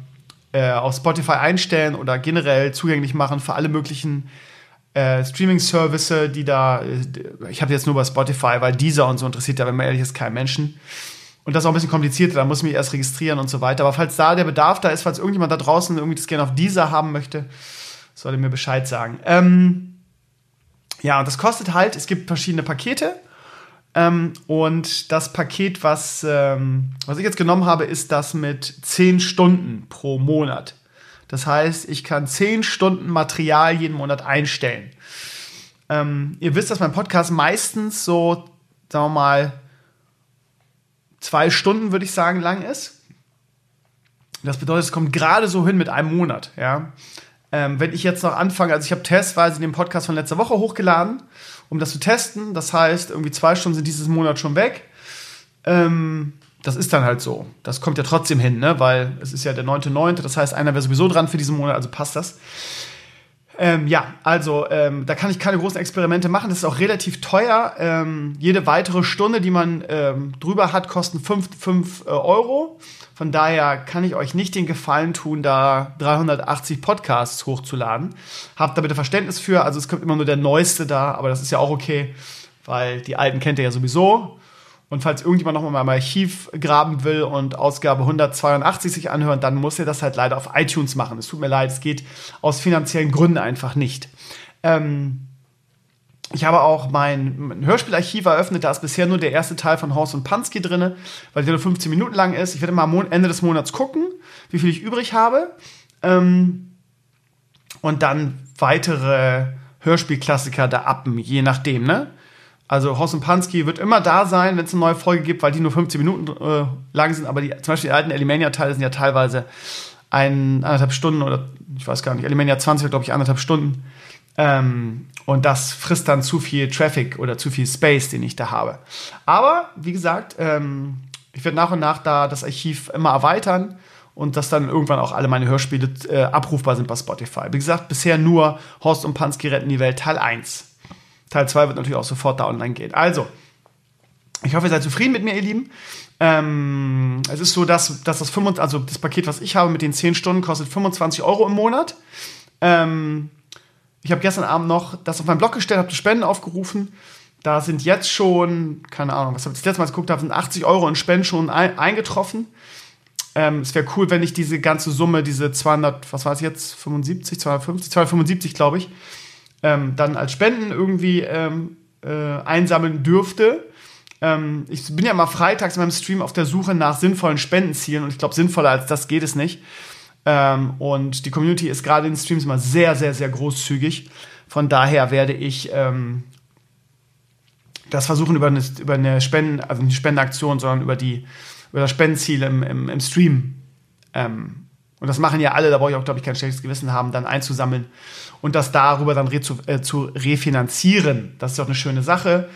äh, auf Spotify einstellen oder generell zugänglich machen für alle möglichen äh, Streaming-Services, die da, äh, ich habe jetzt nur bei Spotify, weil dieser und so interessiert ja, wenn man ehrlich ist, keinen Menschen. Und das ist auch ein bisschen komplizierter, da muss ich mich erst registrieren und so weiter. Aber falls da der Bedarf da ist, falls irgendjemand da draußen irgendwie das gerne auf dieser haben möchte, soll er mir Bescheid sagen. Ähm, ja, und das kostet halt, es gibt verschiedene Pakete. Ähm, und das Paket, was, ähm, was ich jetzt genommen habe, ist das mit 10 Stunden pro Monat. Das heißt, ich kann 10 Stunden Material jeden Monat einstellen. Ähm, ihr wisst, dass mein Podcast meistens so, sagen wir mal, zwei Stunden, würde ich sagen, lang ist. Das bedeutet, es kommt gerade so hin mit einem Monat, ja. Ähm, wenn ich jetzt noch anfange, also ich habe testweise den Podcast von letzter Woche hochgeladen, um das zu testen. Das heißt, irgendwie zwei Stunden sind dieses Monat schon weg. Ähm, das ist dann halt so. Das kommt ja trotzdem hin, ne? weil es ist ja der 9.9., das heißt, einer wäre sowieso dran für diesen Monat, also passt das. Ähm, ja, also ähm, da kann ich keine großen Experimente machen. Das ist auch relativ teuer. Ähm, jede weitere Stunde, die man ähm, drüber hat, kosten 5, 5 äh, Euro. Von daher kann ich euch nicht den Gefallen tun, da 380 Podcasts hochzuladen. Habt da bitte Verständnis für. Also es kommt immer nur der neueste da, aber das ist ja auch okay, weil die alten kennt ihr ja sowieso. Und falls irgendjemand noch mal im Archiv graben will und Ausgabe 182 sich anhören, dann muss er das halt leider auf iTunes machen. Es tut mir leid, es geht aus finanziellen Gründen einfach nicht. Ähm ich habe auch mein, mein, Hörspielarchiv eröffnet. Da ist bisher nur der erste Teil von Horst und Pansky drin, weil der nur 15 Minuten lang ist. Ich werde mal am Ende des Monats gucken, wie viel ich übrig habe. Ähm und dann weitere Hörspielklassiker da appen, je nachdem, ne? Also Horst und Pansky wird immer da sein, wenn es eine neue Folge gibt, weil die nur 15 Minuten äh, lang sind. Aber die, zum Beispiel die alten Elimania-Teile sind ja teilweise ein, anderthalb Stunden oder ich weiß gar nicht, Elimania 20 glaube ich anderthalb Stunden. Ähm, und das frisst dann zu viel Traffic oder zu viel Space, den ich da habe. Aber wie gesagt, ähm, ich werde nach und nach da das Archiv immer erweitern und dass dann irgendwann auch alle meine Hörspiele äh, abrufbar sind bei Spotify. Wie gesagt, bisher nur Horst und Pansky retten die Welt Teil 1. Teil 2 wird natürlich auch sofort da online gehen. Also, ich hoffe, ihr seid zufrieden mit mir, ihr Lieben. Ähm, es ist so, dass, dass das, 25, also das Paket, was ich habe mit den 10 Stunden, kostet 25 Euro im Monat. Ähm, ich habe gestern Abend noch das auf meinen Blog gestellt, habe die Spenden aufgerufen. Da sind jetzt schon, keine Ahnung, was habe ich das letzte Mal geguckt habe, sind 80 Euro in Spenden schon ein, eingetroffen. Ähm, es wäre cool, wenn ich diese ganze Summe, diese 200, was war es jetzt, 75, 250, 275, glaube ich, ähm, dann als Spenden irgendwie ähm, äh, einsammeln dürfte. Ähm, ich bin ja mal freitags in meinem Stream auf der Suche nach sinnvollen Spendenzielen und ich glaube, sinnvoller als das geht es nicht. Ähm, und die Community ist gerade in Streams immer sehr, sehr, sehr großzügig. Von daher werde ich ähm, das versuchen über eine, über eine Spenden, also nicht Spendenaktion, sondern über die über das Spendenziel im, im, im Stream ähm, und das machen ja alle, da brauche ich auch, glaube ich, kein schlechtes Gewissen haben, dann einzusammeln und das darüber dann re zu, äh, zu refinanzieren. Das ist auch eine schöne Sache.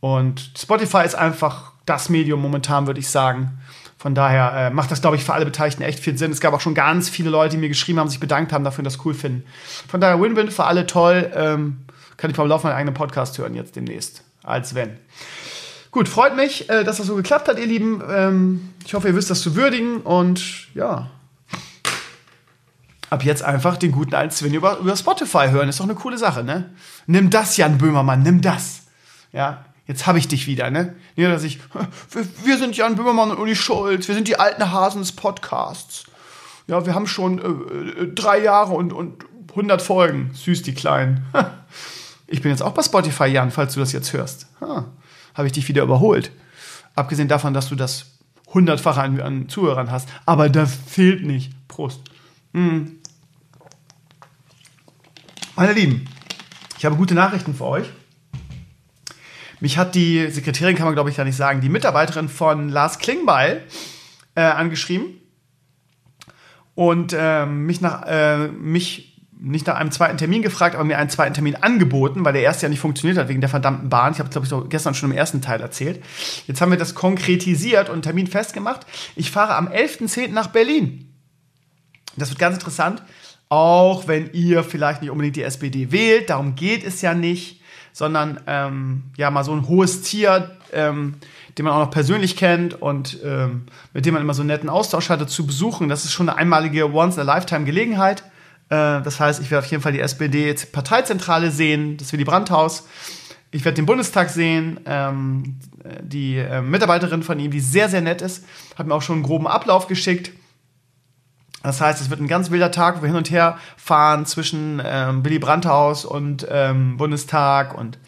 Und Spotify ist einfach das Medium momentan, würde ich sagen. Von daher äh, macht das, glaube ich, für alle Beteiligten echt viel Sinn. Es gab auch schon ganz viele Leute, die mir geschrieben haben, sich bedankt haben dafür und das cool finden. Von daher Win-Win für alle toll. Ähm, kann ich beim Laufen meinen eigenen Podcast hören jetzt demnächst. Als wenn. Gut, freut mich, äh, dass das so geklappt hat, ihr Lieben. Ähm, ich hoffe, ihr wisst das zu würdigen und ja, ab jetzt einfach den guten alten Sven über, über Spotify hören. Ist doch eine coole Sache, ne? Nimm das, Jan Böhmermann, nimm das. Ja, jetzt habe ich dich wieder, ne? Nicht, dass ich, wir, wir, sind Jan Böhmermann und Uli Schulz, wir sind die alten Hasen des Podcasts. Ja, wir haben schon äh, äh drei Jahre und, und 100 Folgen. Süß, die Kleinen. Ich bin jetzt auch bei Spotify, Jan, falls du das jetzt hörst. Habe ich dich wieder überholt. Abgesehen davon, dass du das hundertfache an, an Zuhörern hast. Aber das zählt nicht. Prost. Mm. Meine Lieben, ich habe gute Nachrichten für euch. Mich hat die Sekretärin, kann man glaube ich gar nicht sagen, die Mitarbeiterin von Lars Klingbeil äh, angeschrieben und äh, mich nach äh, mich nicht nach einem zweiten Termin gefragt, aber mir einen zweiten Termin angeboten, weil der erste ja nicht funktioniert hat wegen der verdammten Bahn. Ich habe glaube ich gestern schon im ersten Teil erzählt. Jetzt haben wir das konkretisiert und einen Termin festgemacht. Ich fahre am 11.10. nach Berlin. Das wird ganz interessant, auch wenn ihr vielleicht nicht unbedingt die SPD wählt, darum geht es ja nicht, sondern ähm, ja mal so ein hohes Tier, ähm, den man auch noch persönlich kennt und ähm, mit dem man immer so einen netten Austausch hatte, zu besuchen. Das ist schon eine einmalige Once-in-a-Lifetime-Gelegenheit. Äh, das heißt, ich werde auf jeden Fall die SPD-Parteizentrale sehen, das Willy Brandt-Haus. Ich werde den Bundestag sehen. Ähm, die äh, Mitarbeiterin von ihm, die sehr, sehr nett ist, hat mir auch schon einen groben Ablauf geschickt. Das heißt, es wird ein ganz wilder Tag, wo wir hin und her fahren zwischen ähm, Willy Brandt-Haus und ähm, Bundestag und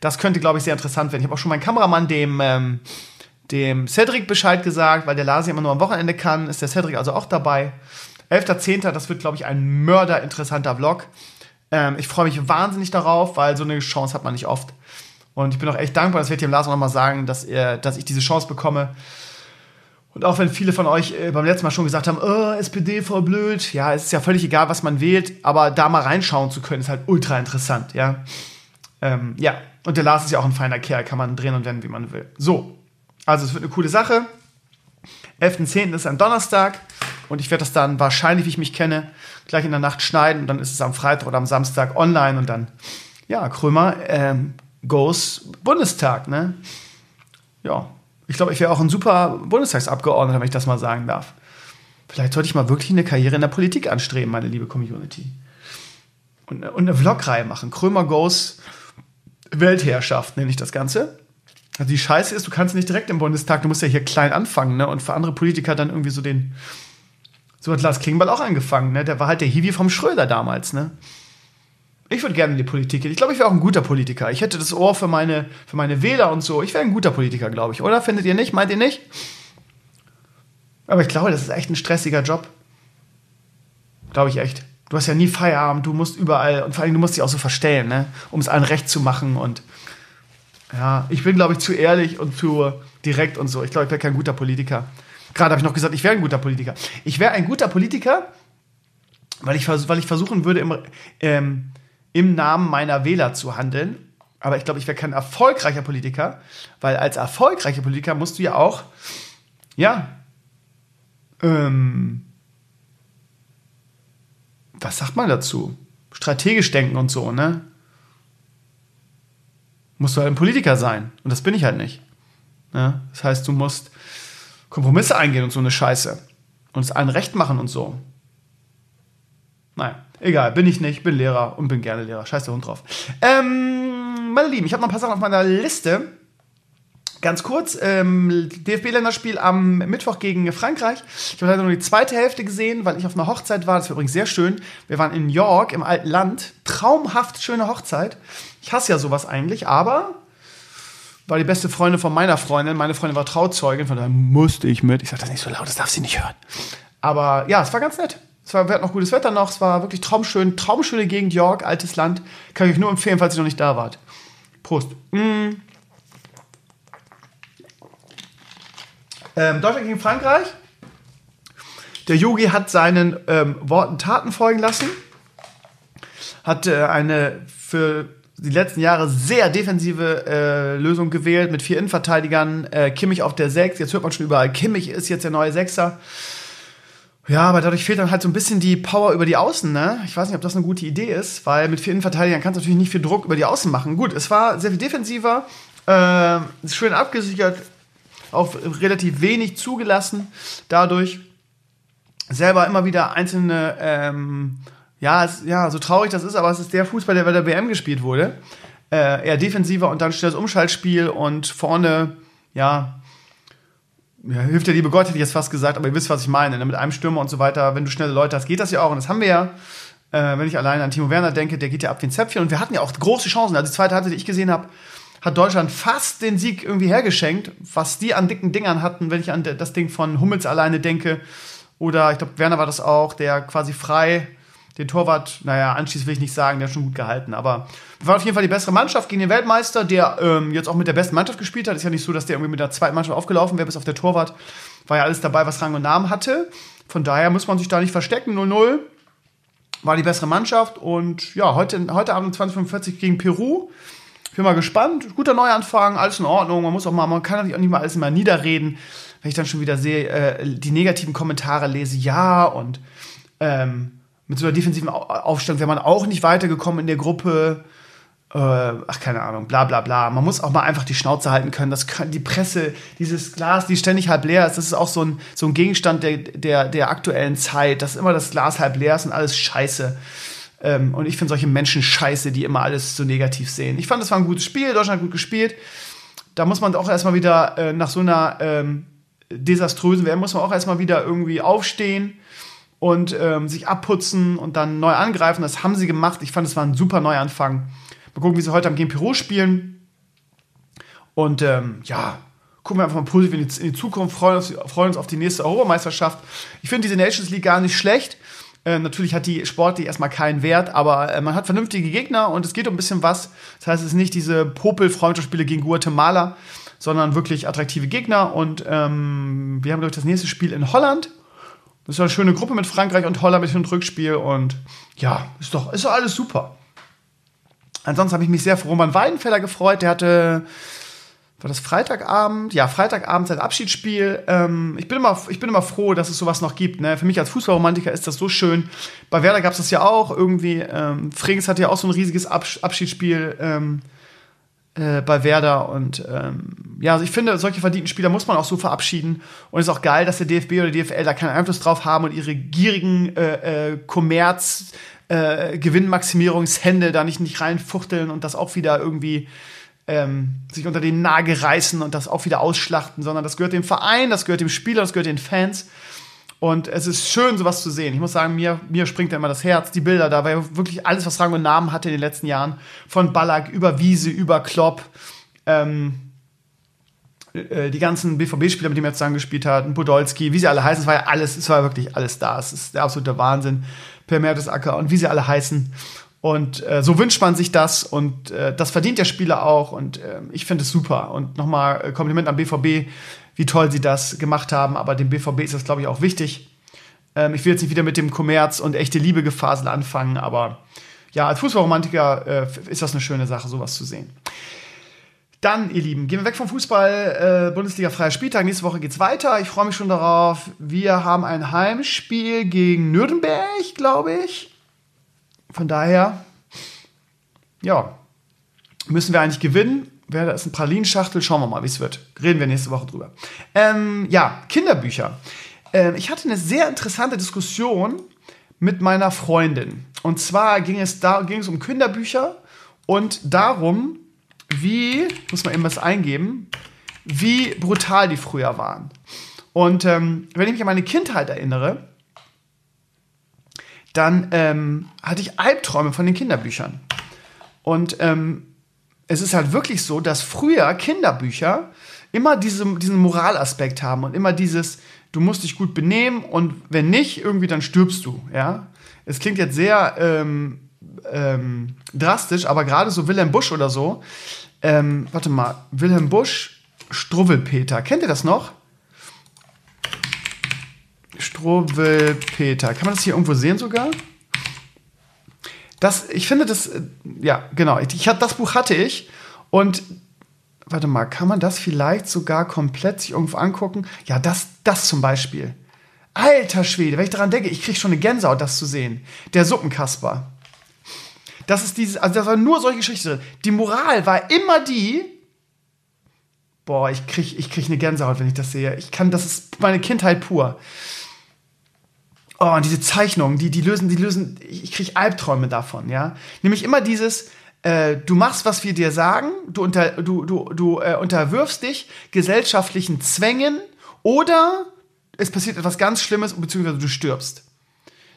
das könnte, glaube ich, sehr interessant werden. Ich habe auch schon meinen Kameramann, dem, ähm, dem Cedric Bescheid gesagt, weil der Lasi immer nur am Wochenende kann, ist der Cedric also auch dabei. 11.10., das wird, glaube ich, ein mörderinteressanter Vlog. Ähm, ich freue mich wahnsinnig darauf, weil so eine Chance hat man nicht oft. Und ich bin auch echt dankbar, das werde ich dem Lars auch nochmal sagen, dass, er, dass ich diese Chance bekomme. Und auch wenn viele von euch äh, beim letzten Mal schon gesagt haben, oh, SPD voll blöd, ja, es ist ja völlig egal, was man wählt, aber da mal reinschauen zu können, ist halt ultra interessant, ja. Ähm, ja, und der Lars ist ja auch ein feiner Kerl, kann man drehen und wenden, wie man will. So, also es wird eine coole Sache. 11.10. ist ein Donnerstag und ich werde das dann wahrscheinlich, wie ich mich kenne, gleich in der Nacht schneiden und dann ist es am Freitag oder am Samstag online und dann, ja, Krömer ähm, goes Bundestag, ne? Ja, ich glaube, ich wäre auch ein super Bundestagsabgeordneter, wenn ich das mal sagen darf. Vielleicht sollte ich mal wirklich eine Karriere in der Politik anstreben, meine liebe Community. Und, und eine Vlogreihe machen. Krömer goes Weltherrschaft nenne ich das Ganze. Also die Scheiße ist, du kannst nicht direkt im Bundestag, du musst ja hier klein anfangen, ne? Und für andere Politiker dann irgendwie so den. So hat Lars Klingbeil auch angefangen, ne? Der war halt der Hiwi vom Schröder damals, ne? Ich würde gerne in die Politik gehen. Ich glaube, ich wäre auch ein guter Politiker. Ich hätte das Ohr für meine, für meine Wähler und so. Ich wäre ein guter Politiker, glaube ich. Oder? Findet ihr nicht? Meint ihr nicht? Aber ich glaube, das ist echt ein stressiger Job. Glaube ich echt du hast ja nie Feierabend, du musst überall und vor allem du musst dich auch so verstellen, ne? um es allen recht zu machen und ja, ich bin glaube ich zu ehrlich und zu direkt und so. Ich glaube, ich wäre kein guter Politiker. Gerade habe ich noch gesagt, ich wäre ein guter Politiker. Ich wäre ein guter Politiker, weil ich, weil ich versuchen würde, im, ähm, im Namen meiner Wähler zu handeln. Aber ich glaube, ich wäre kein erfolgreicher Politiker, weil als erfolgreicher Politiker musst du ja auch, ja, ähm, was sagt man dazu? Strategisch denken und so, ne? Musst du halt ein Politiker sein. Und das bin ich halt nicht. Ne? Das heißt, du musst Kompromisse eingehen und so eine Scheiße. Und es allen recht machen und so. Naja, egal, bin ich nicht, bin Lehrer und bin gerne Lehrer. Scheiß der Hund drauf. Ähm, meine Lieben, ich habe noch ein paar Sachen auf meiner Liste. Ganz kurz, ähm, DFB-Länderspiel am Mittwoch gegen Frankreich. Ich habe leider nur die zweite Hälfte gesehen, weil ich auf einer Hochzeit war. Das war übrigens sehr schön. Wir waren in York im alten Land. Traumhaft schöne Hochzeit. Ich hasse ja sowas eigentlich, aber war die beste Freundin von meiner Freundin. Meine Freundin war Trauzeugin, von daher musste ich mit. Ich sage das nicht so laut, das darf sie nicht hören. Aber ja, es war ganz nett. Es war, wir hatten noch gutes Wetter noch. Es war wirklich traumschön. Traumschöne Gegend York, altes Land. Kann ich euch nur empfehlen, falls ihr noch nicht da wart. Prost. Mmh. Ähm, Deutschland gegen Frankreich. Der Yogi hat seinen ähm, Worten Taten folgen lassen. Hat äh, eine für die letzten Jahre sehr defensive äh, Lösung gewählt mit vier Innenverteidigern. Äh, Kimmich auf der Sechs. Jetzt hört man schon überall, Kimmich ist jetzt der neue Sechser. Ja, aber dadurch fehlt dann halt so ein bisschen die Power über die Außen, ne? Ich weiß nicht, ob das eine gute Idee ist, weil mit vier Innenverteidigern kannst du natürlich nicht viel Druck über die Außen machen. Gut, es war sehr viel defensiver, äh, schön abgesichert, auch relativ wenig zugelassen. Dadurch selber immer wieder einzelne, ähm, ja, es, ja, so traurig das ist, aber es ist der Fußball, der bei der WM gespielt wurde. Äh, eher defensiver und dann das Umschaltspiel und vorne, ja, ja, hilft der liebe Gott, hätte ich jetzt fast gesagt, aber ihr wisst, was ich meine. Ne? Mit einem Stürmer und so weiter, wenn du schnelle Leute hast, geht das ja auch. Und das haben wir ja. Äh, wenn ich alleine an Timo Werner denke, der geht ja ab den Zäpfchen. Und wir hatten ja auch große Chancen. Also die zweite Halbzeit, die ich gesehen habe, hat Deutschland fast den Sieg irgendwie hergeschenkt. Was die an dicken Dingern hatten, wenn ich an das Ding von Hummels alleine denke. Oder ich glaube, Werner war das auch, der quasi frei den Torwart, naja, anschließend will ich nicht sagen, der hat schon gut gehalten. Aber wir waren auf jeden Fall die bessere Mannschaft gegen den Weltmeister, der ähm, jetzt auch mit der besten Mannschaft gespielt hat. Ist ja nicht so, dass der irgendwie mit der zweiten Mannschaft aufgelaufen wäre, bis auf der Torwart. War ja alles dabei, was Rang und Namen hatte. Von daher muss man sich da nicht verstecken. 0-0 war die bessere Mannschaft. Und ja, heute, heute Abend um 20.45 gegen Peru bin mal gespannt. Guter Neuanfang, alles in Ordnung. Man muss auch mal, man kann natürlich auch nicht mal alles immer niederreden. Wenn ich dann schon wieder sehe, äh, die negativen Kommentare lese, ja, und ähm, mit so einer defensiven Aufstellung wäre man auch nicht weitergekommen in der Gruppe. äh, ach keine Ahnung, bla bla bla. Man muss auch mal einfach die Schnauze halten können. Das kann, die Presse, dieses Glas, die ständig halb leer ist, das ist auch so ein, so ein Gegenstand der, der, der aktuellen Zeit, dass immer das Glas halb leer ist und alles scheiße. Ähm, und ich finde solche Menschen scheiße, die immer alles so negativ sehen. Ich fand, das war ein gutes Spiel, Deutschland hat gut gespielt. Da muss man auch erstmal wieder äh, nach so einer ähm, desaströsen WM muss man auch erstmal wieder irgendwie aufstehen und ähm, sich abputzen und dann neu angreifen. Das haben sie gemacht. Ich fand, es war ein super Neuanfang. Mal gucken, wie sie heute am Game Peru spielen. Und ähm, ja, gucken wir einfach mal positiv in die, in die Zukunft, freuen uns, freuen uns auf die nächste Europameisterschaft. Ich finde diese Nations League gar nicht schlecht. Äh, natürlich hat die sportlich erstmal keinen Wert, aber äh, man hat vernünftige Gegner und es geht um ein bisschen was. Das heißt, es ist nicht diese Popel-Freundschaftsspiele gegen Guatemala, sondern wirklich attraktive Gegner. Und ähm, wir haben, glaube ich, das nächste Spiel in Holland. Das ist eine schöne Gruppe mit Frankreich und Holland mit dem Rückspiel. Und ja, ist doch, ist doch alles super. Ansonsten habe ich mich sehr für Roman Weidenfeller gefreut. Der hatte, war das Freitagabend? Ja, Freitagabend sein Abschiedsspiel. Ähm, ich, bin immer, ich bin immer froh, dass es sowas noch gibt. Ne? Für mich als Fußballromantiker ist das so schön. Bei Werder gab es das ja auch irgendwie. Ähm, Frings hatte ja auch so ein riesiges Abs Abschiedsspiel. Ähm, äh, bei Werder. Und ähm, ja, also ich finde, solche verdienten Spieler muss man auch so verabschieden. Und es ist auch geil, dass der DFB oder die DFL da keinen Einfluss drauf haben und ihre gierigen äh, äh, Kommerz, äh, Gewinnmaximierungshände da nicht, nicht reinfuchteln und das auch wieder irgendwie ähm, sich unter den Nagel reißen und das auch wieder ausschlachten, sondern das gehört dem Verein, das gehört dem Spieler, das gehört den Fans. Und es ist schön, sowas zu sehen. Ich muss sagen, mir, mir springt da immer das Herz. Die Bilder da, weil wirklich alles, was Rang und Namen hatte in den letzten Jahren. Von Ballack über Wiese, über Klopp. Ähm, äh, die ganzen BVB-Spieler, mit denen wir zusammen gespielt hatten, Podolski, wie sie alle heißen, es war ja alles, es war wirklich alles da. Es ist der absolute Wahnsinn. Per Mertesacker und wie sie alle heißen. Und äh, so wünscht man sich das und äh, das verdient der Spieler auch und äh, ich finde es super. Und nochmal äh, Kompliment am BVB, wie toll sie das gemacht haben, aber dem BVB ist das, glaube ich, auch wichtig. Ähm, ich will jetzt nicht wieder mit dem Kommerz und echte Liebe-Gefasel anfangen, aber ja, als Fußballromantiker äh, ist das eine schöne Sache, sowas zu sehen. Dann, ihr Lieben, gehen wir weg vom Fußball, äh, Bundesliga freier Spieltag. Nächste Woche geht's weiter. Ich freue mich schon darauf. Wir haben ein Heimspiel gegen Nürnberg, glaube ich. Von daher, ja, müssen wir eigentlich gewinnen. Wer da ist ein Pralinschachtel, schauen wir mal, wie es wird. Reden wir nächste Woche drüber. Ähm, ja, Kinderbücher. Ähm, ich hatte eine sehr interessante Diskussion mit meiner Freundin. Und zwar ging es, da, ging es um Kinderbücher und darum, wie, muss man eben was eingeben, wie brutal die früher waren. Und ähm, wenn ich mich an meine Kindheit erinnere, dann ähm, hatte ich Albträume von den Kinderbüchern. Und ähm, es ist halt wirklich so, dass früher Kinderbücher immer diese, diesen Moralaspekt haben und immer dieses, du musst dich gut benehmen und wenn nicht, irgendwie dann stirbst du, ja. Es klingt jetzt sehr ähm, ähm, drastisch, aber gerade so Wilhelm Busch oder so, ähm, warte mal, Wilhelm Busch, Struwwelpeter, kennt ihr das noch? Struwwelpeter, kann man das hier irgendwo sehen sogar? Das, ich finde das, äh, ja, genau. Ich, ich, das Buch hatte ich und warte mal, kann man das vielleicht sogar komplett sich irgendwo angucken? Ja, das, das zum Beispiel. Alter Schwede, wenn ich daran denke, ich kriege schon eine Gänsehaut, das zu sehen. Der Suppenkasper. Das ist dieses, also das war nur solche Geschichten. Die Moral war immer die, boah, ich krieg, ich krieg eine Gänsehaut, wenn ich das sehe. Ich kann, das ist meine Kindheit pur. Oh, und diese Zeichnungen, die, die lösen, die lösen, ich kriege Albträume davon, ja. Nämlich immer dieses, äh, du machst, was wir dir sagen, du, unter, du, du, du äh, unterwirfst dich gesellschaftlichen Zwängen oder es passiert etwas ganz Schlimmes, beziehungsweise du stirbst.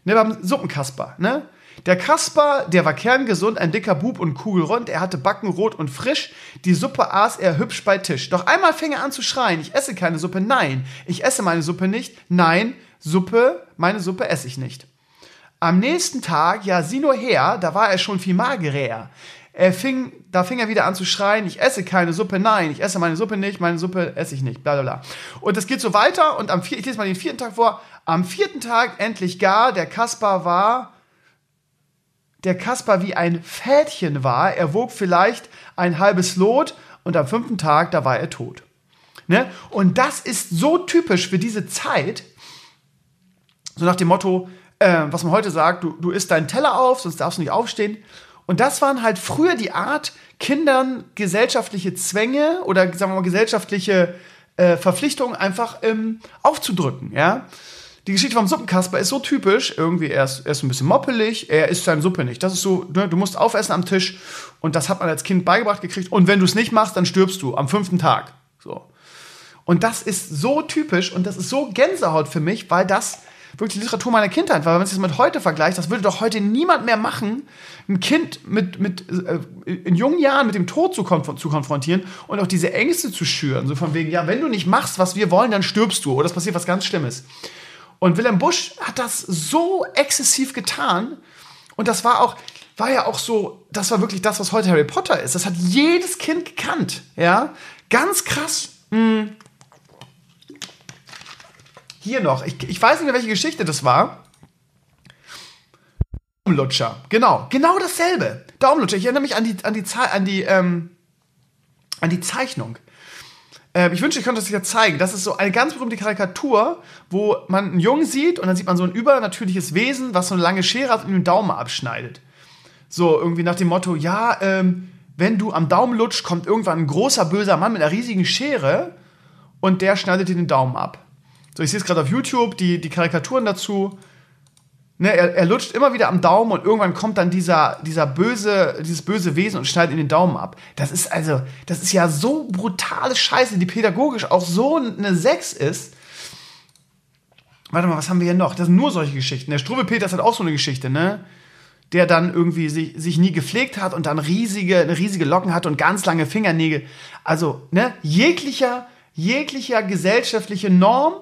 Ne, beim Suppenkasper, ne? Der Kasper, der war kerngesund, ein dicker Bub und kugelrund, er hatte Backen rot und frisch, die Suppe aß er hübsch bei Tisch. Doch einmal fing er an zu schreien, ich esse keine Suppe, nein, ich esse meine Suppe nicht, nein, Suppe, meine Suppe esse ich nicht. Am nächsten Tag, ja, sieh nur her, da war er schon viel magerer. Er fing, da fing er wieder an zu schreien, ich esse keine Suppe, nein, ich esse meine Suppe nicht, meine Suppe esse ich nicht, bla bla bla. Und das geht so weiter und am vierten, ich lese mal den vierten Tag vor, am vierten Tag endlich gar, der Kaspar war, der Kaspar wie ein Fädchen war, er wog vielleicht ein halbes Lot und am fünften Tag, da war er tot. Ne? Und das ist so typisch für diese Zeit, so nach dem Motto, äh, was man heute sagt, du, du isst deinen Teller auf, sonst darfst du nicht aufstehen. Und das waren halt früher die Art, Kindern gesellschaftliche Zwänge oder sagen wir mal gesellschaftliche äh, Verpflichtungen einfach ähm, aufzudrücken, ja. Die Geschichte vom Suppenkasper ist so typisch. Irgendwie, er ist, er ist ein bisschen moppelig, er isst seine Suppe nicht. Das ist so, ne, du musst aufessen am Tisch und das hat man als Kind beigebracht gekriegt. Und wenn du es nicht machst, dann stirbst du am fünften Tag. So. Und das ist so typisch und das ist so Gänsehaut für mich, weil das wirklich die Literatur meiner Kindheit war. Wenn man es jetzt mit heute vergleicht, das würde doch heute niemand mehr machen, ein Kind mit, mit äh, in jungen Jahren mit dem Tod zu, konf zu konfrontieren und auch diese Ängste zu schüren. So von wegen, ja, wenn du nicht machst, was wir wollen, dann stirbst du oder es passiert was ganz Schlimmes. Und Willem Busch hat das so exzessiv getan. Und das war auch, war ja auch so, das war wirklich das, was heute Harry Potter ist. Das hat jedes Kind gekannt. Ja, ganz krass. Hm. Hier noch, ich, ich weiß nicht mehr, welche Geschichte das war. Daumenlutscher, genau, genau dasselbe. Daumenlutscher, ich erinnere mich an die, an die, an die, ähm, an die Zeichnung. Äh, ich wünschte, ich könnte das jetzt zeigen. Das ist so eine ganz berühmte Karikatur, wo man einen Jungen sieht und dann sieht man so ein übernatürliches Wesen, was so eine lange Schere hat und den Daumen abschneidet. So, irgendwie nach dem Motto, ja, ähm, wenn du am Daumen lutscht, kommt irgendwann ein großer böser Mann mit einer riesigen Schere und der schneidet dir den Daumen ab. So, ich sehe es gerade auf YouTube, die, die Karikaturen dazu. Ne, er, er lutscht immer wieder am Daumen und irgendwann kommt dann dieser, dieser böse, dieses böse Wesen und schneidet ihm den Daumen ab. Das ist also, das ist ja so brutale Scheiße, die pädagogisch auch so eine Sex ist. Warte mal, was haben wir hier noch? Das sind nur solche Geschichten. Der Struwelpeter ist halt auch so eine Geschichte, ne? Der dann irgendwie sich, sich nie gepflegt hat und dann riesige, eine riesige Locken hat und ganz lange Fingernägel. Also, ne? Jeglicher, jeglicher gesellschaftliche Norm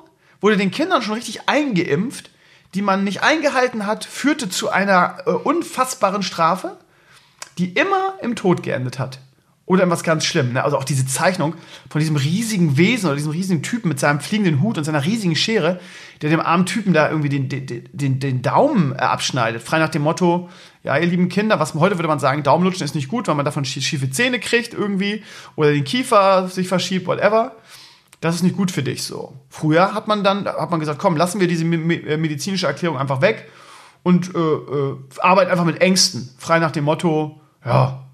wurde den Kindern schon richtig eingeimpft die man nicht eingehalten hat, führte zu einer äh, unfassbaren Strafe, die immer im Tod geendet hat. Oder in was ganz Schlimm. Ne? Also auch diese Zeichnung von diesem riesigen Wesen oder diesem riesigen Typen mit seinem fliegenden Hut und seiner riesigen Schere, der dem armen Typen da irgendwie den, den, den, den Daumen äh, abschneidet. Frei nach dem Motto, ja, ihr lieben Kinder, was heute würde man sagen, Daumenlutschen ist nicht gut, weil man davon schiefe Zähne kriegt irgendwie oder den Kiefer sich verschiebt, whatever das ist nicht gut für dich so. Früher hat man dann hat man gesagt, komm, lassen wir diese äh, medizinische Erklärung einfach weg und äh, äh, arbeiten einfach mit Ängsten, frei nach dem Motto, ja,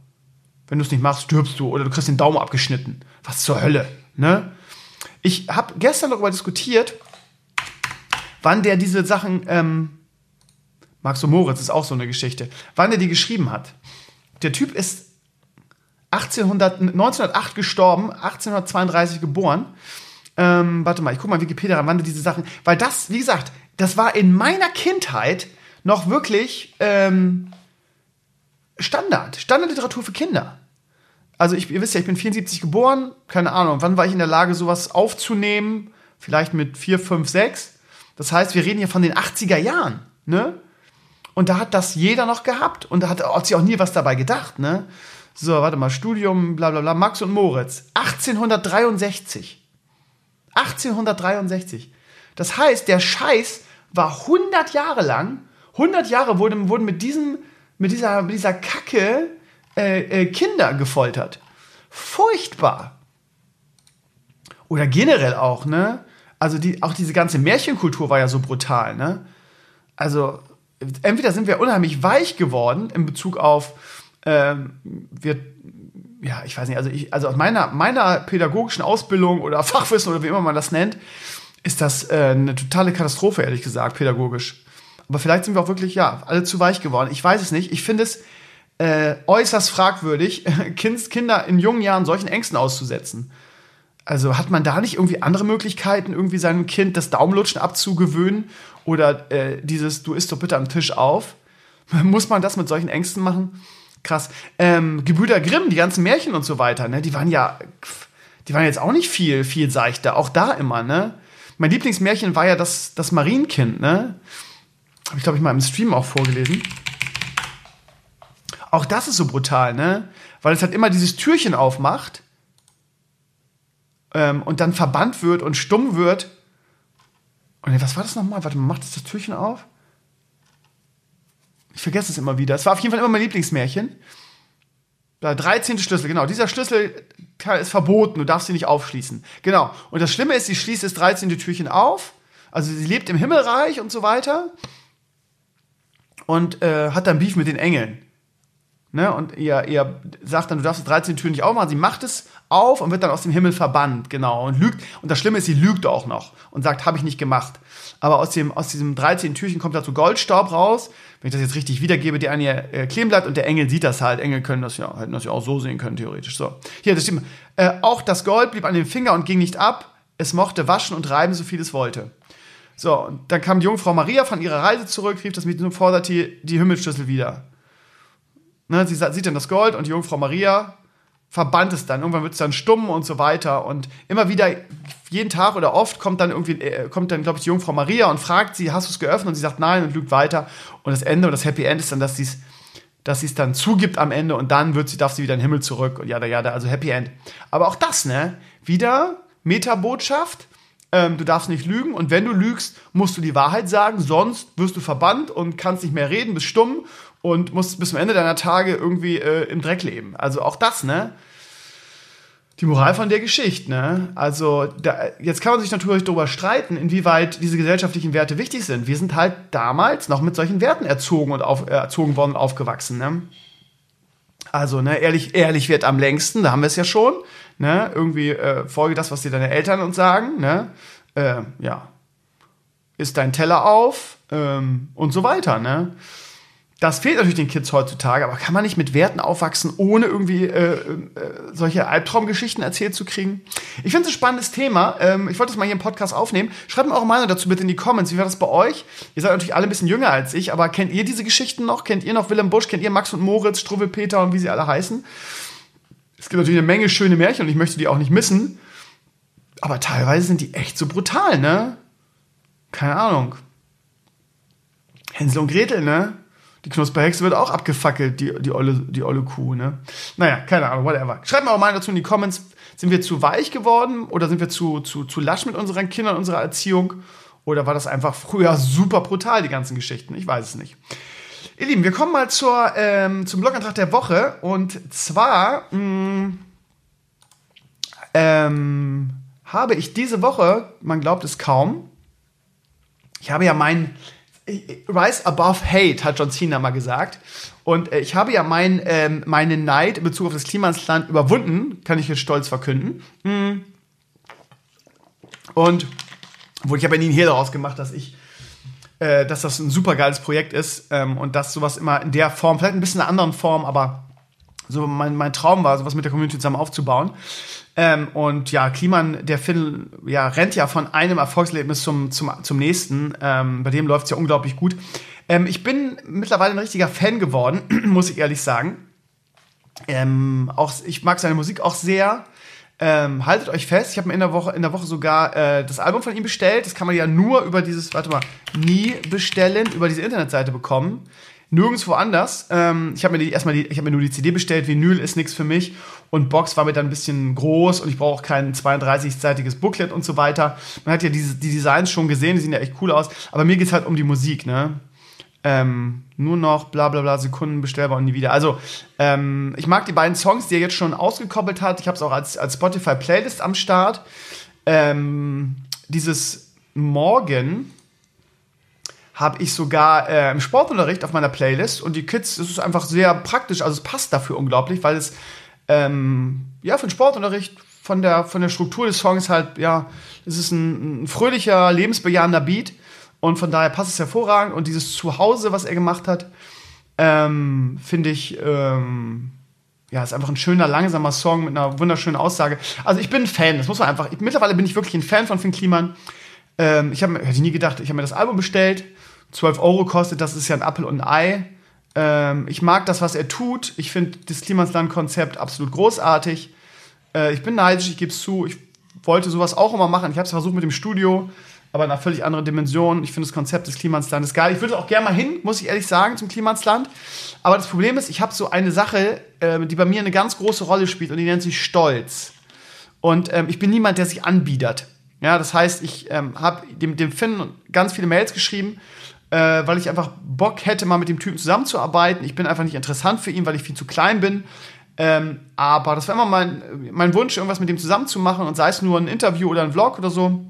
wenn du es nicht machst, stirbst du oder du kriegst den Daumen abgeschnitten. Was zur Hölle, ne? Ich habe gestern darüber diskutiert, wann der diese Sachen, ähm, Max und Moritz ist auch so eine Geschichte, wann er die geschrieben hat. Der Typ ist 1800, 1908 gestorben, 1832 geboren. Ähm, warte mal, ich guck mal Wikipedia ran, wann diese Sachen, weil das, wie gesagt, das war in meiner Kindheit noch wirklich ähm, Standard, Standardliteratur für Kinder. Also ich, ihr wisst ja, ich bin 74 geboren, keine Ahnung, wann war ich in der Lage, sowas aufzunehmen? Vielleicht mit 4, 5, 6. Das heißt, wir reden hier von den 80er Jahren, ne? Und da hat das jeder noch gehabt und da hat, hat sich auch nie was dabei gedacht, ne? So, warte mal, Studium, bla bla bla, Max und Moritz. 1863. 1863. Das heißt, der Scheiß war 100 Jahre lang, 100 Jahre wurden, wurden mit, diesem, mit, dieser, mit dieser Kacke äh, äh, Kinder gefoltert. Furchtbar. Oder generell auch, ne? Also die, auch diese ganze Märchenkultur war ja so brutal, ne? Also entweder sind wir unheimlich weich geworden in Bezug auf ähm, wird ja, ich weiß nicht, also ich, also aus meiner, meiner pädagogischen Ausbildung oder Fachwissen oder wie immer man das nennt, ist das äh, eine totale Katastrophe, ehrlich gesagt, pädagogisch. Aber vielleicht sind wir auch wirklich, ja, alle zu weich geworden. Ich weiß es nicht. Ich finde es äh, äußerst fragwürdig, kind, Kinder in jungen Jahren solchen Ängsten auszusetzen. Also hat man da nicht irgendwie andere Möglichkeiten, irgendwie seinem Kind das Daumenlutschen abzugewöhnen oder äh, dieses, du isst doch bitte am Tisch auf? Muss man das mit solchen Ängsten machen? Krass. Ähm, Gebrüder Grimm, die ganzen Märchen und so weiter, ne, die waren ja, die waren jetzt auch nicht viel, viel seichter. Auch da immer, ne? Mein Lieblingsmärchen war ja das, das Marienkind, ne? Habe ich, glaube ich, mal im Stream auch vorgelesen. Auch das ist so brutal, ne? Weil es halt immer dieses Türchen aufmacht ähm, und dann verbannt wird und stumm wird. Und was war das nochmal? Warte mal, macht das das Türchen auf? Ich vergesse es immer wieder. Es war auf jeden Fall immer mein Lieblingsmärchen. Der 13. Schlüssel, genau. Dieser Schlüssel ist verboten, du darfst ihn nicht aufschließen. Genau. Und das Schlimme ist, sie schließt das 13. Türchen auf. Also sie lebt im Himmelreich und so weiter. Und äh, hat dann Beef mit den Engeln. Ne? Und ihr, ihr sagt dann, du darfst 13 Türen nicht aufmachen. Sie macht es auf und wird dann aus dem Himmel verbannt, genau. Und lügt. Und das Schlimme ist, sie lügt auch noch und sagt, habe ich nicht gemacht. Aber aus, dem, aus diesem 13 Türchen kommt dazu Goldstaub raus. Wenn ich das jetzt richtig wiedergebe, der an ihr äh, kleben bleibt und der Engel sieht das halt. Engel können das ja, hätten das ja auch so sehen können, theoretisch. So. Hier, das stimmt. Äh, auch das Gold blieb an dem Finger und ging nicht ab. Es mochte waschen und reiben, so viel es wollte. So, und dann kam die Jungfrau Maria von ihrer Reise zurück, rief das mit und forderte die, die Himmelsschlüssel wieder. Ne, sie sieht dann das Gold und die Jungfrau Maria verbannt es dann. Irgendwann wird es dann stumm und so weiter. Und immer wieder, jeden Tag oder oft kommt dann irgendwie, äh, kommt dann, glaube ich, die Jungfrau Maria und fragt sie, hast du es geöffnet? Und sie sagt nein und lügt weiter. Und das Ende und das Happy End ist dann, dass sie es dass sie es dann zugibt am Ende und dann wird sie, darf sie wieder in den Himmel zurück und ja, ja, also Happy End. Aber auch das, ne? Wieder Metabotschaft. Ähm, du darfst nicht lügen und wenn du lügst, musst du die Wahrheit sagen, sonst wirst du verbannt und kannst nicht mehr reden, bist stumm und musst bis zum Ende deiner Tage irgendwie äh, im Dreck leben. Also auch das, ne? Die Moral von der Geschichte, ne? Also, da, jetzt kann man sich natürlich darüber streiten, inwieweit diese gesellschaftlichen Werte wichtig sind. Wir sind halt damals noch mit solchen Werten erzogen und auf, äh, erzogen worden und aufgewachsen, ne? Also, ne, ehrlich, ehrlich wird am längsten, da haben wir es ja schon, ne? Irgendwie äh, folge das, was dir deine Eltern uns sagen, ne? Äh, ja. Ist dein Teller auf ähm, und so weiter, ne? Das fehlt natürlich den Kids heutzutage, aber kann man nicht mit Werten aufwachsen, ohne irgendwie äh, äh, solche Albtraumgeschichten erzählt zu kriegen? Ich finde es ein spannendes Thema. Ähm, ich wollte das mal hier im Podcast aufnehmen. Schreibt mir eure Meinung dazu bitte in die Comments. Wie war das bei euch? Ihr seid natürlich alle ein bisschen jünger als ich, aber kennt ihr diese Geschichten noch? Kennt ihr noch Willem Busch? Kennt ihr Max und Moritz, Struwwel Peter und wie sie alle heißen? Es gibt natürlich eine Menge schöne Märchen und ich möchte die auch nicht missen. Aber teilweise sind die echt so brutal, ne? Keine Ahnung. Hänsel und Gretel, ne? Die Knusperhexe wird auch abgefackelt, die, die, olle, die olle Kuh, ne? Naja, keine Ahnung, whatever. Schreibt mir auch mal dazu in die Comments, sind wir zu weich geworden oder sind wir zu, zu, zu lasch mit unseren Kindern, unserer Erziehung? Oder war das einfach früher super brutal, die ganzen Geschichten? Ich weiß es nicht. Ihr Lieben, wir kommen mal zur, ähm, zum Blogantrag der Woche. Und zwar mh, mm, ähm, habe ich diese Woche, man glaubt es kaum, ich habe ja meinen Rise above hate, hat John Cena mal gesagt. Und äh, ich habe ja mein, ähm, meine Neid in Bezug auf das Klimasland überwunden, kann ich hier stolz verkünden. Mhm. Und wo ich habe ja nie einen Hehl daraus gemacht, dass ich, äh, dass das ein super geiles Projekt ist ähm, und dass sowas immer in der Form, vielleicht ein bisschen in einer anderen Form, aber so mein, mein Traum war, sowas mit der Community zusammen aufzubauen. Ähm, und ja, Kliman, der Film, ja, rennt ja von einem Erfolgserlebnis zum, zum, zum nächsten. Ähm, bei dem läuft es ja unglaublich gut. Ähm, ich bin mittlerweile ein richtiger Fan geworden, muss ich ehrlich sagen. Ähm, auch, ich mag seine Musik auch sehr. Ähm, haltet euch fest, ich habe mir in der Woche in der Woche sogar äh, das Album von ihm bestellt. Das kann man ja nur über dieses, warte mal, nie bestellen, über diese Internetseite bekommen nirgendwo anders. Ähm, ich habe mir die, erstmal die, ich habe mir nur die CD bestellt. Vinyl ist nichts für mich und Box war mir dann ein bisschen groß und ich brauche auch kein 32-seitiges Booklet und so weiter. Man hat ja diese, die Designs schon gesehen, die sehen ja echt cool aus. Aber mir geht's halt um die Musik, ne? Ähm, nur noch bla bla bla Sekunden bestellbar und nie wieder. Also, ähm, ich mag die beiden Songs, die er jetzt schon ausgekoppelt hat. Ich habe es auch als, als Spotify-Playlist am Start. Ähm, dieses Morgen habe ich sogar äh, im Sportunterricht auf meiner Playlist und die Kids, das ist einfach sehr praktisch, also es passt dafür unglaublich, weil es ähm, ja für den Sportunterricht von der von der Struktur des Songs halt ja, es ist ein, ein fröhlicher, lebensbejahender Beat und von daher passt es hervorragend und dieses Zuhause, was er gemacht hat, ähm, finde ich ähm, ja, ist einfach ein schöner, langsamer Song mit einer wunderschönen Aussage. Also ich bin ein Fan, das muss man einfach. Ich, mittlerweile bin ich wirklich ein Fan von Finn Kliman. Ähm, ich habe hätte nie gedacht, ich habe mir das Album bestellt 12 Euro kostet, das ist ja ein Apfel und ein Ei. Ähm, ich mag das, was er tut. Ich finde das Klimasland-Konzept absolut großartig. Äh, ich bin neidisch, ich gebe es zu. Ich wollte sowas auch immer machen. Ich habe es versucht mit dem Studio, aber in einer völlig anderen Dimension. Ich finde das Konzept des Klimaslandes geil. Ich würde auch gerne mal hin, muss ich ehrlich sagen, zum Klimasland. Aber das Problem ist, ich habe so eine Sache, äh, die bei mir eine ganz große Rolle spielt und die nennt sich Stolz. Und ähm, ich bin niemand, der sich anbiedert. Ja, das heißt, ich ähm, habe dem, dem Finn ganz viele Mails geschrieben äh, weil ich einfach Bock hätte, mal mit dem Typen zusammenzuarbeiten. Ich bin einfach nicht interessant für ihn, weil ich viel zu klein bin. Ähm, aber das war immer mein, mein Wunsch, irgendwas mit dem zusammen zu machen und sei es nur ein Interview oder ein Vlog oder so.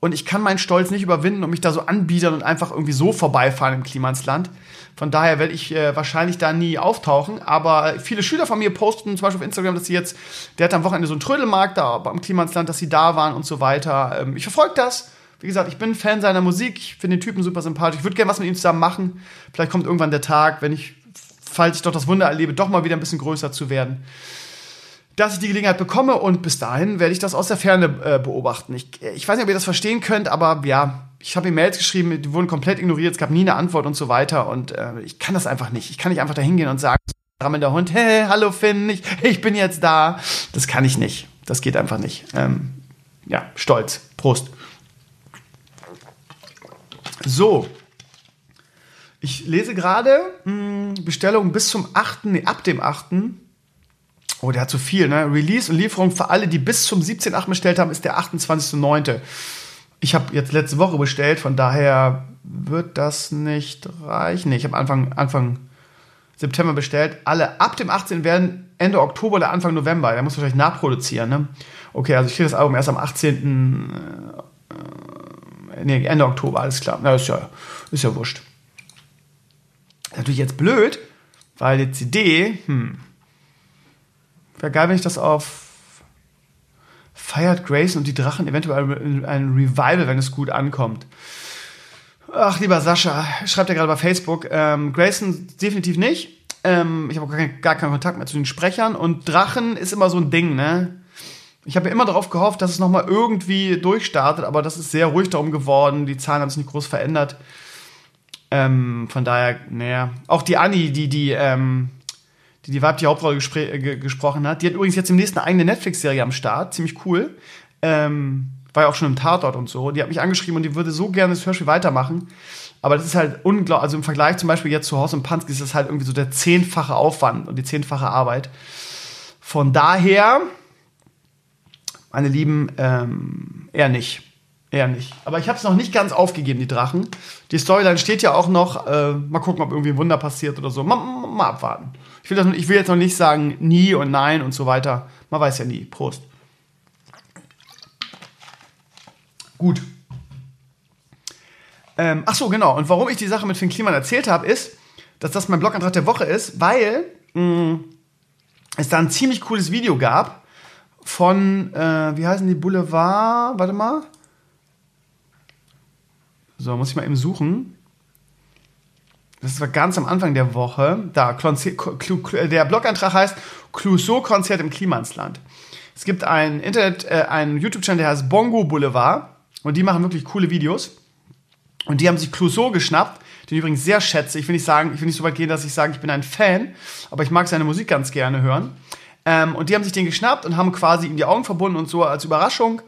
Und ich kann meinen Stolz nicht überwinden und mich da so anbiedern und einfach irgendwie so vorbeifahren im Klimansland. Von daher werde ich äh, wahrscheinlich da nie auftauchen. Aber viele Schüler von mir posten zum Beispiel auf Instagram, dass sie jetzt, der hat am Wochenende so einen Trödelmarkt da am Klimansland, dass sie da waren und so weiter. Ähm, ich verfolge das. Wie gesagt, ich bin Fan seiner Musik. Ich finde den Typen super sympathisch. Ich würde gerne was mit ihm zusammen machen. Vielleicht kommt irgendwann der Tag, wenn ich, falls ich doch das Wunder erlebe, doch mal wieder ein bisschen größer zu werden dass ich die Gelegenheit bekomme und bis dahin werde ich das aus der Ferne äh, beobachten. Ich, ich weiß nicht, ob ihr das verstehen könnt, aber ja, ich habe ihm Mails geschrieben, die wurden komplett ignoriert, es gab nie eine Antwort und so weiter und äh, ich kann das einfach nicht. Ich kann nicht einfach da hingehen und sagen, rammeln der Hund, hey, hallo Finn, ich, ich bin jetzt da. Das kann ich nicht. Das geht einfach nicht. Ähm, ja, stolz. Prost. So. Ich lese gerade hm, Bestellungen bis zum 8., nee, ab dem 8. Oh, der hat zu viel, ne? Release und Lieferung für alle, die bis zum 17.8. bestellt haben, ist der 28.9. Ich habe jetzt letzte Woche bestellt, von daher wird das nicht reichen. Nee, ich habe Anfang, Anfang September bestellt. Alle ab dem 18. werden Ende Oktober oder Anfang November. Der muss wahrscheinlich nachproduzieren, ne? Okay, also ich kriege das Album erst am 18. Äh, nee, Ende Oktober, alles klar. Na, ist ja, ist ja wurscht. Natürlich jetzt blöd, weil die CD, hm, Wäre geil, wenn ich das auf Feiert Grace und die Drachen eventuell ein Revival, wenn es gut ankommt. Ach, lieber Sascha, schreibt ja gerade bei Facebook. Ähm, Grayson definitiv nicht. Ähm, ich habe gar, gar, keinen Kontakt mehr zu den Sprechern. Und Drachen ist immer so ein Ding, ne? Ich habe ja immer darauf gehofft, dass es nochmal irgendwie durchstartet, aber das ist sehr ruhig darum geworden. Die Zahlen haben sich nicht groß verändert. Ähm, von daher, naja. Auch die Annie, die, die, ähm, die die weibliche Hauptrolle äh, gesprochen hat. Die hat übrigens jetzt im nächsten eine eigene Netflix-Serie am Start, ziemlich cool. Ähm, war ja auch schon im Tatort und so. Die hat mich angeschrieben und die würde so gerne das Hörspiel weitermachen. Aber das ist halt unglaublich, also im Vergleich zum Beispiel jetzt zu Haus und Panski ist das halt irgendwie so der zehnfache Aufwand und die zehnfache Arbeit. Von daher, meine Lieben, ähm, eher nicht. Eher nicht. Aber ich habe es noch nicht ganz aufgegeben, die Drachen. Die Storyline steht ja auch noch. Äh, mal gucken, ob irgendwie ein Wunder passiert oder so. Mal, mal abwarten. Ich will, das, ich will jetzt noch nicht sagen nie und nein und so weiter. Man weiß ja nie. Prost. Gut. Ähm, ach so, genau. Und warum ich die Sache mit Finn Kliman erzählt habe, ist, dass das mein Blogantrag der Woche ist, weil mh, mm, es da ein ziemlich cooles Video gab von, äh, wie heißen die Boulevard? Warte mal. So, muss ich mal eben suchen. Das war ganz am Anfang der Woche. Da, der Blogantrag heißt Clouseau-Konzert im Klimansland. Es gibt ein Internet, äh, einen YouTube-Channel, der heißt Bongo Boulevard. Und die machen wirklich coole Videos. Und die haben sich Clouseau geschnappt, den ich übrigens sehr schätze. Ich will nicht sagen, ich will nicht so weit gehen, dass ich sage, ich bin ein Fan, aber ich mag seine Musik ganz gerne hören. Ähm, und die haben sich den geschnappt und haben quasi ihm die Augen verbunden und so als Überraschung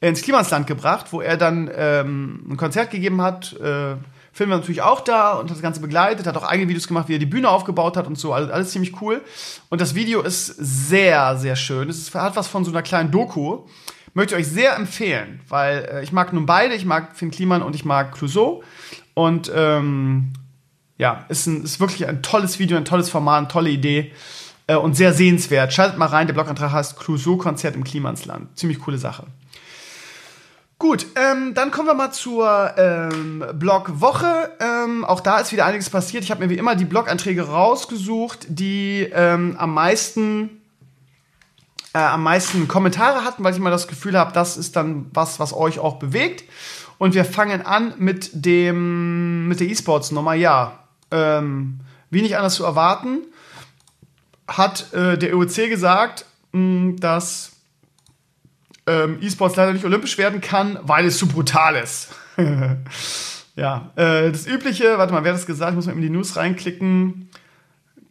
ins Klimansland gebracht, wo er dann ähm, ein Konzert gegeben hat. Äh, Film war natürlich auch da und hat das Ganze begleitet, hat auch eigene Videos gemacht, wie er die Bühne aufgebaut hat und so, alles, alles ziemlich cool. Und das Video ist sehr, sehr schön. Es hat was von so einer kleinen Doku. Möchte ich euch sehr empfehlen, weil äh, ich mag nun beide, ich mag Finn Kliman und ich mag Clouseau. Und ähm, ja, ist, ein, ist wirklich ein tolles Video, ein tolles Format, eine tolle Idee äh, und sehr sehenswert. Schaltet mal rein, der Blogantrag heißt Clouseau-Konzert im Klimansland. Ziemlich coole Sache. Gut, ähm, dann kommen wir mal zur ähm, Blogwoche. Ähm, auch da ist wieder einiges passiert. Ich habe mir wie immer die Bloganträge rausgesucht, die ähm, am meisten äh, am meisten Kommentare hatten, weil ich mal das Gefühl habe, das ist dann was, was euch auch bewegt. Und wir fangen an mit dem mit der E-Sports Nummer. Ja, ähm, wie nicht anders zu erwarten, hat äh, der OEC gesagt, mh, dass ähm, E-Sports leider nicht olympisch werden kann, weil es zu brutal ist. ja, äh, das übliche, warte mal, wer hat das gesagt? Ich muss mal in die News reinklicken.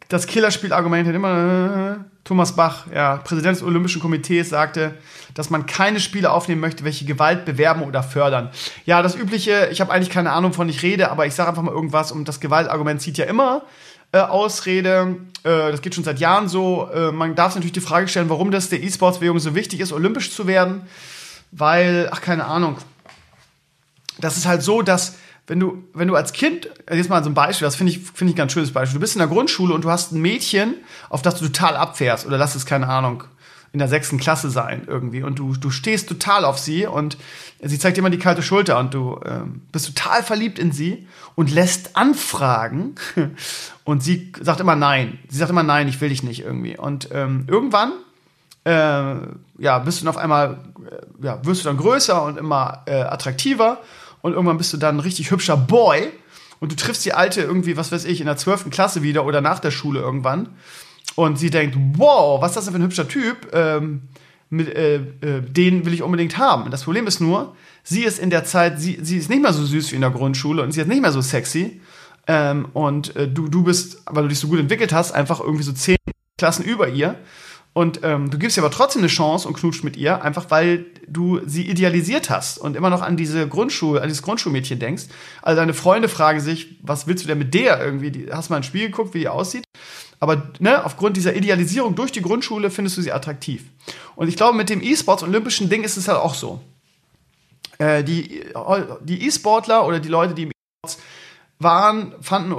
Das Killerspiel-Argument hat immer äh, Thomas Bach, ja, Präsident des Olympischen Komitees, sagte, dass man keine Spiele aufnehmen möchte, welche Gewalt bewerben oder fördern. Ja, das übliche, ich habe eigentlich keine Ahnung, von ich rede, aber ich sage einfach mal irgendwas und das Gewaltargument zieht ja immer äh, Ausrede. Äh, das geht schon seit Jahren so. Äh, man darf natürlich die Frage stellen, warum das der E-Sports-Bewegung so wichtig ist, olympisch zu werden. Weil, ach, keine Ahnung. Das ist halt so, dass wenn du, wenn du als Kind, äh, jetzt mal so ein Beispiel, das finde ich, finde ich ein ganz schönes Beispiel. Du bist in der Grundschule und du hast ein Mädchen, auf das du total abfährst, oder lass es, keine Ahnung, in der sechsten Klasse sein irgendwie und du, du stehst total auf sie und sie zeigt dir immer die kalte Schulter und du ähm, bist total verliebt in sie und lässt anfragen und sie sagt immer nein. Sie sagt immer nein, ich will dich nicht irgendwie. Und ähm, irgendwann äh, ja, bist du dann auf einmal, äh, ja, wirst du dann größer und immer äh, attraktiver und irgendwann bist du dann ein richtig hübscher Boy und du triffst die Alte irgendwie, was weiß ich, in der zwölften Klasse wieder oder nach der Schule irgendwann und sie denkt, wow, was ist das denn für ein hübscher Typ? Ähm, mit, äh, äh, den will ich unbedingt haben. Das Problem ist nur, sie ist in der Zeit, sie, sie ist nicht mehr so süß wie in der Grundschule und sie ist nicht mehr so sexy. Ähm, und äh, du, du bist, weil du dich so gut entwickelt hast, einfach irgendwie so zehn Klassen über ihr. Und ähm, du gibst ihr aber trotzdem eine Chance und knutscht mit ihr, einfach weil du sie idealisiert hast und immer noch an diese Grundschule, an dieses Grundschulmädchen denkst. Also deine Freunde fragen sich, was willst du denn mit der irgendwie? Hast du mal ein Spiel geguckt, wie die aussieht? Aber ne, aufgrund dieser Idealisierung durch die Grundschule findest du sie attraktiv. Und ich glaube, mit dem E-Sports olympischen Ding ist es halt auch so. Äh, die die E-Sportler oder die Leute, die im E-Sports waren, fanden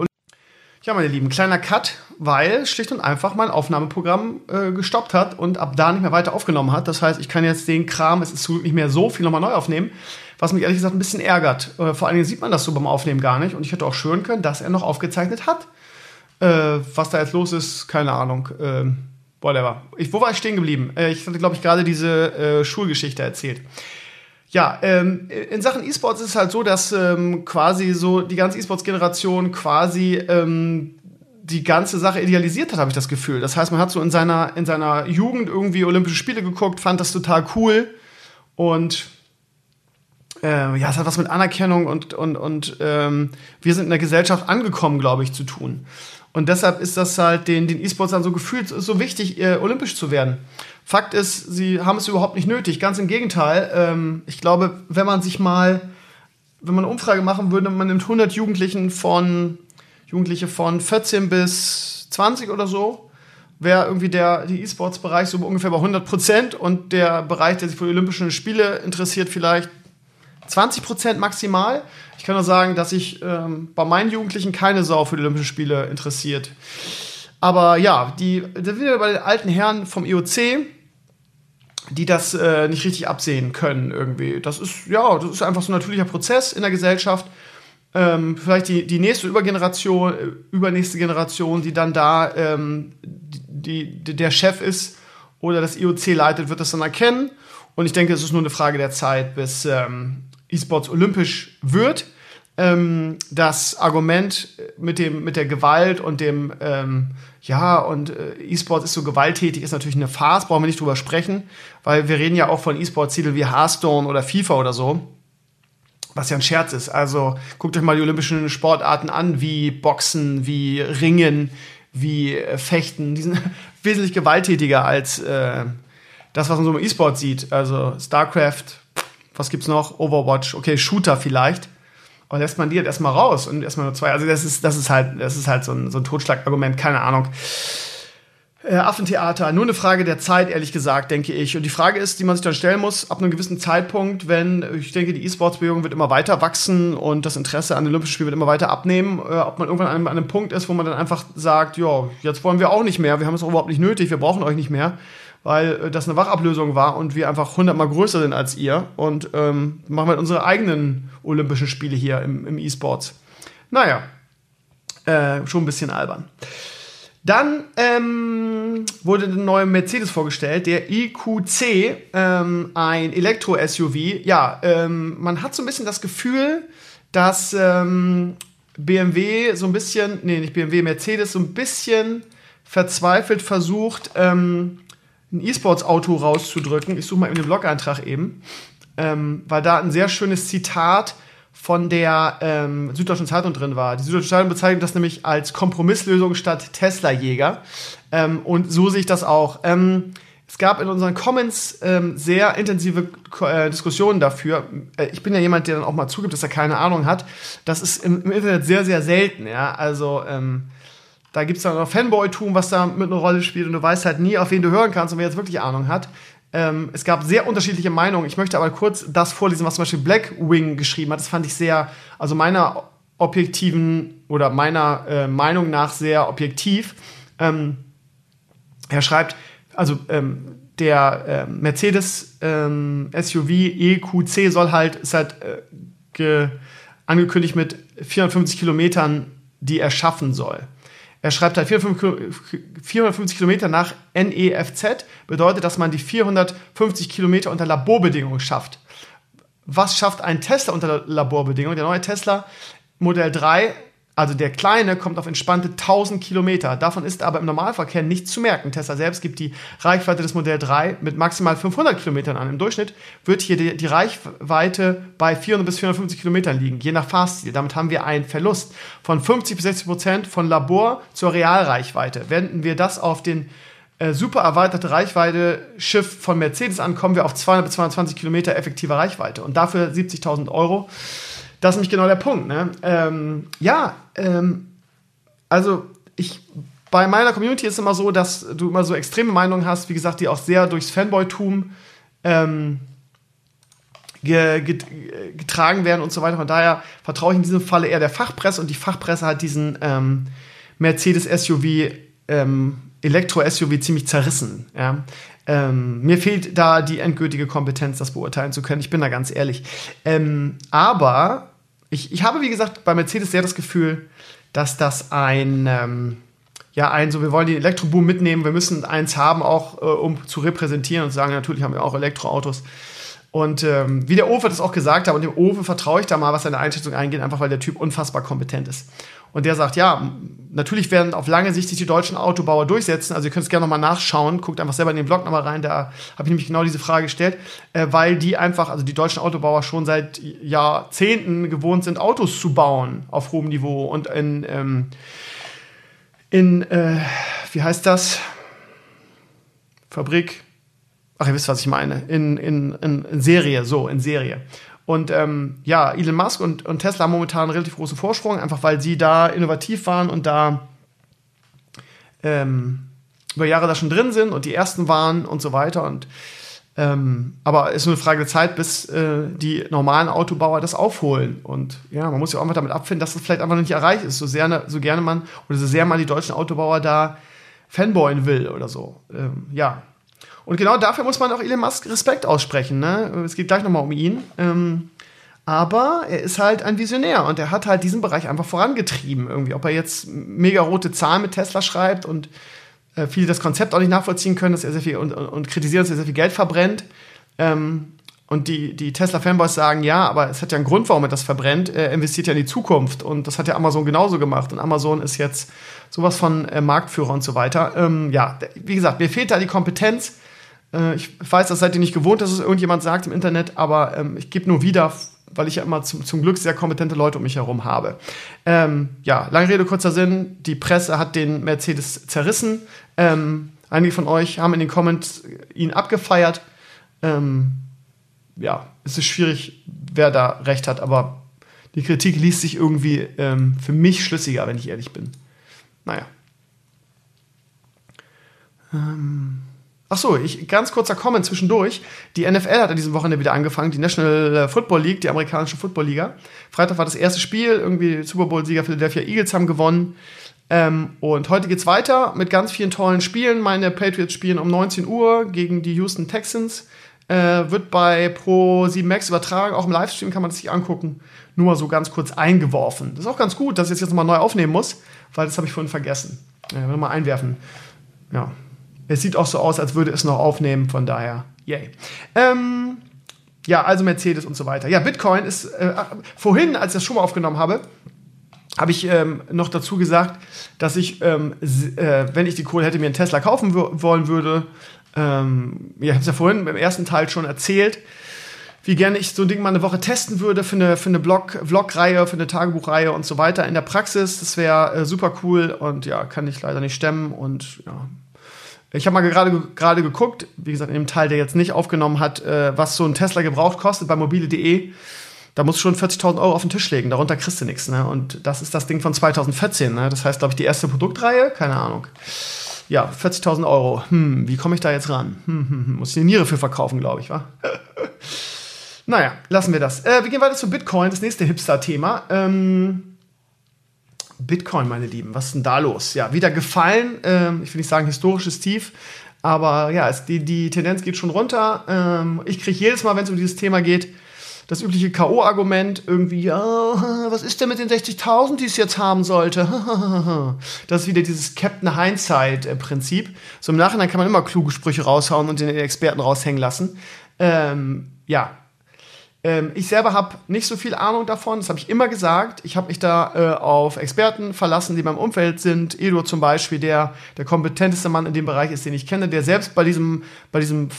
ja, meine Lieben, kleiner Cut, weil schlicht und einfach mein Aufnahmeprogramm äh, gestoppt hat und ab da nicht mehr weiter aufgenommen hat. Das heißt, ich kann jetzt den Kram, es ist nicht mehr so viel nochmal neu aufnehmen, was mich ehrlich gesagt ein bisschen ärgert. Äh, vor allen Dingen sieht man das so beim Aufnehmen gar nicht und ich hätte auch schwören können, dass er noch aufgezeichnet hat. Äh, was da jetzt los ist, keine Ahnung. Äh, whatever. Ich, wo war ich stehen geblieben? Äh, ich hatte, glaube ich, gerade diese äh, Schulgeschichte erzählt. Ja, ähm, in Sachen E-Sports ist es halt so, dass ähm, quasi so die ganze E-Sports-Generation quasi ähm, die ganze Sache idealisiert hat, habe ich das Gefühl. Das heißt, man hat so in seiner, in seiner Jugend irgendwie Olympische Spiele geguckt, fand das total cool und äh, ja, es hat was mit Anerkennung und, und, und ähm, wir sind in der Gesellschaft angekommen, glaube ich, zu tun. Und deshalb ist das halt den, den E-Sports dann so gefühlt so wichtig, äh, olympisch zu werden. Fakt ist, sie haben es überhaupt nicht nötig. Ganz im Gegenteil. Ähm, ich glaube, wenn man sich mal, wenn man eine Umfrage machen würde, man nimmt 100 Jugendlichen von, Jugendliche von 14 bis 20 oder so, wäre irgendwie der E-Sports-Bereich so ungefähr bei 100 Prozent und der Bereich, der sich für die Olympischen Spiele interessiert, vielleicht 20 Prozent maximal. Ich kann nur sagen, dass sich ähm, bei meinen Jugendlichen keine Sau für die Olympischen Spiele interessiert. Aber ja, die, da sind wir bei den alten Herren vom IOC, die das äh, nicht richtig absehen können irgendwie. Das ist, ja, das ist einfach so ein natürlicher Prozess in der Gesellschaft. Ähm, vielleicht die, die nächste Übergeneration, äh, übernächste Generation, die dann da ähm, die, die, der Chef ist oder das IOC leitet, wird das dann erkennen. Und ich denke, es ist nur eine Frage der Zeit, bis ähm, E-Sports olympisch wird. Ähm, das Argument mit, dem, mit der Gewalt und dem, ähm, ja, und äh, E-Sports ist so gewalttätig, ist natürlich eine Farce, brauchen wir nicht drüber sprechen, weil wir reden ja auch von E-Sports-Titeln wie Hearthstone oder FIFA oder so, was ja ein Scherz ist. Also guckt euch mal die olympischen Sportarten an, wie Boxen, wie Ringen, wie äh, Fechten. Die sind wesentlich gewalttätiger als äh, das, was man so im E-Sport sieht. Also StarCraft, was gibt's noch? Overwatch, okay, Shooter vielleicht. Aber lässt man die halt erstmal raus und erstmal nur zwei. Also das ist, das ist halt, das ist halt so ein, so ein Totschlagargument, keine Ahnung. Äh, Affentheater, nur eine Frage der Zeit, ehrlich gesagt, denke ich. Und die Frage ist, die man sich dann stellen muss, ab einem gewissen Zeitpunkt, wenn, ich denke, die E-Sports-Bewegung wird immer weiter wachsen und das Interesse an den Olympischen Spielen wird immer weiter abnehmen, äh, ob man irgendwann an einem, an einem Punkt ist, wo man dann einfach sagt, ja, jetzt wollen wir auch nicht mehr, wir haben es auch überhaupt nicht nötig, wir brauchen euch nicht mehr weil äh, das eine Wachablösung war und wir einfach hundertmal größer sind als ihr und ähm, machen halt unsere eigenen Olympischen Spiele hier im, im E-Sports. Naja, äh, schon ein bisschen albern. Dann ähm, wurde ein neuer Mercedes vorgestellt, der EQC, ähm, ein Elektro-SUV. Ja, ähm, man hat so ein bisschen das Gefühl, dass ähm, BMW so ein bisschen, nee, nicht BMW, Mercedes so ein bisschen verzweifelt versucht, ähm, ein E-Sports-Auto rauszudrücken. Ich suche mal in den Blog-Eintrag eben, ähm, weil da ein sehr schönes Zitat von der ähm, Süddeutschen Zeitung drin war. Die Süddeutsche Zeitung bezeichnet das nämlich als Kompromisslösung statt Tesla-Jäger. Ähm, und so sehe ich das auch. Ähm, es gab in unseren Comments ähm, sehr intensive äh, Diskussionen dafür. Äh, ich bin ja jemand, der dann auch mal zugibt, dass er keine Ahnung hat. Das ist im, im Internet sehr, sehr selten. Ja? Also ähm, da gibt es dann noch Fanboy-Tum, was da mit einer Rolle spielt und du weißt halt nie, auf wen du hören kannst und wer jetzt wirklich Ahnung hat. Ähm, es gab sehr unterschiedliche Meinungen. Ich möchte aber kurz das vorlesen, was zum Beispiel Blackwing geschrieben hat. Das fand ich sehr, also meiner objektiven oder meiner äh, Meinung nach sehr objektiv. Ähm, er schreibt, also ähm, der äh, Mercedes ähm, SUV EQC soll halt, ist halt äh, angekündigt mit 450 Kilometern, die er schaffen soll. Er schreibt halt 450 Kilometer nach NEFZ, bedeutet, dass man die 450 Kilometer unter Laborbedingungen schafft. Was schafft ein Tesla unter Laborbedingungen? Der neue Tesla Modell 3 also der kleine kommt auf entspannte 1000 Kilometer. Davon ist aber im Normalverkehr nichts zu merken. Tesla selbst gibt die Reichweite des Modell 3 mit maximal 500 Kilometern an. Im Durchschnitt wird hier die, die Reichweite bei 400 bis 450 Kilometern liegen, je nach Fahrstil. Damit haben wir einen Verlust von 50 bis 60 Prozent von Labor zur Realreichweite. Wenden wir das auf den äh, super erweiterte Reichweite Schiff von Mercedes an, kommen wir auf 200 bis 220 Kilometer effektive Reichweite. Und dafür 70.000 Euro. Das ist nämlich genau der Punkt. Ne? Ähm, ja, ähm, also ich bei meiner Community ist es immer so, dass du immer so extreme Meinungen hast, wie gesagt, die auch sehr durchs Fanboy-Tum ähm, getragen werden und so weiter. Von daher vertraue ich in diesem Falle eher der Fachpresse und die Fachpresse hat diesen ähm, Mercedes SUV, ähm, Elektro-SUV ziemlich zerrissen. Ja? Ähm, mir fehlt da die endgültige Kompetenz, das beurteilen zu können. Ich bin da ganz ehrlich. Ähm, aber ich, ich habe, wie gesagt, bei Mercedes sehr das Gefühl, dass das ein, ähm, ja, ein, so, wir wollen den Elektroboom mitnehmen, wir müssen eins haben, auch äh, um zu repräsentieren und zu sagen, natürlich haben wir auch Elektroautos. Und ähm, wie der Ofe das auch gesagt hat, und dem Ofe vertraue ich da mal, was seine Einschätzung eingeht, einfach weil der Typ unfassbar kompetent ist. Und der sagt, ja, natürlich werden auf lange Sicht sich die deutschen Autobauer durchsetzen. Also ihr könnt es gerne nochmal nachschauen. Guckt einfach selber in den Blog nochmal rein. Da habe ich nämlich genau diese Frage gestellt, äh, weil die einfach, also die deutschen Autobauer schon seit Jahrzehnten gewohnt sind, Autos zu bauen auf hohem Niveau und in, ähm, in äh, wie heißt das? Fabrik. Ach, ihr wisst, was ich meine. In, in, in Serie, so, in Serie. Und ähm, ja, Elon Musk und, und Tesla haben momentan einen relativ großen Vorsprung, einfach weil sie da innovativ waren und da ähm, über Jahre da schon drin sind und die ersten waren und so weiter. Und ähm, aber es ist nur eine Frage der Zeit, bis äh, die normalen Autobauer das aufholen. Und ja, man muss ja auch mal damit abfinden, dass das vielleicht einfach noch nicht erreicht ist, so, sehr, so gerne man oder so sehr man die deutschen Autobauer da fanboyen will oder so. Ähm, ja, und genau dafür muss man auch Elon Musk Respekt aussprechen. Ne? Es geht gleich nochmal um ihn. Ähm, aber er ist halt ein Visionär und er hat halt diesen Bereich einfach vorangetrieben. Irgendwie, ob er jetzt mega rote Zahlen mit Tesla schreibt und äh, viele das Konzept auch nicht nachvollziehen können, dass er sehr viel und, und, kritisieren, dass er sehr viel Geld verbrennt. Ähm, und die, die Tesla-Fanboys sagen, ja, aber es hat ja einen Grund, warum er das verbrennt. Er investiert ja in die Zukunft. Und das hat ja Amazon genauso gemacht. Und Amazon ist jetzt sowas von äh, Marktführer und so weiter. Ähm, ja, wie gesagt, mir fehlt da die Kompetenz, äh, ich weiß, das seid ihr nicht gewohnt, dass es irgendjemand sagt im Internet, aber ähm, ich gebe nur wieder, weil ich ja immer zum, zum Glück sehr kompetente Leute um mich herum habe. Ähm, ja, lange Rede, kurzer Sinn. Die Presse hat den Mercedes zerrissen. Ähm, einige von euch haben in den Comments ihn abgefeiert. Ähm, ja, es ist schwierig, wer da recht hat, aber die Kritik liest sich irgendwie ähm, für mich schlüssiger, wenn ich ehrlich bin. Naja. Ähm. Ach so, ich, ganz kurzer Comment zwischendurch. Die NFL hat an diesem Wochenende wieder angefangen, die National Football League, die amerikanische Football-Liga. Freitag war das erste Spiel, irgendwie Super Bowl-Sieger Philadelphia Eagles haben gewonnen. Ähm, und heute geht's weiter mit ganz vielen tollen Spielen. Meine Patriots spielen um 19 Uhr gegen die Houston Texans. Äh, wird bei Pro 7 Max übertragen, auch im Livestream kann man das sich angucken. Nur mal so ganz kurz eingeworfen. Das ist auch ganz gut, dass ich das jetzt nochmal neu aufnehmen muss, weil das habe ich vorhin vergessen. Will mal einwerfen. Ja, es sieht auch so aus, als würde es noch aufnehmen, von daher, yay. Ähm, ja, also Mercedes und so weiter. Ja, Bitcoin ist, äh, vorhin, als ich das schon mal aufgenommen habe, habe ich ähm, noch dazu gesagt, dass ich, ähm, äh, wenn ich die Kohle hätte, mir einen Tesla kaufen wollen würde. Ähm, ja, ich habe es ja vorhin im ersten Teil schon erzählt, wie gerne ich so ein Ding mal eine Woche testen würde für eine, für eine Vlog-Reihe, für eine Tagebuchreihe und so weiter in der Praxis. Das wäre äh, super cool und ja, kann ich leider nicht stemmen und ja, ich habe mal gerade gerade geguckt, wie gesagt, in dem Teil, der jetzt nicht aufgenommen hat, äh, was so ein Tesla gebraucht kostet bei mobile.de. Da musst du schon 40.000 Euro auf den Tisch legen, darunter kriegst du nichts. Ne? Und das ist das Ding von 2014. Ne? Das heißt, glaube ich, die erste Produktreihe, keine Ahnung. Ja, 40.000 Euro. Hm, wie komme ich da jetzt ran? Hm, hm, hm. Muss ich eine Niere für verkaufen, glaube ich, wa? naja, lassen wir das. Äh, wir gehen weiter zu Bitcoin, das nächste Hipster-Thema. Ähm, Bitcoin, meine Lieben, was ist denn da los? Ja, wieder gefallen. Ähm, ich will nicht sagen historisches Tief, Aber ja, es, die, die Tendenz geht schon runter. Ähm, ich kriege jedes Mal, wenn es um dieses Thema geht, das übliche K.O.-Argument irgendwie, ja, was ist denn mit den 60.000, die es jetzt haben sollte? das ist wieder dieses Captain Hindsight-Prinzip. So im Nachhinein kann man immer kluge Sprüche raushauen und den Experten raushängen lassen. Ähm, ja, ähm, ich selber habe nicht so viel Ahnung davon, das habe ich immer gesagt. Ich habe mich da äh, auf Experten verlassen, die beim Umfeld sind. Edo zum Beispiel, der der kompetenteste Mann in dem Bereich ist, den ich kenne, der selbst bei diesem, bei diesem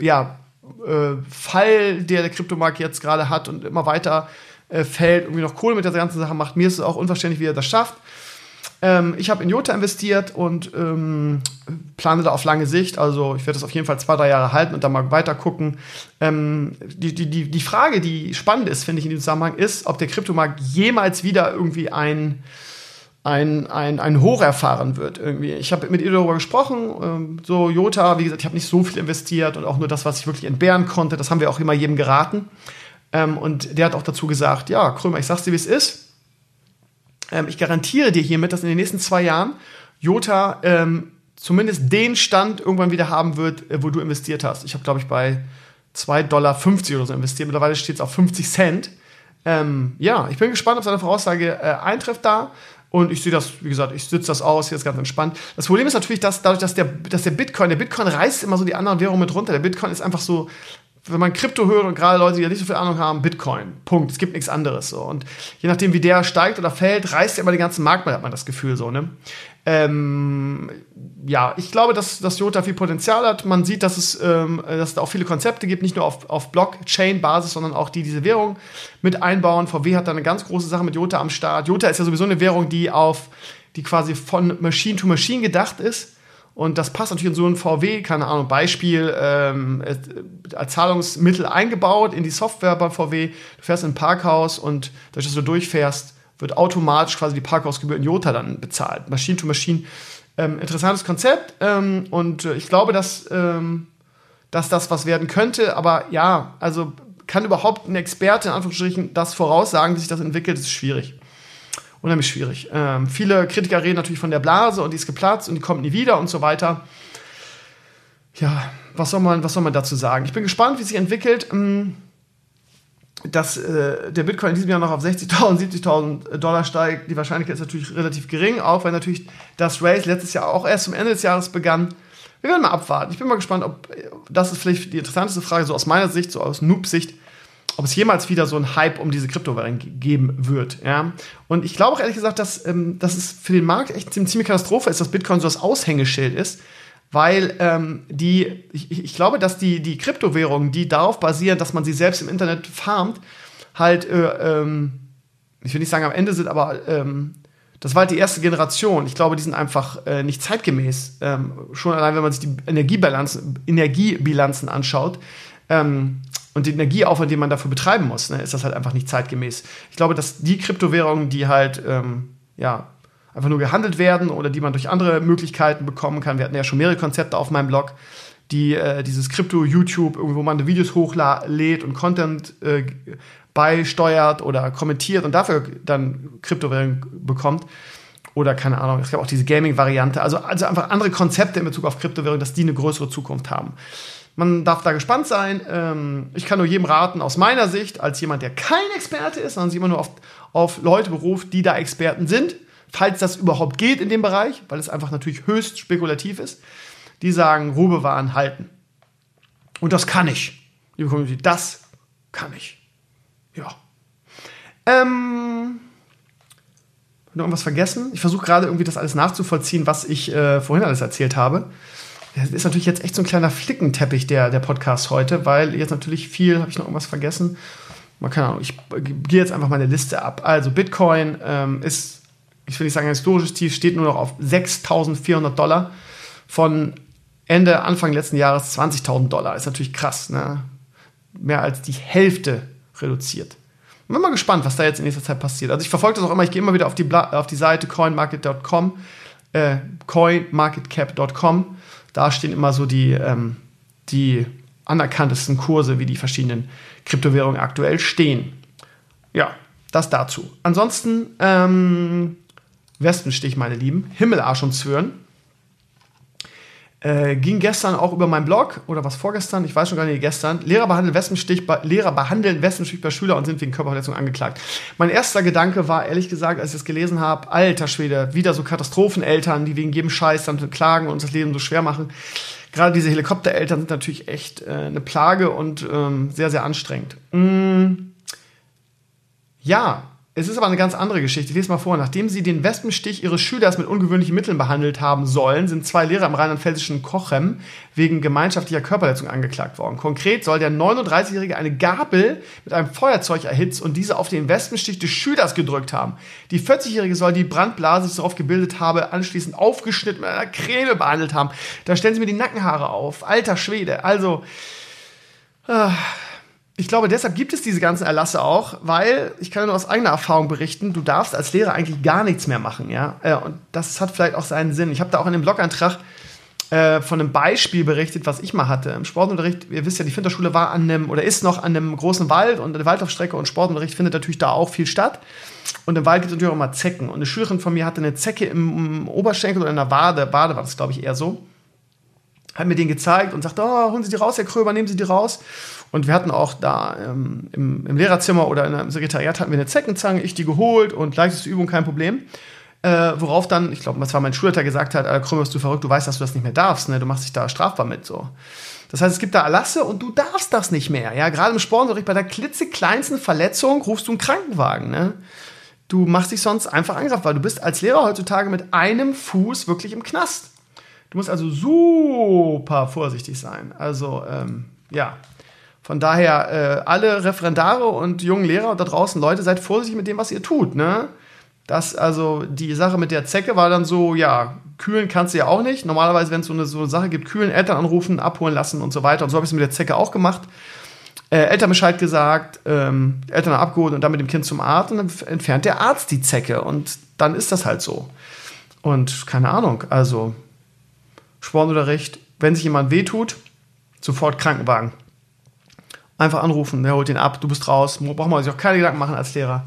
ja, äh, Fall, der der Kryptomarkt jetzt gerade hat und immer weiter äh, fällt, irgendwie noch Kohle mit der ganzen Sache macht. Mir ist es auch unverständlich, wie er das schafft. Ähm, ich habe in Jota investiert und ähm, plane da auf lange Sicht. Also ich werde das auf jeden Fall zwei, drei Jahre halten und dann mal weiter gucken. Ähm, die, die, die, Frage, die spannend ist, finde ich in diesem Zusammenhang, ist, ob der Kryptomarkt jemals wieder irgendwie ein ein, ein, ein Hoch erfahren wird irgendwie. Ich habe mit ihr darüber gesprochen, ähm, so Jota, wie gesagt, ich habe nicht so viel investiert und auch nur das, was ich wirklich entbehren konnte, das haben wir auch immer jedem geraten. Ähm, und der hat auch dazu gesagt, ja, Krömer, ich sag's dir, wie es ist ähm, ich garantiere dir hiermit, dass in den nächsten zwei Jahren Jota ähm, zumindest den Stand irgendwann wieder haben wird, äh, wo du investiert hast. Ich habe, glaube ich, bei 2,50 Dollar oder so investiert. Mittlerweile steht es auf 50 Cent. Ähm, ja, ich bin gespannt, ob seine Voraussage äh, eintrifft da. Und ich sehe das, wie gesagt, ich sitze das aus, jetzt ganz entspannt. Das Problem ist natürlich, dass dadurch, dass der, dass der Bitcoin, der Bitcoin reißt immer so die anderen Währungen mit runter. Der Bitcoin ist einfach so, wenn man Krypto hört und gerade Leute, die ja nicht so viel Ahnung haben, Bitcoin. Punkt. Es gibt nichts anderes so. Und je nachdem, wie der steigt oder fällt, reißt er immer den ganzen Markt mit, hat man das Gefühl so, ne? Ähm, ja, ich glaube, dass, dass Jota viel Potenzial hat. Man sieht, dass es, ähm, dass es da auch viele Konzepte gibt, nicht nur auf, auf Blockchain-Basis, sondern auch die diese Währung mit einbauen. VW hat da eine ganz große Sache mit Jota am Start. Jota ist ja sowieso eine Währung, die auf, die quasi von Machine to Machine gedacht ist. Und das passt natürlich in so ein VW, keine Ahnung, Beispiel, ähm, als Zahlungsmittel eingebaut in die Software bei VW. Du fährst in ein Parkhaus und dadurch, dass du durchfährst, wird automatisch quasi die Parkhausgebühr in Jota dann bezahlt. Machine to Machine. Ähm, interessantes Konzept ähm, und äh, ich glaube, dass, ähm, dass das was werden könnte. Aber ja, also kann überhaupt ein Experte in Anführungsstrichen das voraussagen, wie sich das entwickelt, ist schwierig unheimlich schwierig. Ähm, viele Kritiker reden natürlich von der Blase und die ist geplatzt und die kommt nie wieder und so weiter. Ja, was soll man, was soll man dazu sagen? Ich bin gespannt, wie sich entwickelt. Ähm, dass äh, der Bitcoin in diesem Jahr noch auf 60.000, 70.000 Dollar steigt, die Wahrscheinlichkeit ist natürlich relativ gering, auch wenn natürlich das Race letztes Jahr auch erst zum Ende des Jahres begann. Wir werden mal abwarten. Ich bin mal gespannt, ob das ist vielleicht die interessanteste Frage, so aus meiner Sicht, so aus Noob-Sicht, ob es jemals wieder so einen Hype um diese Kryptowährung geben wird. Ja? Und ich glaube auch ehrlich gesagt, dass, ähm, dass es für den Markt echt eine ziemliche Katastrophe ist, dass Bitcoin so das Aushängeschild ist, weil ähm, die, ich, ich, glaube, dass die, die Kryptowährungen, die darauf basieren, dass man sie selbst im Internet farmt, halt, äh, ähm, ich will nicht sagen am Ende sind, aber ähm, das war halt die erste Generation. Ich glaube, die sind einfach äh, nicht zeitgemäß. Ähm, schon allein, wenn man sich die Energiebilanzen, Energiebilanzen anschaut. Ähm, und den Energieaufwand, den man dafür betreiben muss, ne, ist das halt einfach nicht zeitgemäß. Ich glaube, dass die Kryptowährungen, die halt ähm, ja einfach nur gehandelt werden oder die man durch andere Möglichkeiten bekommen kann, wir hatten ja schon mehrere Konzepte auf meinem Blog, die äh, dieses Krypto-YouTube, irgendwo man Videos hochlädt und Content äh, beisteuert oder kommentiert und dafür dann Kryptowährungen bekommt. Oder keine Ahnung, es gab auch diese Gaming-Variante. Also, also einfach andere Konzepte in Bezug auf Kryptowährungen, dass die eine größere Zukunft haben. Man darf da gespannt sein. Ähm, ich kann nur jedem raten, aus meiner Sicht, als jemand, der kein Experte ist, sondern sich immer nur auf, auf Leute beruft, die da Experten sind, falls das überhaupt geht in dem Bereich, weil es einfach natürlich höchst spekulativ ist, die sagen, Ruhe bewahren, halten. Und das kann ich. Liebe Community, das kann ich. Ja. Ähm, noch irgendwas vergessen? Ich versuche gerade irgendwie das alles nachzuvollziehen, was ich äh, vorhin alles erzählt habe. Das ist natürlich jetzt echt so ein kleiner Flickenteppich, der, der Podcast heute, weil jetzt natürlich viel, habe ich noch irgendwas vergessen? Mal keine Ahnung, ich gehe jetzt einfach meine Liste ab. Also Bitcoin ähm, ist, ich will nicht sagen ein historisches Tief, steht nur noch auf 6.400 Dollar. Von Ende, Anfang letzten Jahres 20.000 Dollar. Ist natürlich krass, ne? Mehr als die Hälfte reduziert. Bin mal gespannt, was da jetzt in nächster Zeit passiert. Also ich verfolge das auch immer, ich gehe immer wieder auf die, auf die Seite coinmarket.com, äh, coinmarketcap.com da stehen immer so die, ähm, die anerkanntesten Kurse, wie die verschiedenen Kryptowährungen aktuell stehen. Ja, das dazu. Ansonsten, ähm, Westenstich, meine Lieben, Himmelarsch und Zwirn. Äh, ging gestern auch über meinen Blog oder was vorgestern, ich weiß schon gar nicht, gestern. Lehrer behandeln Wespenstich bei, Lehrer behandeln Wespenstich bei Schüler und sind wegen Körperverletzung angeklagt. Mein erster Gedanke war, ehrlich gesagt, als ich das gelesen habe, alter Schwede, wieder so Katastropheneltern, die wegen jedem Scheiß dann klagen und uns das Leben so schwer machen. Gerade diese Helikoptereltern sind natürlich echt äh, eine Plage und ähm, sehr, sehr anstrengend. Mm, ja, es ist aber eine ganz andere Geschichte. Ich lese mal vor. Nachdem sie den Wespenstich ihres Schülers mit ungewöhnlichen Mitteln behandelt haben sollen, sind zwei Lehrer im rheinland-pfälzischen Kochem wegen gemeinschaftlicher Körperletzung angeklagt worden. Konkret soll der 39-Jährige eine Gabel mit einem Feuerzeug erhitzt und diese auf den Wespenstich des Schülers gedrückt haben. Die 40-Jährige soll die Brandblase, die sich darauf gebildet habe, anschließend aufgeschnitten mit einer Creme behandelt haben. Da stellen sie mir die Nackenhaare auf. Alter Schwede. Also, äh, ich glaube, deshalb gibt es diese ganzen Erlasse auch, weil ich kann nur aus eigener Erfahrung berichten, du darfst als Lehrer eigentlich gar nichts mehr machen, ja. Äh, und das hat vielleicht auch seinen Sinn. Ich habe da auch in dem Blogantrag äh, von einem Beispiel berichtet, was ich mal hatte. Im Sportunterricht, ihr wisst ja, die Finterschule war an einem oder ist noch an einem großen Wald und eine Waldlaufstrecke und Sportunterricht findet natürlich da auch viel statt. Und im Wald gibt es natürlich auch immer Zecken. Und eine Schülerin von mir hatte eine Zecke im Oberschenkel oder in der Wade, Wade war das, glaube ich, eher so hat mir den gezeigt und sagte, oh, holen Sie die raus, Herr Kröber, nehmen Sie die raus. Und wir hatten auch da ähm, im, im, Lehrerzimmer oder im Sekretariat hatten wir eine Zeckenzange, ich die geholt und leichteste Übung, kein Problem. Äh, worauf dann, ich glaube, was war mein Schulleiter gesagt hat, Krömer, bist du verrückt, du weißt, dass du das nicht mehr darfst, ne? du machst dich da strafbar mit, so. Das heißt, es gibt da Erlasse und du darfst das nicht mehr, ja. Gerade im Sportunterricht, bei der klitzekleinsten Verletzung rufst du einen Krankenwagen, ne. Du machst dich sonst einfach angreifbar. Du bist als Lehrer heutzutage mit einem Fuß wirklich im Knast. Du musst also super vorsichtig sein. Also, ähm, ja. Von daher, äh, alle Referendare und jungen Lehrer da draußen, Leute, seid vorsichtig mit dem, was ihr tut, ne? Das, also, die Sache mit der Zecke war dann so, ja, kühlen kannst du ja auch nicht. Normalerweise, wenn es so eine, so eine Sache gibt, kühlen, Eltern anrufen, abholen lassen und so weiter. Und so habe ich es mit der Zecke auch gemacht. Äh, Eltern Bescheid gesagt, ähm, Eltern abgeholt und dann mit dem Kind zum Arzt und dann entfernt der Arzt die Zecke. Und dann ist das halt so. Und keine Ahnung, also Sportunterricht, wenn sich jemand wehtut, sofort Krankenwagen. Einfach anrufen, der holt ihn ab, du bist raus, braucht man sich auch keine Gedanken machen als Lehrer.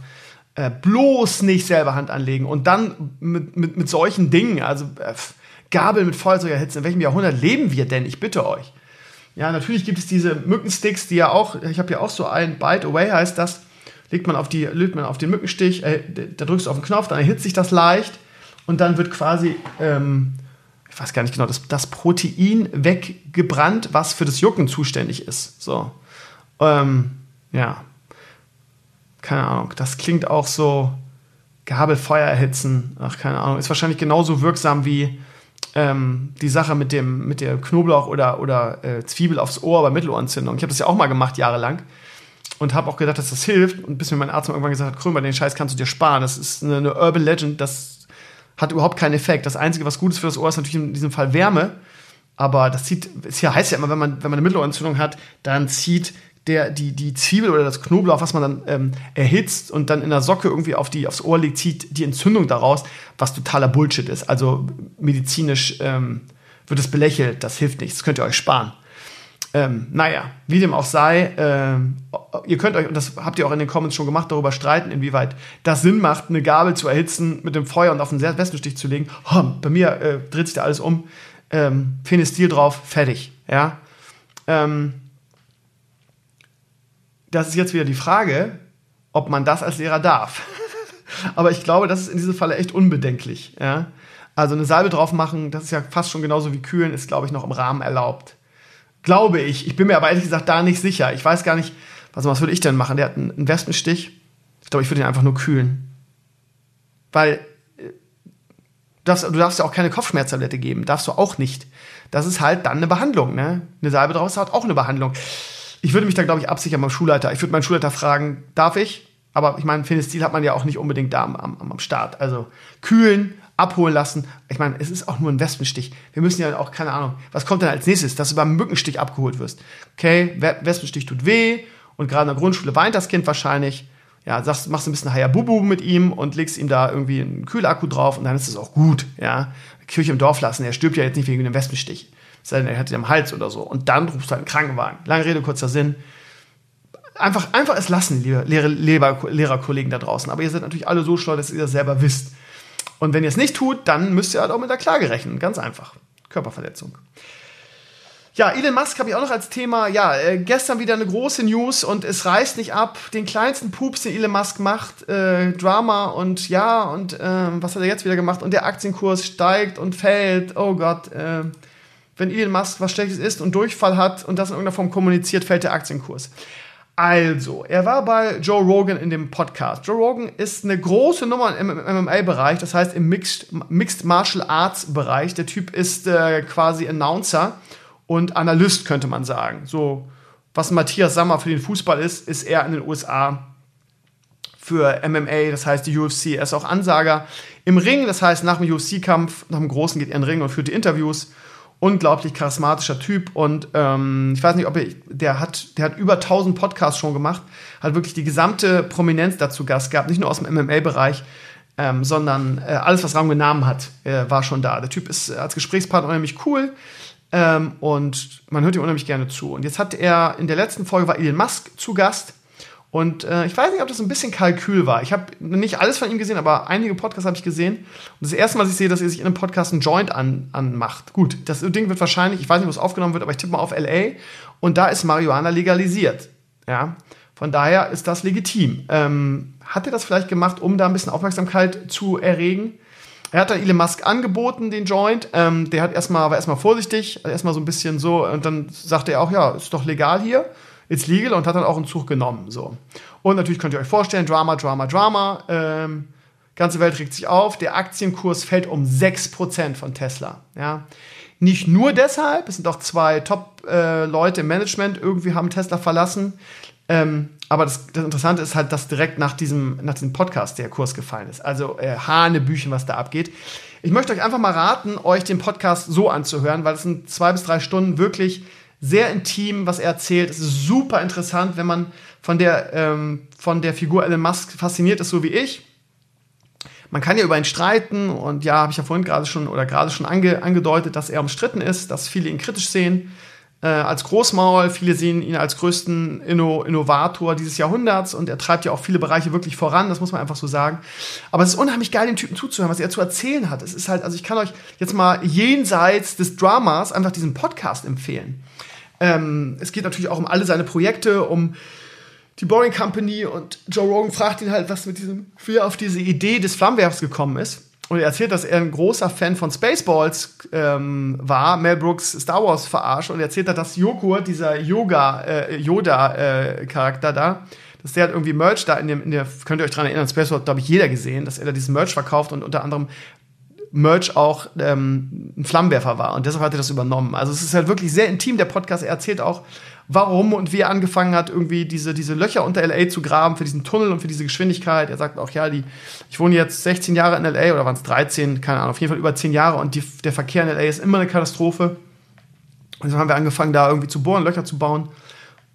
Äh, bloß nicht selber Hand anlegen und dann mit, mit, mit solchen Dingen, also äh, Gabel mit Feuerzeug erhitzen, in welchem Jahrhundert leben wir denn? Ich bitte euch. Ja, natürlich gibt es diese Mückensticks, die ja auch, ich habe ja auch so einen, Bite Away heißt das, legt man auf, die, legt man auf den Mückenstich, äh, da drückst du auf den Knopf, dann erhitzt sich das leicht und dann wird quasi ähm, ich weiß gar nicht genau, das, das Protein weggebrannt, was für das Jucken zuständig ist. So. Ähm, ja. Keine Ahnung. Das klingt auch so Gabelfeuer erhitzen. Ach, keine Ahnung. Ist wahrscheinlich genauso wirksam wie ähm, die Sache mit dem, mit der Knoblauch oder, oder äh, Zwiebel aufs Ohr bei Mittelohrentzündung. Ich habe das ja auch mal gemacht, jahrelang. Und habe auch gedacht, dass das hilft. Und bis mir mein Arzt irgendwann gesagt hat, Krömer, den Scheiß kannst du dir sparen. Das ist eine, eine Urban Legend, das hat überhaupt keinen Effekt. Das Einzige, was gut ist für das Ohr, ist natürlich in diesem Fall Wärme. Aber das zieht, es heißt ja immer, wenn man, wenn man eine Mittelohrentzündung hat, dann zieht der, die, die Zwiebel oder das Knoblauch, was man dann ähm, erhitzt und dann in der Socke irgendwie auf die, aufs Ohr legt, zieht die Entzündung daraus, was totaler Bullshit ist. Also medizinisch ähm, wird es belächelt, das hilft nichts, das könnt ihr euch sparen. Ähm, naja, wie dem auch sei, ähm, ihr könnt euch, und das habt ihr auch in den Comments schon gemacht, darüber streiten, inwieweit das Sinn macht, eine Gabel zu erhitzen, mit dem Feuer und auf den Westenstich zu legen. Oh, bei mir äh, dreht sich da alles um. Ähm, Phenestil drauf, fertig. Ja. Ähm, das ist jetzt wieder die Frage, ob man das als Lehrer darf. Aber ich glaube, das ist in diesem Falle echt unbedenklich. Ja? Also eine Salbe drauf machen, das ist ja fast schon genauso wie kühlen, ist, glaube ich, noch im Rahmen erlaubt. Glaube ich. Ich bin mir aber ehrlich gesagt da nicht sicher. Ich weiß gar nicht, was, was würde ich denn machen? Der hat einen Wespenstich. Ich glaube, ich würde ihn einfach nur kühlen. Weil äh, du darfst, du darfst ja auch keine Kopfschmerztablette geben. Darfst du auch nicht. Das ist halt dann eine Behandlung. Ne? Eine Salbe draus hat auch eine Behandlung. Ich würde mich da, glaube ich, absichern beim Schulleiter. Ich würde meinen Schulleiter fragen, darf ich? Aber ich meine, Finestil hat man ja auch nicht unbedingt da am, am, am Start. Also kühlen, abholen lassen. Ich meine, es ist auch nur ein Wespenstich. Wir müssen ja auch, keine Ahnung, was kommt denn als nächstes, dass du beim Mückenstich abgeholt wirst? Okay, Wespenstich tut weh und gerade in der Grundschule weint das Kind wahrscheinlich. Ja, sagst, machst ein bisschen Hayabubu mit ihm und legst ihm da irgendwie einen Kühlakku drauf und dann ist es auch gut, ja. Kirche im Dorf lassen, er stirbt ja jetzt nicht wegen einem Wespenstich. Sei denn, er hat ihn am Hals oder so. Und dann rufst du halt einen Krankenwagen. Lange Rede, kurzer Sinn. Einfach, einfach es lassen, liebe Lehrer, Lehrerkollegen da draußen. Aber ihr seid natürlich alle so schlau, dass ihr das selber wisst. Und wenn ihr es nicht tut, dann müsst ihr halt auch mit der Klage rechnen. Ganz einfach. Körperverletzung. Ja, Elon Musk habe ich auch noch als Thema. Ja, äh, gestern wieder eine große News und es reißt nicht ab. Den kleinsten Pups, den Elon Musk macht, äh, Drama und ja, und äh, was hat er jetzt wieder gemacht? Und der Aktienkurs steigt und fällt. Oh Gott, äh, wenn Elon Musk was Schlechtes ist und Durchfall hat und das in irgendeiner Form kommuniziert, fällt der Aktienkurs. Also, er war bei Joe Rogan in dem Podcast. Joe Rogan ist eine große Nummer im MMA-Bereich, das heißt im Mixed, Mixed Martial Arts-Bereich. Der Typ ist äh, quasi Announcer und Analyst, könnte man sagen. So, was Matthias Sammer für den Fußball ist, ist er in den USA für MMA, das heißt die UFC. Er ist auch Ansager im Ring, das heißt nach dem UFC-Kampf, nach dem Großen geht er in den Ring und führt die Interviews. Unglaublich charismatischer Typ und ähm, ich weiß nicht, ob er, der hat, der hat über 1000 Podcasts schon gemacht, hat wirklich die gesamte Prominenz dazu Gast gehabt, nicht nur aus dem MMA-Bereich, ähm, sondern äh, alles, was Raum genommen hat, äh, war schon da. Der Typ ist als Gesprächspartner unheimlich cool, ähm, und man hört ihm unheimlich gerne zu. Und jetzt hat er, in der letzten Folge war Elon Musk zu Gast. Und äh, ich weiß nicht, ob das ein bisschen Kalkül war. Ich habe nicht alles von ihm gesehen, aber einige Podcasts habe ich gesehen. Und das erste Mal, dass ich sehe, dass er sich in einem Podcast einen Joint an, anmacht. Gut, das Ding wird wahrscheinlich, ich weiß nicht, wo es aufgenommen wird, aber ich tippe mal auf LA. Und da ist Marihuana legalisiert. Ja, von daher ist das legitim. Ähm, hat er das vielleicht gemacht, um da ein bisschen Aufmerksamkeit zu erregen? Er hat dann Elon Musk angeboten, den Joint. Ähm, der hat erstmal, war erstmal vorsichtig, erstmal so ein bisschen so, und dann sagte er auch, ja, ist doch legal hier, ist legal und hat dann auch einen Zug genommen. So. Und natürlich könnt ihr euch vorstellen, Drama, Drama, Drama. Ähm, ganze Welt regt sich auf. Der Aktienkurs fällt um 6% von Tesla. Ja. Nicht nur deshalb, es sind auch zwei Top-Leute äh, im Management irgendwie haben Tesla verlassen. Ähm, aber das, das, Interessante ist halt, dass direkt nach diesem, nach diesem Podcast der Kurs gefallen ist. Also äh, Hanebüchen, was da abgeht. Ich möchte euch einfach mal raten, euch den Podcast so anzuhören, weil es sind zwei bis drei Stunden wirklich sehr intim, was er erzählt. Es ist super interessant, wenn man von der, ähm, von der Figur Elon Musk fasziniert ist, so wie ich. Man kann ja über ihn streiten und ja, habe ich ja vorhin gerade schon oder gerade schon ange, angedeutet, dass er umstritten ist, dass viele ihn kritisch sehen äh, als Großmaul. Viele sehen ihn als größten Inno Innovator dieses Jahrhunderts und er treibt ja auch viele Bereiche wirklich voran, das muss man einfach so sagen. Aber es ist unheimlich geil, den Typen zuzuhören, was er zu erzählen hat. Es ist halt, also ich kann euch jetzt mal jenseits des Dramas einfach diesen Podcast empfehlen. Ähm, es geht natürlich auch um alle seine Projekte, um die Boring Company und Joe Rogan fragt ihn halt, was mit diesem, wie er auf diese Idee des Flammenwerfs gekommen ist und er erzählt, dass er ein großer Fan von Spaceballs ähm, war, Mel Brooks Star Wars verarscht und er erzählt hat, dass Joghurt, dieser Yoga, äh, Yoda-Charakter äh, da, dass der hat irgendwie Merch da in dem, in der, könnt ihr euch dran erinnern, Spaceballs, glaube ich, jeder gesehen, dass er da diesen Merch verkauft und unter anderem Merch auch ähm, ein Flammenwerfer war und deshalb hat er das übernommen. Also es ist halt wirklich sehr intim, der Podcast. Er erzählt auch, warum und wie er angefangen hat, irgendwie diese, diese Löcher unter LA zu graben für diesen Tunnel und für diese Geschwindigkeit. Er sagt auch, ja, die, ich wohne jetzt 16 Jahre in LA oder waren es 13, keine Ahnung, auf jeden Fall über 10 Jahre und die, der Verkehr in LA ist immer eine Katastrophe. Und so haben wir angefangen, da irgendwie zu bohren, Löcher zu bauen.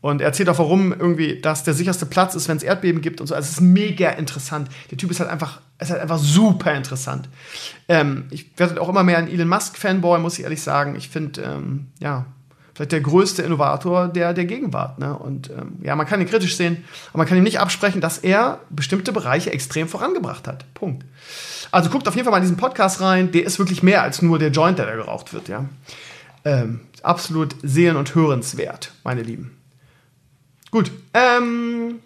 Und er erzählt auch, warum irgendwie das der sicherste Platz ist, wenn es Erdbeben gibt und so. Also es ist mega interessant. Der Typ ist halt einfach, ist halt einfach super interessant. Ähm, ich werde auch immer mehr ein Elon Musk Fanboy, muss ich ehrlich sagen. Ich finde, ähm, ja, vielleicht der größte Innovator der, der Gegenwart. Ne? Und ähm, ja, man kann ihn kritisch sehen, aber man kann ihm nicht absprechen, dass er bestimmte Bereiche extrem vorangebracht hat. Punkt. Also guckt auf jeden Fall mal in diesen Podcast rein. Der ist wirklich mehr als nur der Joint, der da geraucht wird. Ja? Ähm, absolut sehen- und hörenswert, meine Lieben. Gut. Ähm,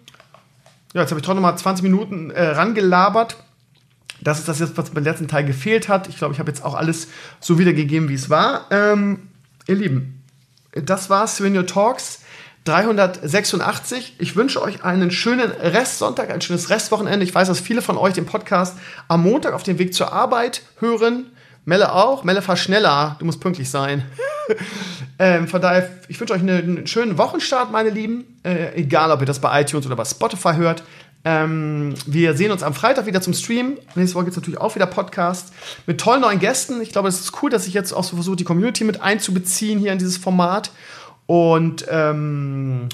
ja, jetzt habe ich trotzdem mal 20 Minuten äh, rangelabert. Das ist das jetzt, was beim letzten Teil gefehlt hat. Ich glaube, ich habe jetzt auch alles so wiedergegeben, wie es war. Ähm, ihr Lieben, das war Svenio Talks 386. Ich wünsche euch einen schönen Restsonntag, ein schönes Restwochenende. Ich weiß, dass viele von euch den Podcast am Montag auf dem Weg zur Arbeit hören. Melle auch. Melle, fahr schneller. Du musst pünktlich sein. ähm, von daher, ich wünsche euch einen, schönen Wochenstart, meine Lieben. Äh, egal, ob ihr das bei iTunes oder bei Spotify hört. Ähm, wir sehen uns am Freitag wieder zum Stream. Nächste Woche gibt es natürlich auch wieder Podcast mit tollen neuen Gästen. Ich glaube, es ist cool, dass ich jetzt auch so versuche, die Community mit einzubeziehen hier in dieses Format. Und ähm,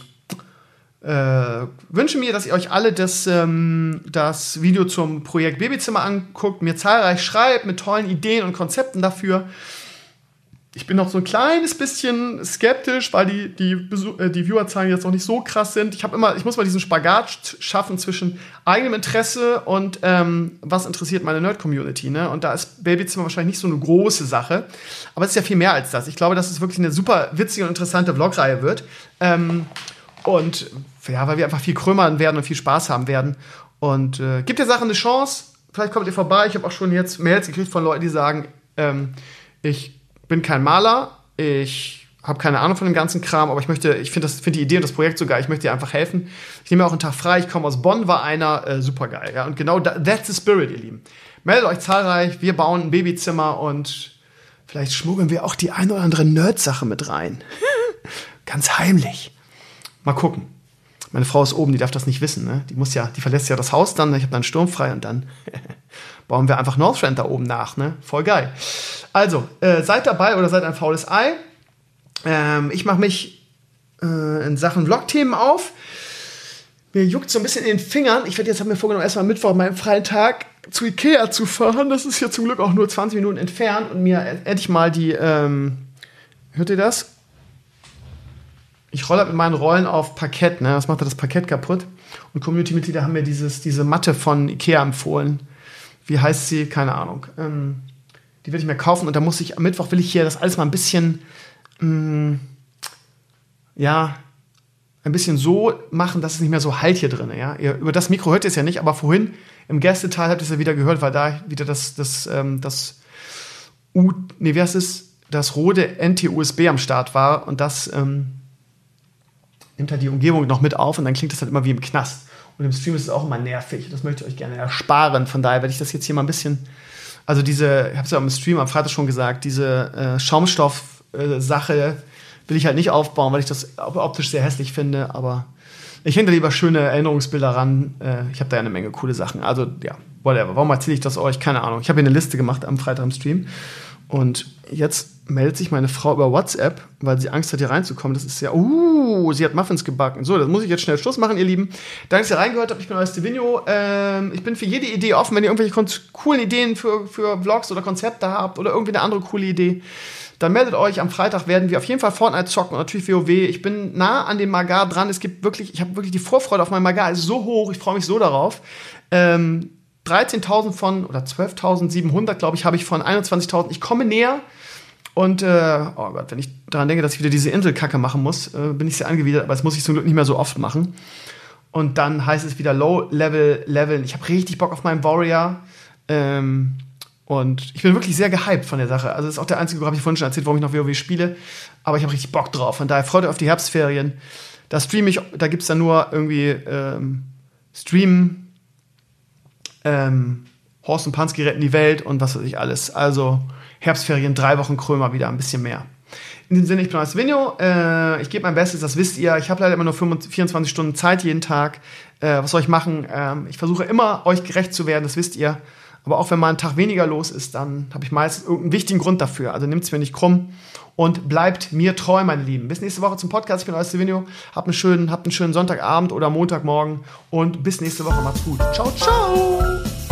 äh, wünsche mir, dass ihr euch alle das, ähm, das Video zum Projekt Babyzimmer anguckt, mir zahlreich schreibt mit tollen Ideen und Konzepten dafür. Ich bin noch so ein kleines bisschen skeptisch, weil die, die, Besuch, äh, die Viewerzahlen jetzt noch nicht so krass sind. Ich habe immer, ich muss mal diesen Spagat schaffen zwischen eigenem Interesse und ähm, was interessiert meine Nerd-Community. Ne? Und da ist Babyzimmer wahrscheinlich nicht so eine große Sache. Aber es ist ja viel mehr als das. Ich glaube, dass es wirklich eine super witzige und interessante Vlogreihe wird. Ähm, und ja, weil wir einfach viel krömern werden und viel Spaß haben werden. Und äh, gibt der Sache eine Chance. Vielleicht kommt ihr vorbei. Ich habe auch schon jetzt Mails gekriegt von Leuten, die sagen, ähm, ich bin kein Maler, ich habe keine Ahnung von dem ganzen Kram, aber ich möchte, ich finde find die Idee und das Projekt so geil, ich möchte dir einfach helfen. Ich nehme auch einen Tag frei, ich komme aus Bonn, war einer, äh, super geil. Ja? Und genau that's the spirit, ihr Lieben. Meldet euch zahlreich, wir bauen ein Babyzimmer und vielleicht schmuggeln wir auch die ein oder andere Nerd-Sache mit rein. Ganz heimlich. Mal gucken. Meine Frau ist oben, die darf das nicht wissen. Ne? Die muss ja, die verlässt ja das Haus dann, ich habe dann sturmfrei und dann bauen wir einfach Northrend da oben nach. Ne? Voll geil. Also, äh, seid dabei oder seid ein faules Ei. Ähm, ich mache mich äh, in Sachen Vlog-Themen auf. Mir juckt so ein bisschen in den Fingern. Ich werde jetzt, habe mir vorgenommen, erstmal Mittwoch, meinen freien Tag, zu Ikea zu fahren. Das ist hier zum Glück auch nur 20 Minuten entfernt und mir endlich mal die, ähm, hört ihr das? Ich rolle mit meinen Rollen auf Parkett, ne? Das macht das Parkett kaputt. Und Community-Mitglieder haben mir dieses, diese Matte von Ikea empfohlen. Wie heißt sie? Keine Ahnung. Ähm, die will ich mir kaufen und da muss ich am Mittwoch will ich hier das alles mal ein bisschen, mh, mm, ja, ein bisschen so machen, dass es nicht mehr so halt hier drin. Ja? Über das Mikro hört ihr es ja nicht, aber vorhin im Gästeteil habt ihr es ja wieder gehört, weil da wieder das, das, ähm, das U, nee, wie heißt es? Das rote NT-USB am Start war und das ähm, nimmt halt die Umgebung noch mit auf und dann klingt das halt immer wie im Knast. Und im Stream ist es auch immer nervig. Das möchte ich euch gerne ersparen. Von daher werde ich das jetzt hier mal ein bisschen also diese, ich habe es ja im Stream am Freitag schon gesagt, diese äh, Schaumstoff-Sache äh, will ich halt nicht aufbauen, weil ich das optisch sehr hässlich finde, aber ich hänge da lieber schöne Erinnerungsbilder ran. Äh, ich habe da ja eine Menge coole Sachen. Also ja, whatever. Warum erzähle ich das euch? Keine Ahnung. Ich habe hier eine Liste gemacht am Freitag im Stream und jetzt meldet sich meine Frau über WhatsApp, weil sie Angst hat, hier reinzukommen. Das ist ja, uh, sie hat Muffins gebacken. So, das muss ich jetzt schnell Schluss machen, ihr Lieben. Danke, dass ihr reingehört habt. Ich bin euer Stevino. Ähm, ich bin für jede Idee offen. Wenn ihr irgendwelche coolen Ideen für, für Vlogs oder Konzepte habt oder irgendwie eine andere coole Idee, dann meldet euch. Am Freitag werden wir auf jeden Fall Fortnite zocken und natürlich WoW. Ich bin nah an dem Magar dran. Es gibt wirklich, ich habe wirklich die Vorfreude auf mein Magar. Es ist so hoch. Ich freue mich so darauf. Ähm, 13.000 von, oder 12.700, glaube ich, habe ich von 21.000. Ich komme näher. Und, äh, oh Gott, wenn ich daran denke, dass ich wieder diese Inselkacke machen muss, äh, bin ich sehr angewidert, aber das muss ich zum Glück nicht mehr so oft machen. Und dann heißt es wieder Low-Level leveln. Ich habe richtig Bock auf meinen Warrior. Ähm, und ich bin wirklich sehr gehypt von der Sache. Also das ist auch der einzige habe ich vorhin schon erzählt, warum ich noch WoW spiele. Aber ich habe richtig Bock drauf. Von daher freut euch auf die Herbstferien. Da streame ich, da gibt es dann nur irgendwie ähm, Stream, ähm, Horst und Pansky retten die Welt und was weiß ich alles. Also Herbstferien, drei Wochen Krömer wieder, ein bisschen mehr. In dem Sinne, ich bin als Vinio. Äh, ich gebe mein Bestes, das wisst ihr. Ich habe leider immer nur 24 Stunden Zeit jeden Tag. Äh, was soll ich machen? Ähm, ich versuche immer, euch gerecht zu werden, das wisst ihr. Aber auch wenn mal ein Tag weniger los ist, dann habe ich meistens irgendeinen wichtigen Grund dafür. Also nehmt es mir nicht krumm und bleibt mir treu, meine Lieben. Bis nächste Woche zum Podcast. Ich bin euer Silvino. Habt einen schönen, habt einen schönen Sonntagabend oder Montagmorgen und bis nächste Woche. Macht's gut. Ciao, ciao.